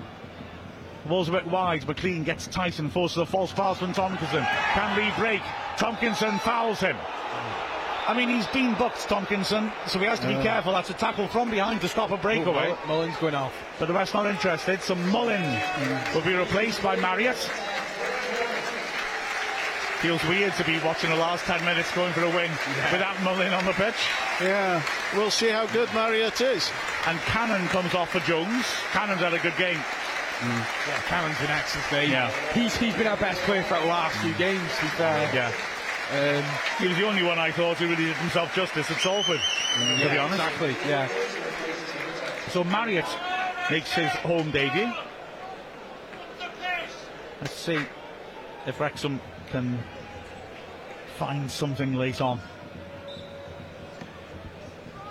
Speaker 1: The ball's a bit wide. McClean gets Tyson, forces a false pass from Tomkinson. Can Lee break? Tomkinson fouls him. I mean, he's been booked, Tomkinson, so he has to be
Speaker 3: Yeah.
Speaker 1: careful. That's a tackle from behind to stop a breakaway.
Speaker 3: Mull- Mullin's going off.
Speaker 1: But the rest not interested. So Mullin mm. will be replaced by Marriott. Feels weird to be watching the last 10 minutes going for a win without Mullin on the pitch.
Speaker 2: Yeah, we'll see how good Marriott is.
Speaker 1: And Cannon comes off for Jones. Cannon's had a good game. Mm.
Speaker 3: Yeah, Cannon's been excellent today.
Speaker 1: Yeah.
Speaker 3: He's, he's been our best player for the last few games, to be fair.
Speaker 1: Yeah.
Speaker 3: Um,
Speaker 1: He was the only one I thought who really did himself justice at Salford, to be honest.
Speaker 3: Exactly, yeah.
Speaker 1: So Marriott makes his home debut. Let's see if Wrexham can find something late on.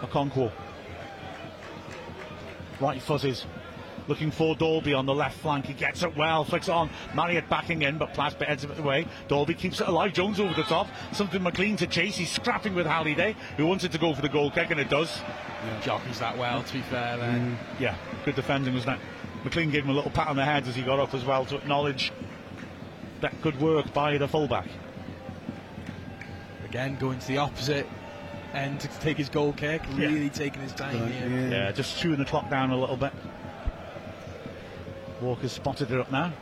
Speaker 1: A Okonkwo. Right footed. Looking for Dalby on the left flank. He gets it well, flicks it on. Marriott backing in, but Platt heads it away. Dalby keeps it alive. Jones over the top. Something McClean to chase. He's scrapping with Halliday, who wanted to go for the goal kick, and it does.
Speaker 3: Jockeys that well, to be fair. Then. Mm.
Speaker 1: Yeah, good defending, wasn't it? McClean gave him a little pat on the head as he got up as well to acknowledge that good work by the fullback.
Speaker 3: Again, going to the opposite end to take his goal kick.
Speaker 1: Yeah.
Speaker 3: Really taking his time here.
Speaker 1: Yeah, just chewing the clock down a little bit. Walker's spotted it up now,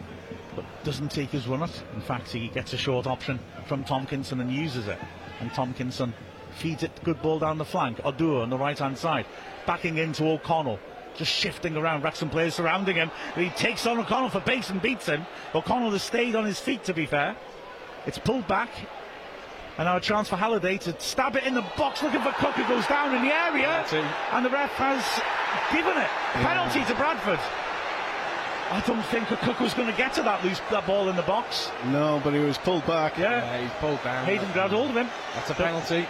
Speaker 1: but doesn't take his run it. In fact, he gets a short option from Tomkinson and uses it. And Tomkinson feeds it, good ball down the flank. Oduor on the right hand side, backing into O'Connell. Just shifting around, Wrexham players surrounding him. He takes on O'Connell for base and beats him. O'Connell has stayed on his feet, to be fair. It's pulled back. And now a chance for Halliday to stab it in the box, looking for Cook, who goes down in the area. And the ref has given it. Penalty to Bradford. I don't think that Cook was going to get to that loose that ball in the box.
Speaker 2: No, but he was pulled back.
Speaker 1: Yeah.
Speaker 3: Yeah, he's pulled down.
Speaker 1: Hayden grabbed hold of him.
Speaker 3: That's a penalty.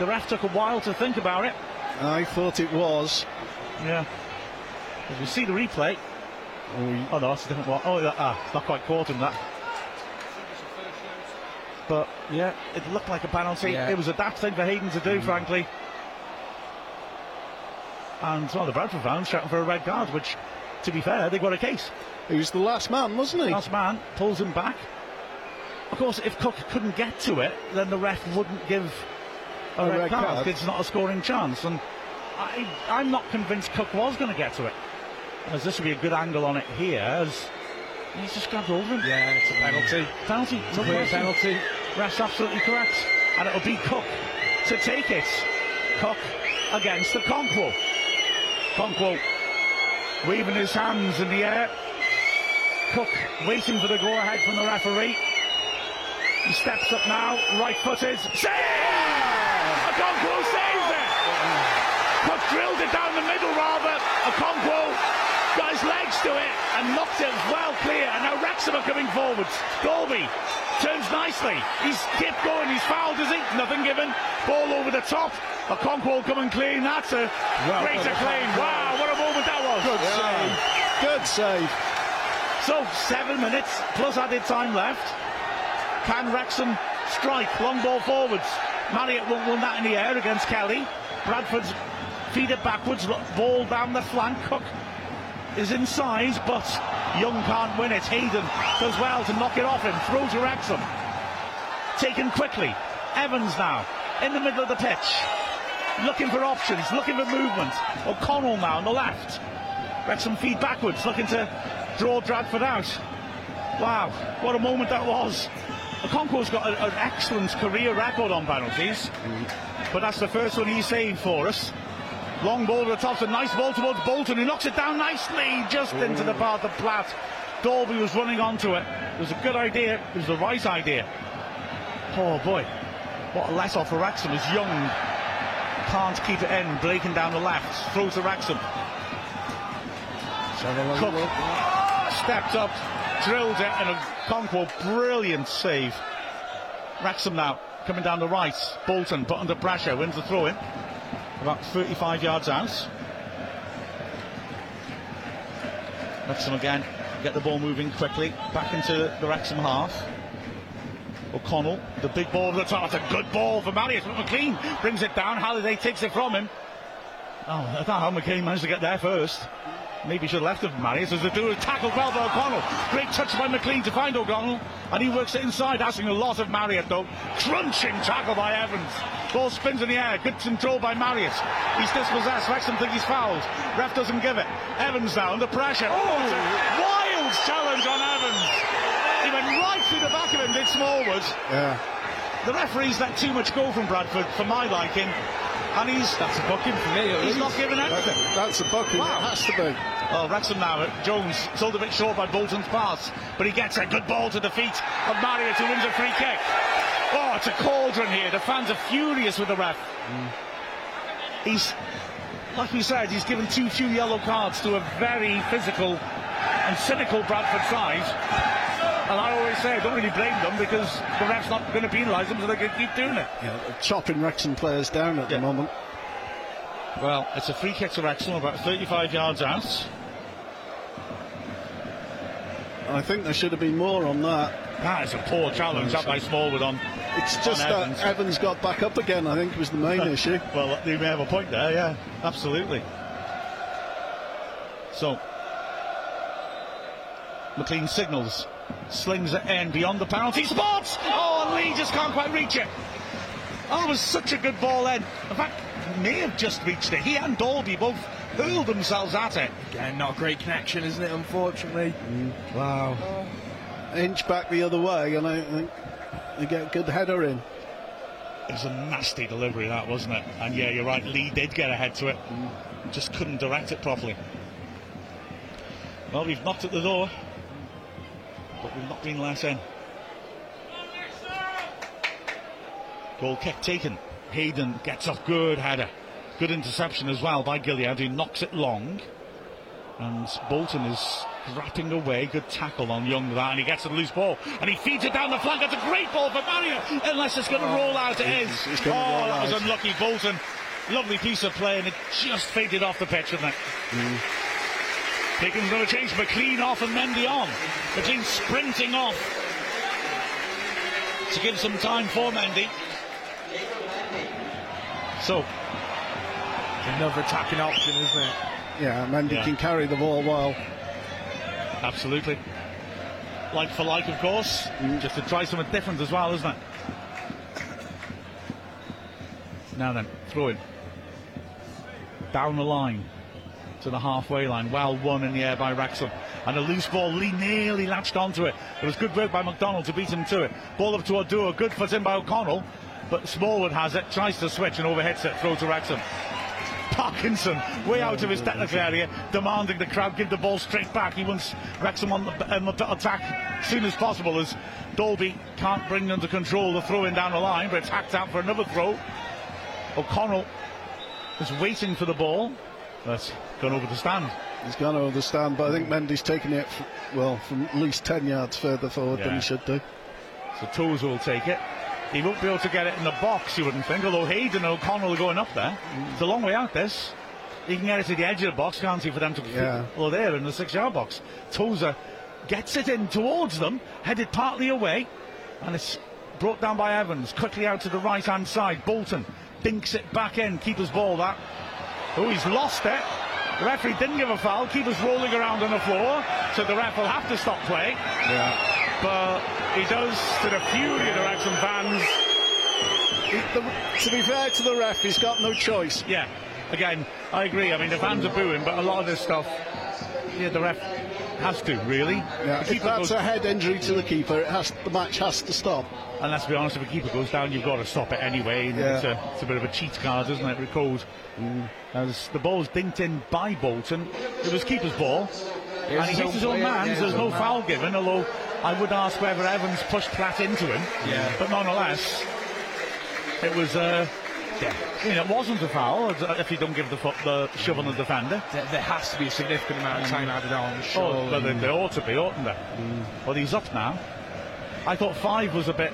Speaker 1: The ref took a while to think about it.
Speaker 2: I thought it was.
Speaker 1: Yeah. As we see the replay. Oh no, it's a different one. Oh, that- ah, it's not quite caught him that. But yeah, it looked like a penalty.
Speaker 3: Yeah.
Speaker 1: It was a daft thing for Hayden to do, frankly. And well, the Bradford fans shouting for a red card, which, to be fair, they've got a case.
Speaker 2: He was the last man, wasn't he?
Speaker 1: Last man pulls him back. Of course, if Cook couldn't get to it, then the ref wouldn't give a,
Speaker 2: A
Speaker 1: red,
Speaker 2: red
Speaker 1: card.
Speaker 2: card.
Speaker 1: It's not a scoring chance, and I, I'm not convinced Cook was going to get to it. As this would be a good angle on it here, as he's just grabbed of him.
Speaker 3: Yeah, it's a penalty.
Speaker 1: Penalty, no
Speaker 3: Clear
Speaker 1: question.
Speaker 3: penalty.
Speaker 1: Ref's absolutely correct, and it'll be Cook to take it. Cook against the Okonkwo. Okonkwo waving his hands in the air. Cook waiting for the go ahead from the referee. He steps up now, right footed. Save! Okonkwo saves it! Cook drilled it down the middle rather. Okonkwo got his legs to it and knocked it well clear. And now Wrexham are coming forwards. Dalby turns nicely. He's kept going. He's fouled, is he? Nothing given. Ball over the top. A Okonkwo coming clean. That's a
Speaker 2: Well
Speaker 1: great acclaim. Wow, what a moment that was.
Speaker 2: Good save. Good save.
Speaker 1: So seven minutes plus added time left. Can Wrexham strike? Long ball forwards. Marriott won't win that in the air against Kelly. Bradford's feed it backwards. Ball down the flank. Cook is inside, but Young can't win it. Hayden does well to knock it off him. Throw to Wrexham. Taken quickly. Evans now in the middle of the pitch. Looking for options, looking for movement. O'Connell now on the left. Wrexham feed backwards, looking to draw Bradford out. Wow, what a moment that was. Okonkwo's got a- an excellent career record on penalties, but that's the first one he's saved for us. Long ball to the top, a nice ball towards Bolton, who knocks it down nicely, just into the path of Platt. Dalby was running onto it. It was a good idea, it was the right idea. Oh boy, what a let off for Wrexham as Young can't keep it in, breaking down the left, throws to Wrexham. Cook stepped up, drilled it, and a Okonkwo brilliant save. Wrexham now coming down the right. Bolton put under pressure, wins the throw in. About 35 yards out. Wrexham again get the ball moving quickly back into the Wrexham half. O'Connell, the big ball over the top. That's a good ball for Marriott, but McClean brings it down. Halliday takes it from him. Oh, I don't know how McClean managed to get there first. Maybe he should have left it for Marriott as the do tackled well by O'Connell. Great touch by McClean to find O'Connell, and he works it inside, asking a lot of Marriott though. Crunching tackle by Evans. Ball spins in the air. Good control by Marriott. He's dispossessed. Wrexham think he's fouled. Ref doesn't give it. Evans now under pressure. Oh, wild challenge on Evans. He went right through the back of him, did Smallwood.
Speaker 2: Yeah.
Speaker 1: The referees let too much go from Bradford for my liking, and he's
Speaker 3: That's a booking for me.
Speaker 1: he's not giving anything.
Speaker 2: That's a booking.
Speaker 1: Wow.
Speaker 2: It has to be.
Speaker 1: Well, Wrexham now, uh, Jones sold a bit short by Bolton's pass, but he gets a good ball to the feet of Marriott who wins a free kick. Oh, it's a cauldron here. The fans are furious with the ref. He's, like we said, he's given too few yellow cards to a very physical and cynical Bradford side. And I always say, I don't really blame them because the ref's not going to penalise them, so they can keep doing it.
Speaker 2: Yeah, chopping Wrexham players down at
Speaker 1: Yeah.
Speaker 2: the moment.
Speaker 1: Well, it's a free kick to Wrexham, about 35 yards out.
Speaker 2: I think there should have been more on that.
Speaker 1: That is a poor challenge, that by Smallwood on.
Speaker 2: It's just
Speaker 1: on
Speaker 2: that
Speaker 1: Evans.
Speaker 2: Evans. got back up again, I think, was the main issue.
Speaker 1: Well, you may have a point there, yeah, absolutely. So, McClean signals, slings it in beyond the penalty spot. Oh, and Lee just can't quite reach it. Oh, it was such a good ball then. In fact, may have just reached it. He and Dalby both hurled themselves at it.
Speaker 3: Again, not a great connection, isn't it? Unfortunately. Mm. Wow. Oh.
Speaker 2: Inch back the other way, and I think they get a good header in.
Speaker 1: It was a nasty delivery, that wasn't it? And yeah, you're right. Lee did get ahead to it, mm. just couldn't direct it properly. Well, we've knocked at the door, but we've not been let in. Goal kick taken. Hayden gets off good header. Good interception as well by Gilliead, who knocks it long. And Bolton is rapping away. Good tackle on Young there, and he gets a loose ball. And he feeds it down the flank. That's a great ball for Marriott. Unless it's going to roll out, it is.
Speaker 2: It's- it's
Speaker 1: oh, that was unlucky. Bolton. Lovely piece of play, and it just faded off the pitch, didn't it? Pickens going to change McClean off and Mendy on. McClean sprinting off to give some time for Mendy. So,
Speaker 3: Another attacking option, isn't it?
Speaker 2: Yeah, Mendy
Speaker 1: Yeah.
Speaker 2: can carry the ball well.
Speaker 1: absolutely. Like for like, of course. Mm. Just to try something different as well, isn't it? Now then, throw in. Down the line to the halfway line. Well won in the air by Wrexham. And a loose ball. Lee nearly latched onto it. It was good work by McDonald to beat him to it. Ball up to Oduor. Good foot in by O'Connell. But Smallwood has it. Tries to switch and overhits it. Throw to Wrexham. Parkinson, way out of his technical area, demanding the crowd give the ball straight back. He wants Wrexham on the, the attack as soon as possible as Dalby can't bring under control the throw in down the line, but it's hacked out for another throw. O'Connell is waiting for the ball, but gone over the stand.
Speaker 2: He's going to understand, but I think Mendy's taking it, well, from at least 10 yards further forward than he should do.
Speaker 1: So Toes will take it. He won't be able to get it in the box, you wouldn't think, although Hayden and O'Connell are going up there. It's a long way out, this. He can get it to the edge of the box, can't he, for them to...
Speaker 2: Yeah.
Speaker 1: Well, there in the six-yard box. Tozer gets it in towards them, headed partly away, and it's brought down by Evans, quickly out to the right-hand side. Bolton dinks it back in, keeper's ball, that. Oh, he's lost it. The referee didn't give a foul. Keeper's rolling around on the floor, so the ref will have to stop play. Yeah. But he does to the fury of the Wrexham fans.
Speaker 2: He- the- to be fair to the ref, he's got no choice.
Speaker 1: Yeah, again, I agree. I mean, the fans are booing, but a lot of this stuff, yeah, the ref has to, really.
Speaker 2: Yeah,
Speaker 1: The
Speaker 2: if
Speaker 1: keeper
Speaker 2: that's
Speaker 1: goes-
Speaker 2: a head injury to the keeper, it has, the match has to stop.
Speaker 1: and let's be honest, if a keeper goes down, you've got to stop it anyway. And
Speaker 2: Yeah.
Speaker 1: It's, a, it's a bit of a cheat card, isn't it, with code? As the ball's dinked in by Bolton, it was keeper's ball.
Speaker 3: Here's
Speaker 1: and he
Speaker 3: his
Speaker 1: hits his own man, so there's no
Speaker 3: own man.
Speaker 1: foul given, although I would ask whether Evans pushed Platt into him.
Speaker 3: Yeah.
Speaker 1: But nonetheless, it was, uh, yeah, you know, it wasn't a foul uh, if you don't give the, foot, the shove on the defender.
Speaker 3: There, there has to be a significant amount of time added on.
Speaker 1: Oh,
Speaker 3: surely.
Speaker 1: well, there, there ought to be, oughtn't there? Well, he's up now. I thought five was a bit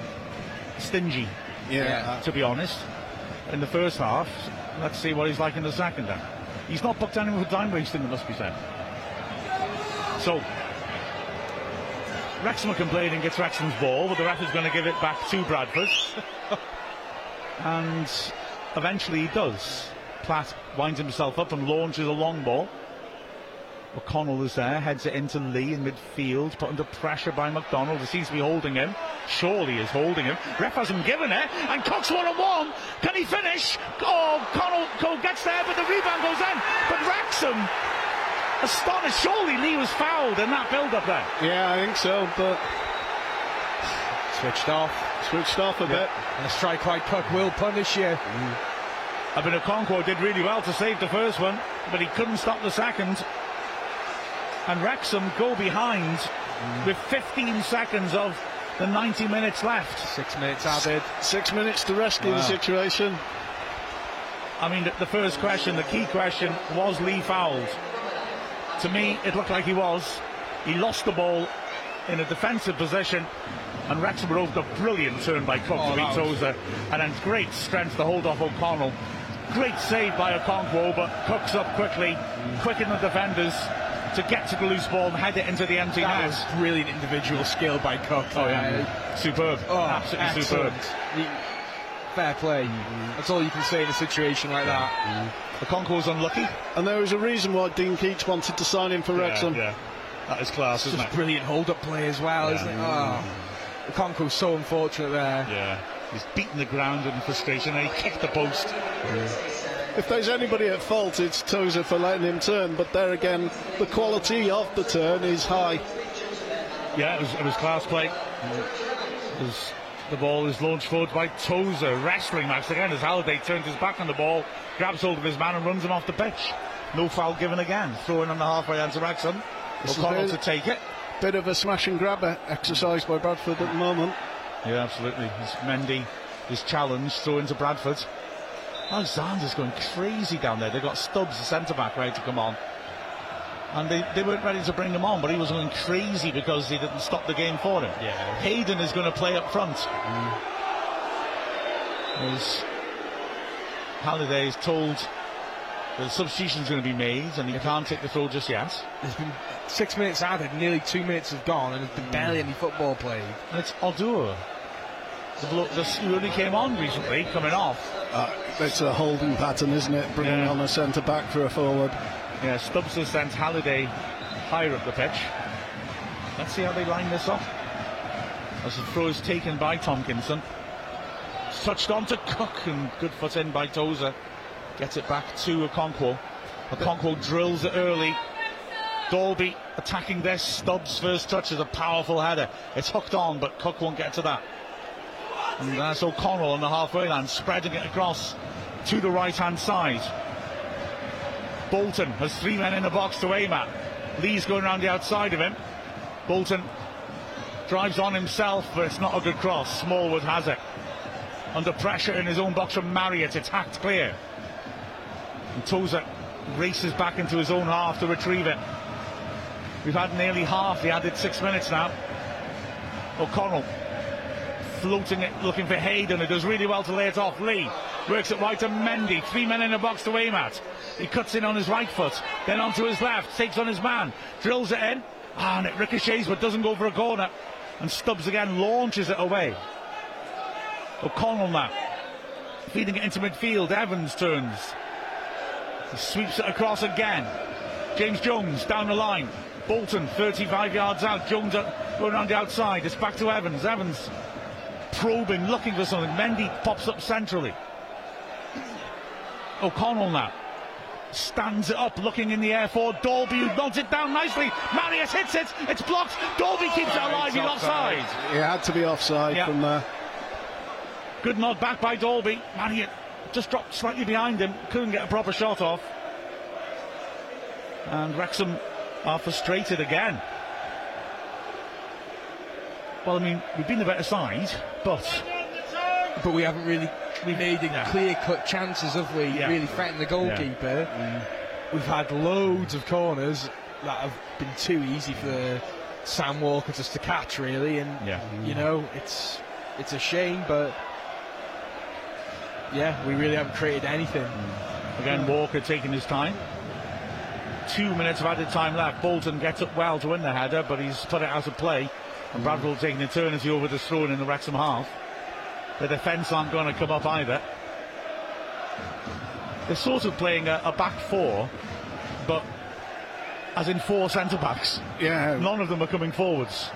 Speaker 1: stingy,
Speaker 3: Yeah.
Speaker 1: to be honest, in the first half. Let's see what he's like in the second then. He's not booked anyone for time wasting, it must be said. So, Wrexham are complaining gets Wrexham's ball, but the ref is going to give it back to Bradford. and eventually he does. Platt winds himself up and launches a long ball. O'Connell is there, heads it into Lee in midfield, put under pressure by McDonald. He seems to be holding him. Surely is holding him. Ref hasn't given it, and Cox one on one. Can he finish? Oh, Connell Cole gets there, but the rebound goes in. But Wrexham, astonished. Surely Lee was fouled in that build-up there.
Speaker 2: Yeah, I think so, but
Speaker 3: Switched off.
Speaker 2: Switched off a bit.
Speaker 3: And a strike like Cook will punish you. Mm.
Speaker 1: I mean, Okonkwo did really well to save the first one, but he couldn't stop the second. And Wrexham go behind mm. with 15 seconds of the 90 minutes left.
Speaker 3: Six minutes added.
Speaker 2: Six minutes to rescue the situation.
Speaker 1: I mean, the, the first question, the key question, was Lee fouled? To me, it looked like he was. He lost the ball in a defensive position, and Wrexham were over a brilliant turn by Cook
Speaker 3: Oh,
Speaker 1: to beat Tozer, and then great strength to hold off O'Connell. Great save by Okonkwo, but Cook's up quickly, quicken the defenders to get to the loose ball and head it into the empty
Speaker 3: That
Speaker 1: net.
Speaker 3: was brilliant individual skill by Cook.
Speaker 1: Oh yeah, uh, superb,
Speaker 3: Oh,
Speaker 1: absolutely superb.
Speaker 3: excellent. He- fair play. That's all you can say in a situation like that.
Speaker 1: Okonkwo's unlucky.
Speaker 2: And there was a reason why Dean Keates wanted to sign him for Wrexham.
Speaker 1: yeah, that is class, isn't
Speaker 3: Such
Speaker 1: it?
Speaker 3: brilliant hold-up play as well, isn't it? Oh, Conco's so unfortunate there.
Speaker 1: Yeah, he's beaten the ground in frustration and he kicked the post.
Speaker 2: If there's anybody at fault, it's Tozer for letting him turn. But there again, the quality of the turn is high.
Speaker 1: Yeah, it was, it was class play. It was- the ball is launched forward by Tozer. Wrestling match again as Halliday turns his back on the ball, grabs hold of his man and runs him off the pitch. No foul given again. Throwing on the halfway end to Wrexham. O'Connell to take it.
Speaker 2: Bit of a smash and grab exercise by Bradford at the moment.
Speaker 1: Yeah, absolutely. It's Mendy is challenged, throw into Bradford. Alexander's going crazy down there. They've got Stubbs, the centre back, ready to come on. And they, they weren't ready to bring him on, but he was going crazy because he didn't stop the game for him.
Speaker 3: Yeah.
Speaker 1: Hayden is going to play up front.
Speaker 2: Mm.
Speaker 1: As Halliday is told the substitution's going to be made and he can't take the throw just yet.
Speaker 3: There's been six minutes added, nearly two minutes have gone, and there's been barely any football played.
Speaker 1: And it's Oduor. The bloke that's- who only came on recently, coming off.
Speaker 2: Uh, it's a holding pattern, isn't it? Bringing
Speaker 1: Yeah.
Speaker 2: on a centre back for a forward.
Speaker 1: Yeah, Stubbs has sent Halliday higher up the pitch. Let's see how they line this up. As the throw is taken by Tomkinson. It's touched on to Cook and good foot in by Tozer. Gets it back to Okonkwo. Okonkwo drills it early. Dalby attacking this. Stubbs' first touch is a powerful header. It's hooked on, but Cook won't get to that. And that's O'Connell on the halfway line, spreading it across to the right hand side. Bolton has three men in the box to aim at. Lee's going around the outside of him. Bolton drives on himself, but it's not a good cross. Smallwood has it. Under pressure in his own box from Marriott, it's hacked clear. And Tozer races back into his own half to retrieve it. We've had nearly half the added six minutes now. O'Connell floating it, looking for Hayden, who does really well to lay it off. Lee works it right to Mendy, three men in the box to aim at. He cuts in on his right foot, then onto his left, takes on his man, drills it in, ah, and it ricochets but doesn't go for a corner. And Stubbs again launches it away. O'Connell now, feeding it into midfield. Evans turns. Sweeps it across again. James Jones down the line. Bolton 35 yards out. Jones up, going around the outside. It's back to Evans. Evans probing, looking for something. Mendy pops up centrally. O'Connell now stands it up, looking in the air for Dalby, who nods it down nicely. Marriott hits it, it's blocked. Dalby keeps it alive, he's offside.
Speaker 2: He had to be offside
Speaker 1: Yeah.
Speaker 2: from there.
Speaker 1: Good nod back by Dalby. Marriott just dropped slightly behind him, couldn't get a proper shot off. And Wrexham are frustrated again. Well, I mean, we've been the better side, but
Speaker 3: but we haven't really we made it clear-cut chances, have we?
Speaker 1: Yeah.
Speaker 3: Really threatened the goalkeeper. Mm. We've had loads of corners that have been too easy for Sam Walker just to catch, really. And
Speaker 1: Yeah.
Speaker 3: you know, it's it's a shame, but yeah, we really haven't created anything. Mm.
Speaker 1: Again, Walker taking his time. Two minutes of added time left. Bolton gets up well to win the header, but he's put it out of play. And mm. Bradford taking eternity over the throw in the Wrexham half. The defence aren't going to come up either. They're sort of playing a, a back four, but as in four centre backs.
Speaker 2: Yeah,
Speaker 1: None of them are coming forwards.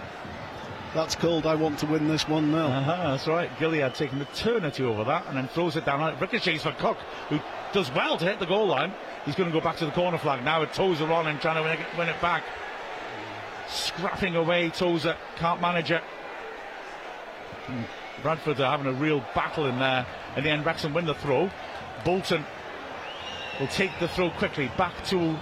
Speaker 2: That's called I want to win this 1 0.
Speaker 1: Uh-huh, that's right. Gilliead taking eternity over that and then throws it down. It ricochets for Cook, who does well to hit the goal line. He's going to go back to the corner flag now with Tozer on and trying to win it, win it back. Scrapping away, Tozer can't manage it. Hmm, Bradford are having a real battle in there. In the end, Wrexham win the throw. Bolton will take the throw quickly back to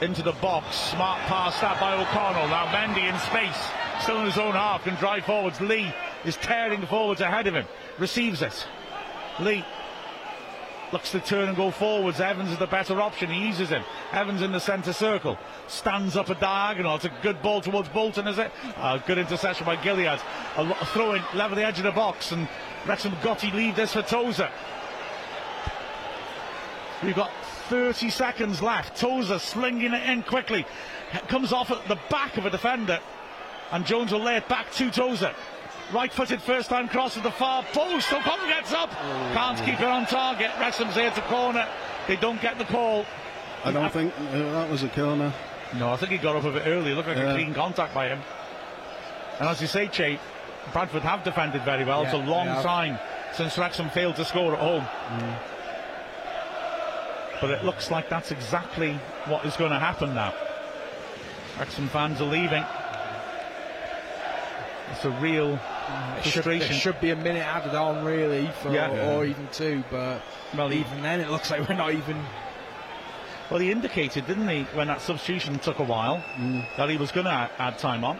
Speaker 1: into the box. Smart pass that by O'Connell. Now Mendy in space, still in his own half, can drive forwards. Lee is tearing forwards ahead of him. Receives it. Lee looks to turn and go forwards. Evans is the better option. He eases him. Evans in the centre circle. Stands up a diagonal. It's a good ball towards Bolton, is it? Good interception by Gilliead. A throw in, level the edge of the box. And Wrexham Gotti leave this for Tozer. We've got 30 seconds left. Tozer slinging it in quickly. Comes off at the back of a defender. And Jones will lay it back to Tozer. Right footed first time cross at the far post. O'Connell gets up. Can't keep it on target. Wrexham's here to corner. They don't get the call.
Speaker 2: I don't think uh, that was a corner.
Speaker 1: No, I think he got up a bit early. It looked like
Speaker 2: Yeah.
Speaker 1: a clean contact by him. And as you say, Chay, Bradford have defended very well. it's a long time since Wrexham failed to score at home. But it looks like that's exactly what is going to happen now. Wrexham fans are leaving. It's a real
Speaker 3: There should, there
Speaker 1: frustration.
Speaker 3: should be a minute added on, really, for,
Speaker 1: Yeah.
Speaker 3: or, or even two. But
Speaker 1: Well, he-
Speaker 3: even then, it looks like we're not even.
Speaker 1: Well, he indicated, didn't he, when that substitution took a while, mm. that he was going to add time on.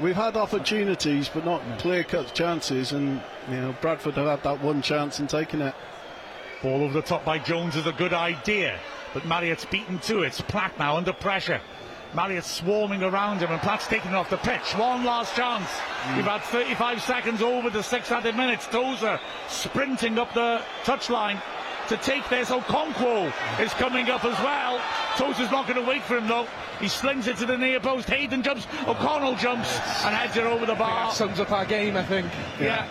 Speaker 2: We've had opportunities, but not clear cut chances, and you know Bradford have had that one chance and taken it.
Speaker 1: Ball over the top by Jones is a good idea, but Marriott's beaten to it. Platt now under pressure. Marriott swarming around him, and Platt's taking it off the pitch. One last chance. Hmm. We've had 35 seconds over the six added minutes. Tozer sprinting up the touchline to take this. Okonkwo is coming up as well. Tozer's not going to wait for him though. He slings it to the near post. Hayden jumps. O'Connell jumps and heads it over the bar.
Speaker 3: That sums up our game, I think.
Speaker 1: Yeah,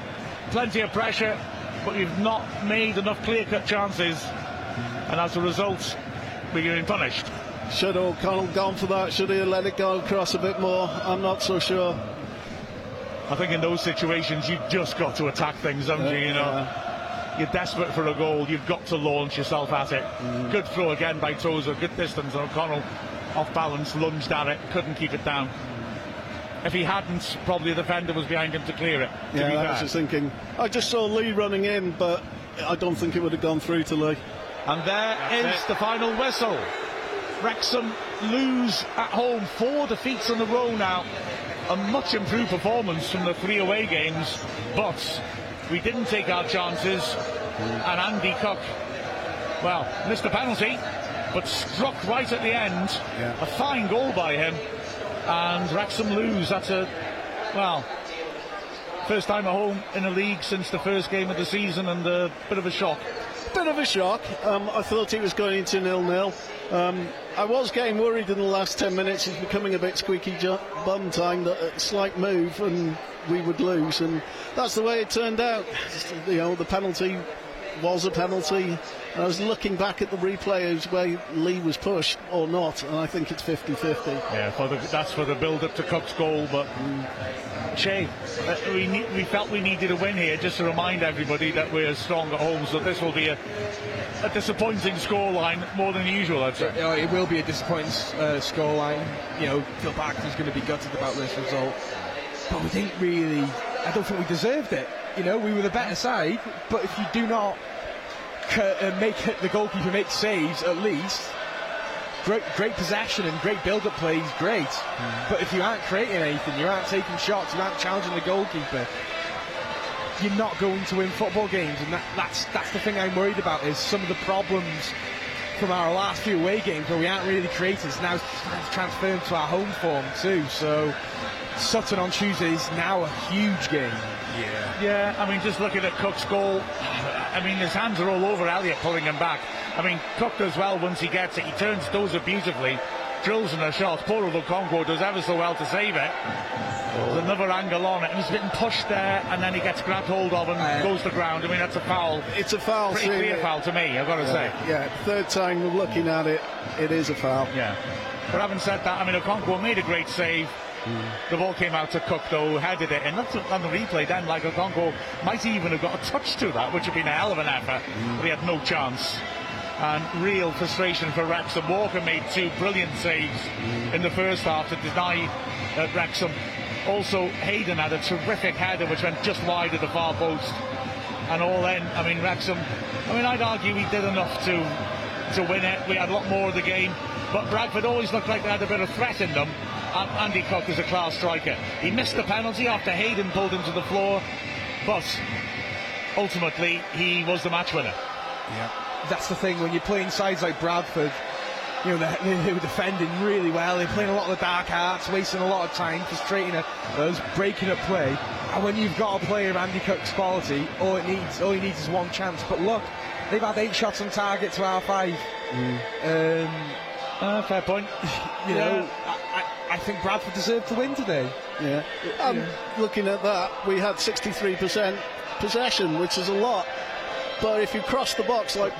Speaker 1: plenty of pressure, but we've not made enough clear-cut chances, and as a result, we're getting punished.
Speaker 2: Should O'Connell gone for that? Should he have let it go across a bit more? I'm not so sure.
Speaker 1: I think in those situations, you've just got to attack things, haven't you? You know, you're desperate for a goal. You've got to launch yourself at it. Mm. Good throw again by Tozer. Good distance, and O'Connell off balance, lunged at it, couldn't keep it down. If he hadn't, probably the defender was behind him to clear it. To
Speaker 2: Yeah,
Speaker 1: be
Speaker 2: I
Speaker 1: fair.
Speaker 2: was just thinking. I just saw Lee running in, but I don't think it would have gone through to Lee.
Speaker 1: And there is the final whistle. Wrexham lose at home, four defeats in a row now. A much improved performance from the three away games, but we didn't take our chances. And Andy Cook well, missed a penalty, but struck right at the end.
Speaker 2: Yeah.
Speaker 1: A fine goal by him. And Wrexham lose. That's a, well, first time at home in the league since the first game of the season and a bit of a shock.
Speaker 2: Bit of a shock. Um, I thought he was going into nil-nil. Um, I was getting worried in the last 10 minutes. It's becoming a bit squeaky ju- bum time that a slight move and we would lose. And that's the way it turned out. You know, the penalty was a penalty. I was looking back at the replay as where Lee was pushed or not, and I think it's 50-50.
Speaker 1: Yeah, for the, that's for the build-up to Cook's goal, but Chay, uh, we, ne- we felt we needed a win here just to remind everybody that we're strong at home, so this will be a, a disappointing scoreline more than usual, I'd say.
Speaker 3: You know, it will be a disappointing uh, scoreline. You know, Phil Parkinson's going to be gutted about this result. But we didn't really, I don't think we deserved it. You know, we were the better side, but if you do not c- uh, make it, the goalkeeper make saves at least, great, great possession and great build-up plays, great. But if you aren't creating anything, you aren't taking shots, you aren't challenging the goalkeeper, you're not going to win football games, and that, that's that's the thing I'm worried about. Is some of the problems from our last few away games where we aren't really creating. It's now starting to our home form too. So Sutton on Tuesday is now a huge game.
Speaker 1: Yeah. Yeah, I mean, just looking at Cook's goal, I mean, his hands are all over Elliot pulling him back. I mean, Cook does well once he gets it. He turns, it beautifully, drills in a shot. Poor little Congo does ever so well to save it. There's another angle on it, and he's getting pushed there, and then he gets grabbed hold of and goes to the ground. I mean, that's a foul.
Speaker 2: It's a foul.
Speaker 1: Pretty
Speaker 2: seeing
Speaker 1: clear foul to me, I've got to say.
Speaker 2: Yeah, third time looking at it, it is a foul.
Speaker 1: Yeah. But having said that, I mean, Okonkwo made a great save. Hmm. The ball came out to Cook, though, who headed it. And that's on the replay then, like Okonkwo might even have got a touch to that, which would have been a hell of an effort. Hmm. But he had no chance. And real frustration for Wrexham. Walker made two brilliant saves hmm. in the first half to deny uh, Wrexham. Also, Hayden had a terrific header which went just wide of the far post. And all in, I mean, Wrexham, I mean, I'd argue we did enough to to win it. We had a lot more of the game. But Bradford always looked like they had a bit of threat in them. And Andy Cook is a class striker. He missed the penalty after Hayden pulled him to the floor. But ultimately, he was the match winner.
Speaker 3: Yeah, that's the thing when you're playing sides like Bradford. You know, they, they, they were defending really well. They're playing a lot of the dark arts, wasting a lot of time, frustrating us, breaking up play. And when you've got a player of Andy Cook's quality, all it needs, all he needs is one chance. But look, they've had eight shots on target to our five. Um,
Speaker 1: Uh, fair point.
Speaker 3: you know, I, I, I think Bradford deserved to win today.
Speaker 2: Yeah. Um, Looking at that, we had 63% possession, which is a lot. But if you cross the box like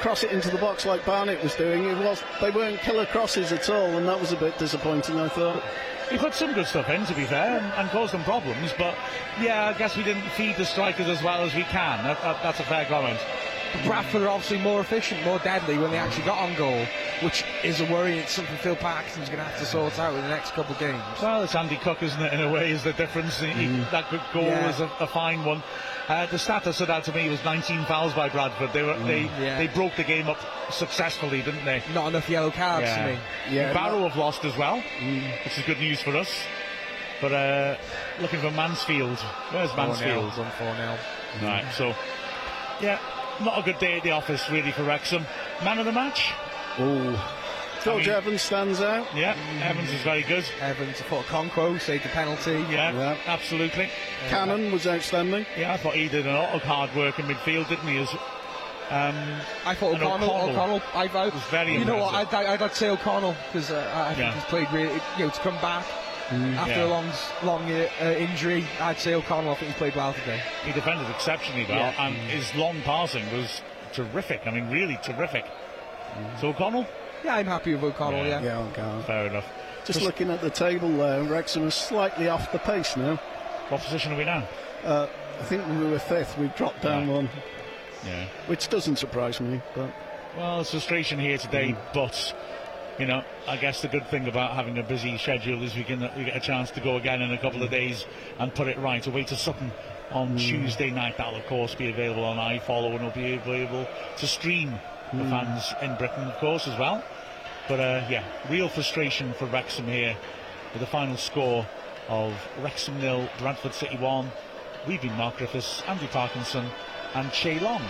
Speaker 2: cross it into the box like Barnett was doing, it was they weren't killer crosses at all, and that was a bit disappointing. I thought.
Speaker 1: He put some good stuff in, to be fair, and, and caused them problems. But yeah, I guess we didn't feed the strikers as well as we can. That, that, that's a fair comment.
Speaker 3: Bradford are obviously more efficient, more deadly when they actually got on goal, which is a worry. It's something Phil Parkinson's going to have to sort out in the next couple of games.
Speaker 1: Well, it's Andy Cook, isn't it? In a way, is the difference. He- that goal
Speaker 3: Yeah.
Speaker 1: was a, a fine one. Uh, the stat that stood out to me was 19 fouls by Bradford. They were they
Speaker 3: Yeah.
Speaker 1: they broke the game up successfully, didn't they?
Speaker 3: Not enough yellow cards
Speaker 1: Yeah.
Speaker 3: for me.
Speaker 2: Yeah,
Speaker 1: Barrow have lost as well, which is good news for us. But uh, looking for Mansfield. Where's Mansfield?
Speaker 3: On 4 0.
Speaker 1: Right, so yeah, not a good day at the office really for Wrexham. Man of the match?
Speaker 2: Oh, George
Speaker 1: mean-
Speaker 2: Evans stands out.
Speaker 1: Yeah, Evans is very good.
Speaker 3: Evans, I thought Conquo saved the penalty.
Speaker 1: Yeah,
Speaker 2: Yeah.
Speaker 1: absolutely.
Speaker 2: Cannon was outstanding.
Speaker 1: Yeah, I thought he did a lot of hard work in midfield, didn't he? As um,
Speaker 3: I thought O'Connell,
Speaker 1: O'Connell
Speaker 3: O'Connell, I, I,
Speaker 1: was very
Speaker 3: You know what?
Speaker 1: impressive.
Speaker 3: I'd, I'd, I'd say O'Connell because uh, I think
Speaker 1: Yeah.
Speaker 3: he's played really, you know, to come back after
Speaker 1: Yeah.
Speaker 3: a long, long uh, uh, injury. I'd say O'Connell. I think he played well today.
Speaker 1: he defended exceptionally well,
Speaker 3: Yeah.
Speaker 1: and his long passing was terrific. I mean, really terrific. So O'Connell,
Speaker 3: Yeah, I'm happy with O'Connell.
Speaker 1: Yeah.
Speaker 3: Yeah.
Speaker 2: Yeah, okay.
Speaker 1: fair enough.
Speaker 2: Just looking at the table there, Wrexham is slightly off the pace now.
Speaker 1: What position are we now?
Speaker 2: Uh, I think we were fifth. We've dropped down
Speaker 1: Yeah.
Speaker 2: one,
Speaker 1: Yeah.
Speaker 2: which doesn't surprise me. But
Speaker 1: Well, it's frustration here today,
Speaker 2: Mm.
Speaker 1: but you know, I guess the good thing about having a busy schedule is we can we get a chance to go again in a couple of days and put it right. Away to Sutton on
Speaker 2: Mm.
Speaker 1: Tuesday night. That'll of course be available on iFollow and will be available to stream
Speaker 2: Mm.
Speaker 1: for fans in Britain, of course, as well. But uh, yeah, real frustration for Wrexham here with the final score of Wrexham nil, Bradford City one. We've been Mark Griffiths, Andy Parkinson, and Chay Long.